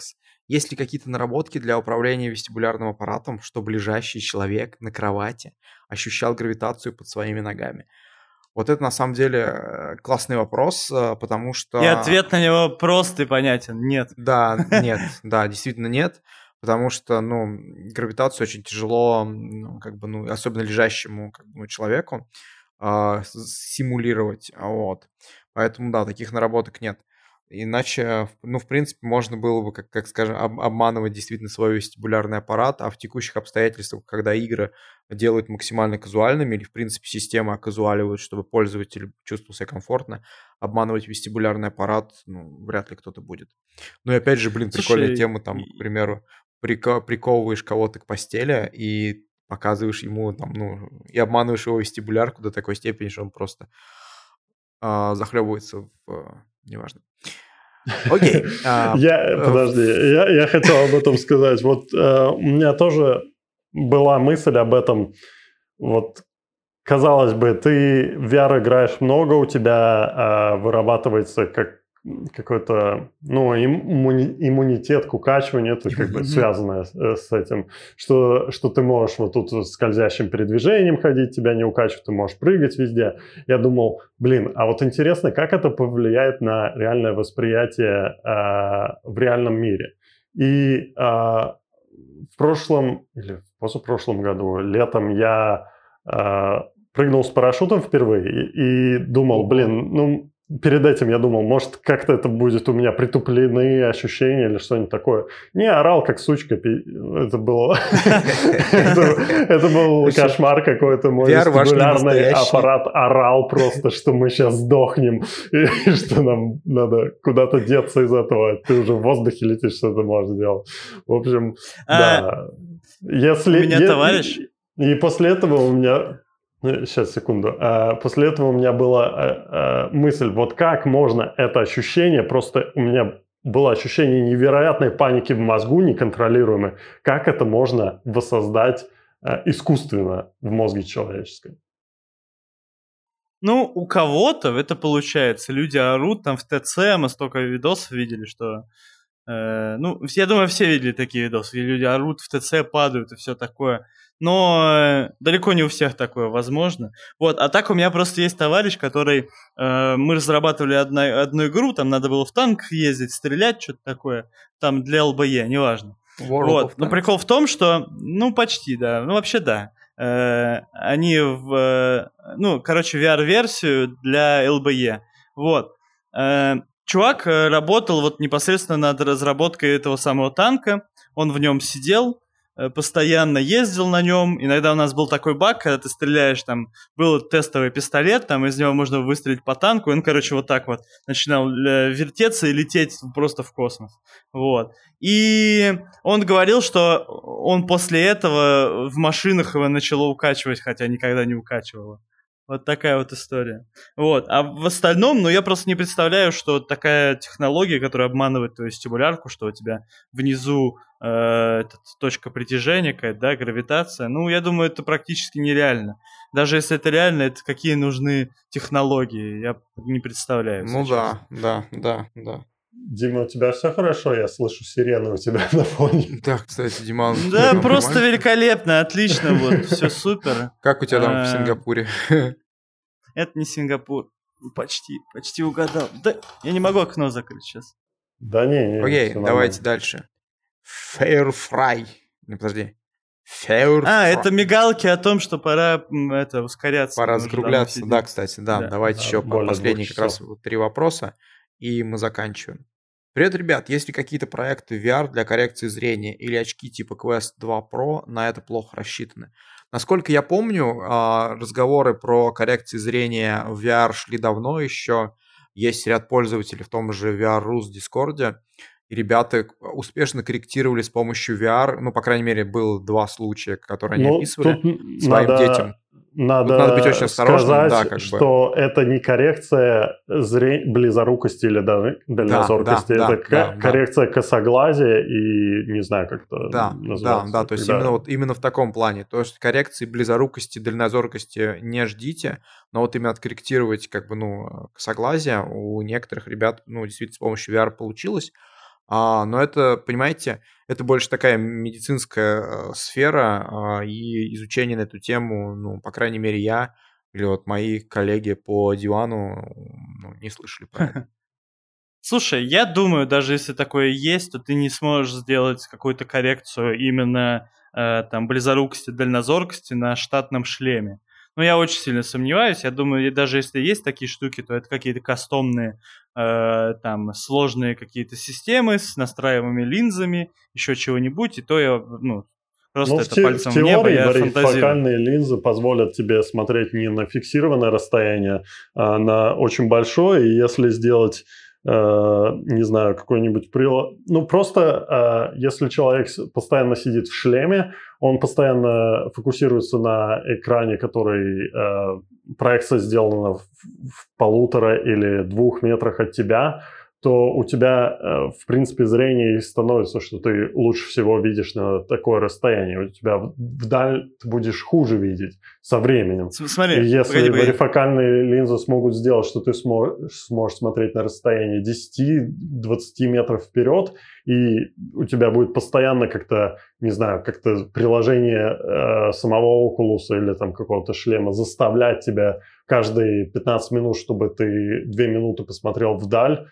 Есть ли какие-то наработки для управления вестибулярным аппаратом, чтобы лежащий человек на кровати ощущал гравитацию под своими ногами? Вот это на самом деле э, классный вопрос, э, потому что... И ответ на него прост и понятен. Нет. Да, нет, да, действительно нет, потому что, ну, гравитацию очень тяжело, ну, как бы, ну, особенно лежащему как бы, ну, человеку, э, симулировать. Вот. Поэтому, да, таких наработок нет. Иначе, ну, в принципе, можно было бы, как, как скажем, об, обманывать действительно свой вестибулярный аппарат, а в текущих обстоятельствах, когда игры делают максимально казуальными, или, в принципе, система оказуаливает, чтобы пользователь чувствовал себя комфортно, обманывать вестибулярный аппарат, ну, вряд ли кто-то будет. Ну и опять же, блин, прикольная Слушай, тема, там, к примеру, прика- приковываешь кого-то к постели и показываешь ему, там, ну, и обманываешь его вестибулярку до такой степени, что он просто а, захлебывается в неважно. Окей. А, я, э, подожди, я, я хотел об этом сказать. Вот э, у меня тоже была мысль об этом. Вот, казалось бы, ты в VR играешь много, у тебя э, вырабатывается как какой-то, ну, иммуни, иммунитет к укачиванию, это как бы связано э, с этим, что, что ты можешь вот тут скользящим передвижением ходить, тебя не укачивают, ты можешь прыгать везде. Я думал, блин, а вот интересно, как это повлияет на реальное восприятие э, в реальном мире. И э, в прошлом, или в позапрошлом году, летом я э, прыгнул с парашютом впервые и, и думал, блин, ну, перед этим я думал, может, как-то это будет у меня притупленные ощущения или что-нибудь такое. Не, орал как сучка. Это было... Это был кошмар какой-то. Мой вестибулярный аппарат орал просто, что мы сейчас сдохнем. И что нам надо куда-то деться из этого. Ты уже в воздухе летишь, что ты можешь сделать. В общем, а, да. Если... У меня товарищ... И после этого у меня Сейчас, ну, секунду. А, после этого у меня была а, а, мысль, вот как можно это ощущение, просто у меня было ощущение невероятной паники в мозгу, неконтролируемой. Как это можно воссоздать искусственно в мозге человеческом? Ну, у кого-то это получается. Люди орут там в ТЦ, мы столько видосов видели, что... Э, ну, я думаю, все видели такие видосы, где люди орут в ТЦ, падают и все такое но э, далеко не у всех такое возможно. Вот, а так у меня просто есть товарищ, который... Э, мы разрабатывали одна, одну игру, там надо было в танк ездить, стрелять, что-то такое, там для ЛБЕ, неважно. World вот, но прикол в том, что... Ну, почти, да. Ну, вообще, да. Э, они в... Э, ну, короче, VR-версию для ЛБЕ. Вот. Э, чувак э, работал вот непосредственно над разработкой этого самого танка. Он в нем сидел, постоянно ездил на нем. Иногда у нас был такой баг, когда ты стреляешь, там был тестовый пистолет, там из него можно выстрелить по танку, и он, короче, вот так вот начинал э, вертеться и лететь просто в космос. Вот. И он говорил, что он после этого в машинах его начало укачивать, хотя никогда не укачивало. Вот такая вот история. Вот. А в остальном, ну, я просто не представляю, что такая технология, которая обманывает твою стимулярку, что у тебя внизу э, этот, точка притяжения какая-то, да, гравитация, ну, я думаю, это практически нереально. Даже если это реально, это какие нужны технологии, я не представляю. Ну да, да, да, да. Дима, у тебя все хорошо? Я слышу сирену у тебя на фоне. Да, кстати, Диман. Да, просто великолепно, отлично, вот, все супер. Как у тебя там в а, Сингапуре? Это не Сингапур. Почти, почти угадал. Да, я не могу окно закрыть сейчас. Да не, не. Окей, давайте дальше. Fairfry. Не, подожди. Fair а, это мигалки о том, что пора это ускоряться. Пора закругляться, да, кстати, да. да. Давайте да, еще последние как раз три вопроса и мы заканчиваем. Привет, ребят! Есть ли какие-то проекты VR для коррекции зрения или очки типа Quest 2 Pro на это плохо рассчитаны? Насколько я помню, а, разговоры про коррекции зрения в VR шли давно еще. Есть ряд пользователей в том же VR.ru Discord, и ребята успешно корректировали с помощью VR. Ну, по крайней мере, было два случая, которые они ну, описывали своим надо... детям надо, надо быть очень сказать, да, как что бы. это не коррекция зре... близорукости или дальнозоркости, да, да, это да, коррекция да. косоглазия и не знаю, как это да, называется. Да, да, то есть именно, вот, именно в таком плане. То есть коррекции близорукости, дальнозоркости не ждите, но вот именно откорректировать как бы, ну, косоглазие у некоторых ребят, ну, действительно, с помощью VR получилось. А, но это, понимаете, это больше такая медицинская э, сфера, а, и изучение на эту тему, ну, по крайней мере, я или вот мои коллеги по дивану ну, не слышали про это. Слушай, я думаю, даже если такое есть, то ты не сможешь сделать какую-то коррекцию именно э, там близорукости, дальнозоркости на штатном шлеме. Но я очень сильно сомневаюсь. Я думаю, даже если есть такие штуки, то это какие-то кастомные, э, там, сложные какие-то системы с настраиваемыми линзами, еще чего-нибудь. И то я, ну, Просто ну, это в, те, пальцем в теории в небо, я фокальные линзы позволят тебе смотреть не на фиксированное расстояние, а на очень большое. И если сделать не знаю, какой-нибудь прилад. Ну, просто э, если человек постоянно сидит в шлеме, он постоянно фокусируется на экране, который э, проекция сделана в полутора или двух метрах от тебя, то у тебя, э, в принципе, зрение становится, что ты лучше всего видишь на такое расстояние. У тебя вдаль ты будешь хуже видеть со временем. Смотри, И если погоди, погоди. варифокальные линзы смогут сделать, что ты сможешь, сможешь смотреть на расстояние 10-20 метров вперед, и у тебя будет постоянно как-то, не знаю, как-то приложение э, самого Oculus или там какого-то шлема заставлять тебя каждые 15 минут, чтобы ты 2 минуты посмотрел вдаль,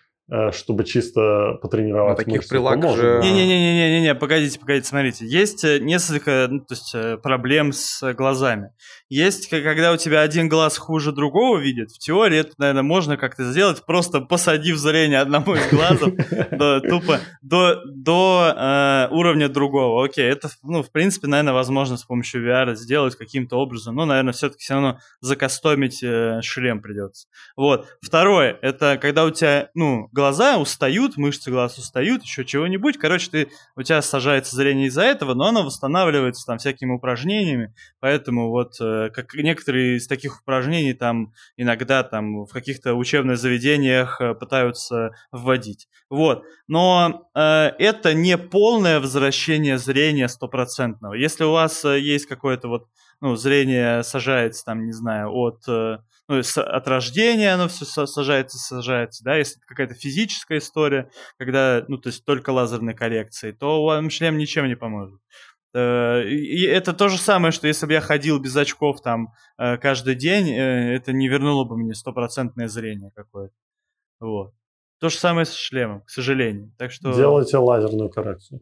чтобы чисто потренировать ну, таких прилаг же... Не-не-не-не-не, погодите, погодите, смотрите. Есть э, несколько ну, то есть, э, проблем с глазами. Есть, когда у тебя один глаз хуже другого видит, в теории это, наверное, можно как-то сделать, просто посадив зрение одному из глазов до, тупо до, до э, уровня другого. Окей, это, ну, в принципе, наверное, возможно с помощью VR сделать каким-то образом. Но, наверное, все-таки все равно закастомить э, шлем придется. Вот. Второе, это когда у тебя, ну, глаза устают, мышцы глаз устают, еще чего-нибудь. Короче, ты, у тебя сажается зрение из-за этого, но оно восстанавливается там всякими упражнениями. Поэтому вот э, как некоторые из таких упражнений там иногда там в каких-то учебных заведениях э, пытаются вводить. Вот. Но э, это не полное возвращение зрения стопроцентного. Если у вас э, есть какое-то вот ну, зрение сажается там, не знаю, от ну, от рождения оно все сажается, сажается, да, если это какая-то физическая история, когда, ну, то есть только лазерной коррекции, то вам шлем ничем не поможет. Э, и это то же самое, что если бы я ходил без очков там э, каждый день, э, это не вернуло бы мне стопроцентное зрение какое-то. Вот. То же самое с шлемом, к сожалению. Так что... Делайте лазерную коррекцию.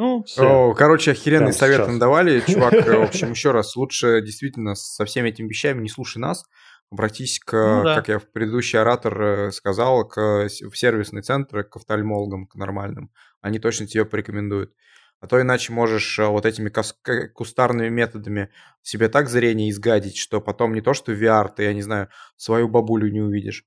Ну, О, короче, охеренный совет нам давали. Чувак, в общем, еще раз, лучше действительно со всеми этими вещами не слушай нас, обратись к, ну, да. как я в предыдущий оратор сказал, к, в сервисный центр, к офтальмологам, к нормальным. Они точно тебе порекомендуют. А то иначе можешь э, вот этими кустарными методами себе так зрение изгадить, что потом не то, что VR, ты, я не знаю, свою бабулю не увидишь.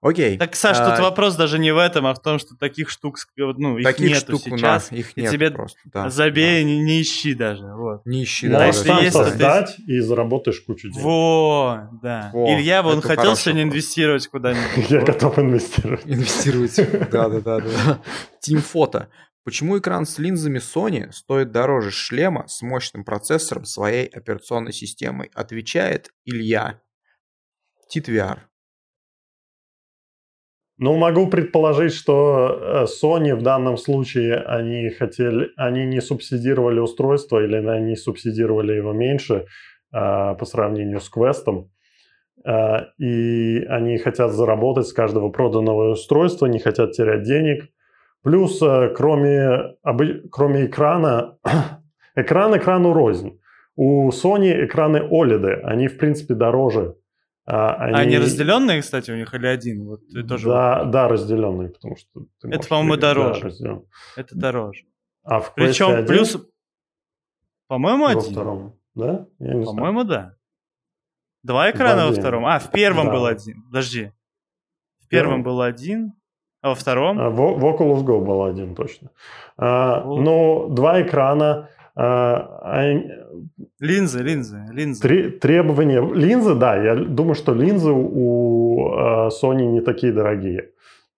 Окей. Так, Саш, а... тут вопрос даже не в этом, а в том, что таких штук, ну, их таких нету штук сейчас. Да, их нет тебе просто, да. Забей, да. Не, не ищи даже. Вот. Не ищи, да. Можешь сам есть, создать ты... и заработаешь кучу денег. Во, да. Во, Илья, он хотел сегодня инвестировать куда-нибудь. Я готов инвестировать. Инвестировать, да-да-да. Тим фото. Почему экран с линзами Sony стоит дороже шлема с мощным процессором своей операционной системой? Отвечает Илья. TitVR. Ну, могу предположить, что э, Sony в данном случае они хотели, они не субсидировали устройство или они субсидировали его меньше а, по сравнению с Quest. А, и они хотят заработать с каждого проданного устройства, не хотят терять денег. Плюс, э, кроме, кроме экрана, экран экрану рознь. У Sony экраны OLED, они, в принципе, дороже. А они... А они разделенные, кстати, у них или один? Вот, тоже да, вот... да, разделенные, потому что... Это, по-моему, дороже. Да, Это дороже. А в Причем один? плюс... По-моему, один. Во втором, да? По-моему, да. Два экрана во втором. А, в первом да. был один. Подожди. В первом был один, а во втором? А, в, в Oculus Go был один точно. А, ну, два экрана. А, линзы, линзы, линзы. Три, требования. Линзы, да, я думаю, что линзы у uh, Sony не такие дорогие.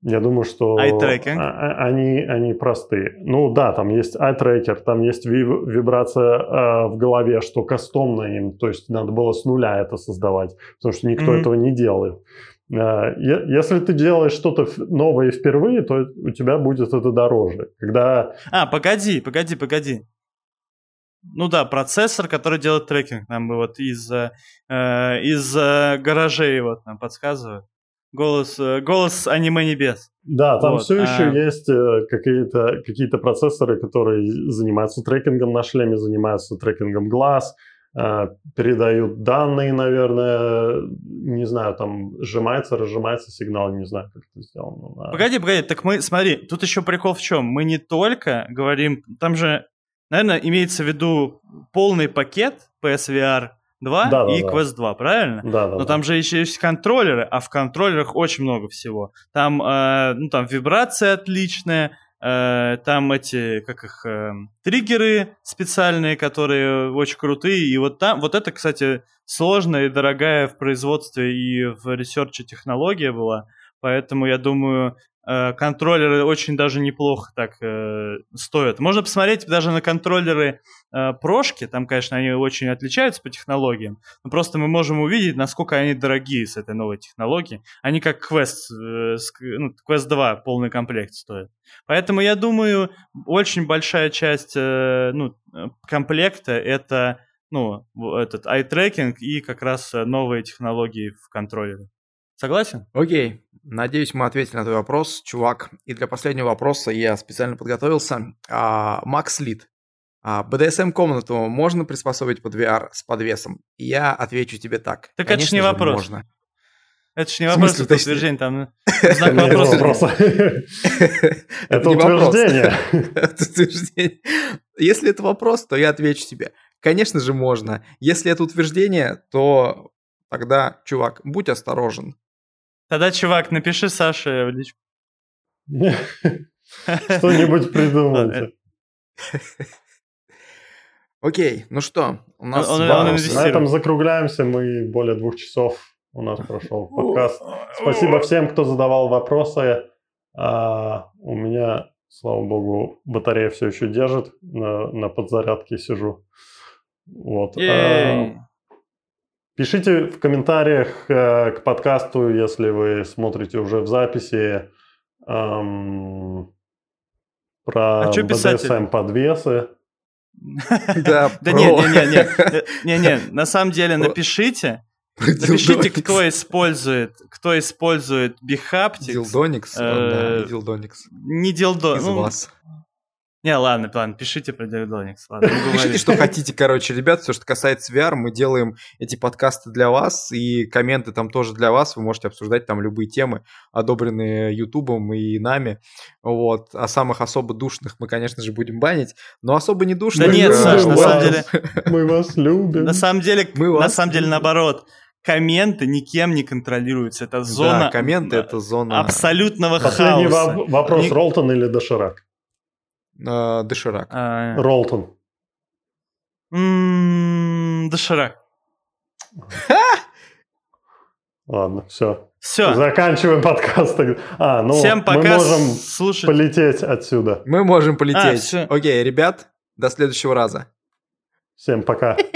Я думаю, что они, они простые. Ну да, там есть eye tracker, там есть вибрация э, в голове, что кастомно им, то есть надо было с нуля это создавать, потому что никто mm-hmm. этого не делает. А, если ты делаешь что-то новое впервые, то у тебя будет это дороже. Когда... А, погоди, погоди, погоди. Ну да, процессор, который делает трекинг, нам вот из, э, из э, гаражей вот нам подсказывает. Голос, э, голос аниме небес. Да, там вот. все еще а... есть э, какие-то какие процессоры, которые занимаются трекингом на шлеме, занимаются трекингом глаз, э, передают данные, наверное, не знаю, там сжимается, разжимается сигнал, не знаю, как это сделано. Да. Погоди, погоди, так мы, смотри, тут еще прикол в чем? Мы не только говорим, там же, наверное, имеется в виду полный пакет PSVR 2 да, и да, Quest 2, правильно? Да, да. Но да. там же еще есть контроллеры, а в контроллерах очень много всего. Там, э, ну, там вибрация отличная, э, там эти, как их, э, триггеры специальные, которые очень крутые. И вот там, вот это, кстати, сложная и дорогая в производстве и в research е технология была. Поэтому я думаю, контроллеры очень даже неплохо так э, стоят. Можно посмотреть даже на контроллеры э, прошки, там, конечно, они очень отличаются по технологиям, но просто мы можем увидеть, насколько они дорогие с этой новой технологией. Они как Quest, э, ну, Quest 2 полный комплект стоят. Поэтому я думаю, очень большая часть э, ну, комплекта это ну, этот eye-tracking и как раз новые технологии в контроллере. Согласен? Окей. Надеюсь, мы ответили на твой вопрос, чувак. И для последнего вопроса я специально подготовился. А, Макс Лид. А, BDSM-комнату можно приспособить под VR с подвесом? Я отвечу тебе так. Так Конечно это же не вопрос. Можно. Это же не вопрос, это утверждение, там знак вопроса. Это утверждение. Это утверждение. Если это вопрос, то я отвечу тебе. Конечно же можно. Если это утверждение, то тогда, чувак, будь осторожен. Тогда, чувак, напиши Саше в личку. Что-нибудь придумайте. Окей, ну что, у нас он, он, он на этом закругляемся. Мы более двух часов у нас прошел подкаст. Спасибо всем, кто задавал вопросы. А, у меня, слава богу, батарея все еще держит. На, на подзарядке сижу. Вот. А, Пишите в комментариях э, к подкасту, если вы смотрите уже в записи эм, про а БДСМ подвесы. Да, да не, не, не, не, не, на самом деле напишите, Напишите, кто использует, кто использует bHaptics. Dildonics, да, не Dildonics. Не Дилдо. Из ну, вас. Не, ладно, ладно, пишите про Дилдоникс. Ладно, пишите, что хотите, короче, ребят, все, что касается VR, мы делаем эти подкасты для вас, и комменты там тоже для вас, вы можете обсуждать там любые темы, одобренные Ютубом и нами, вот, а самых особо душных мы, конечно же, будем банить, но особо не душных... Да нет, Саш, на самом деле... Мы вас любим. На самом деле, на самом деле, наоборот, комменты никем не контролируются. Это зона... Да, комменты — это зона... Абсолютного хаоса. Последний вопрос, Ролтон или Доширак? Э, Доширак. А... Ролтон. М-м, доширак. Ладно, все. Все. Заканчиваем подкаст. А, ну, Всем пока. Мы можем слушать. полететь отсюда. Мы можем полететь. А, Окей, ребят, до следующего раза. Всем пока.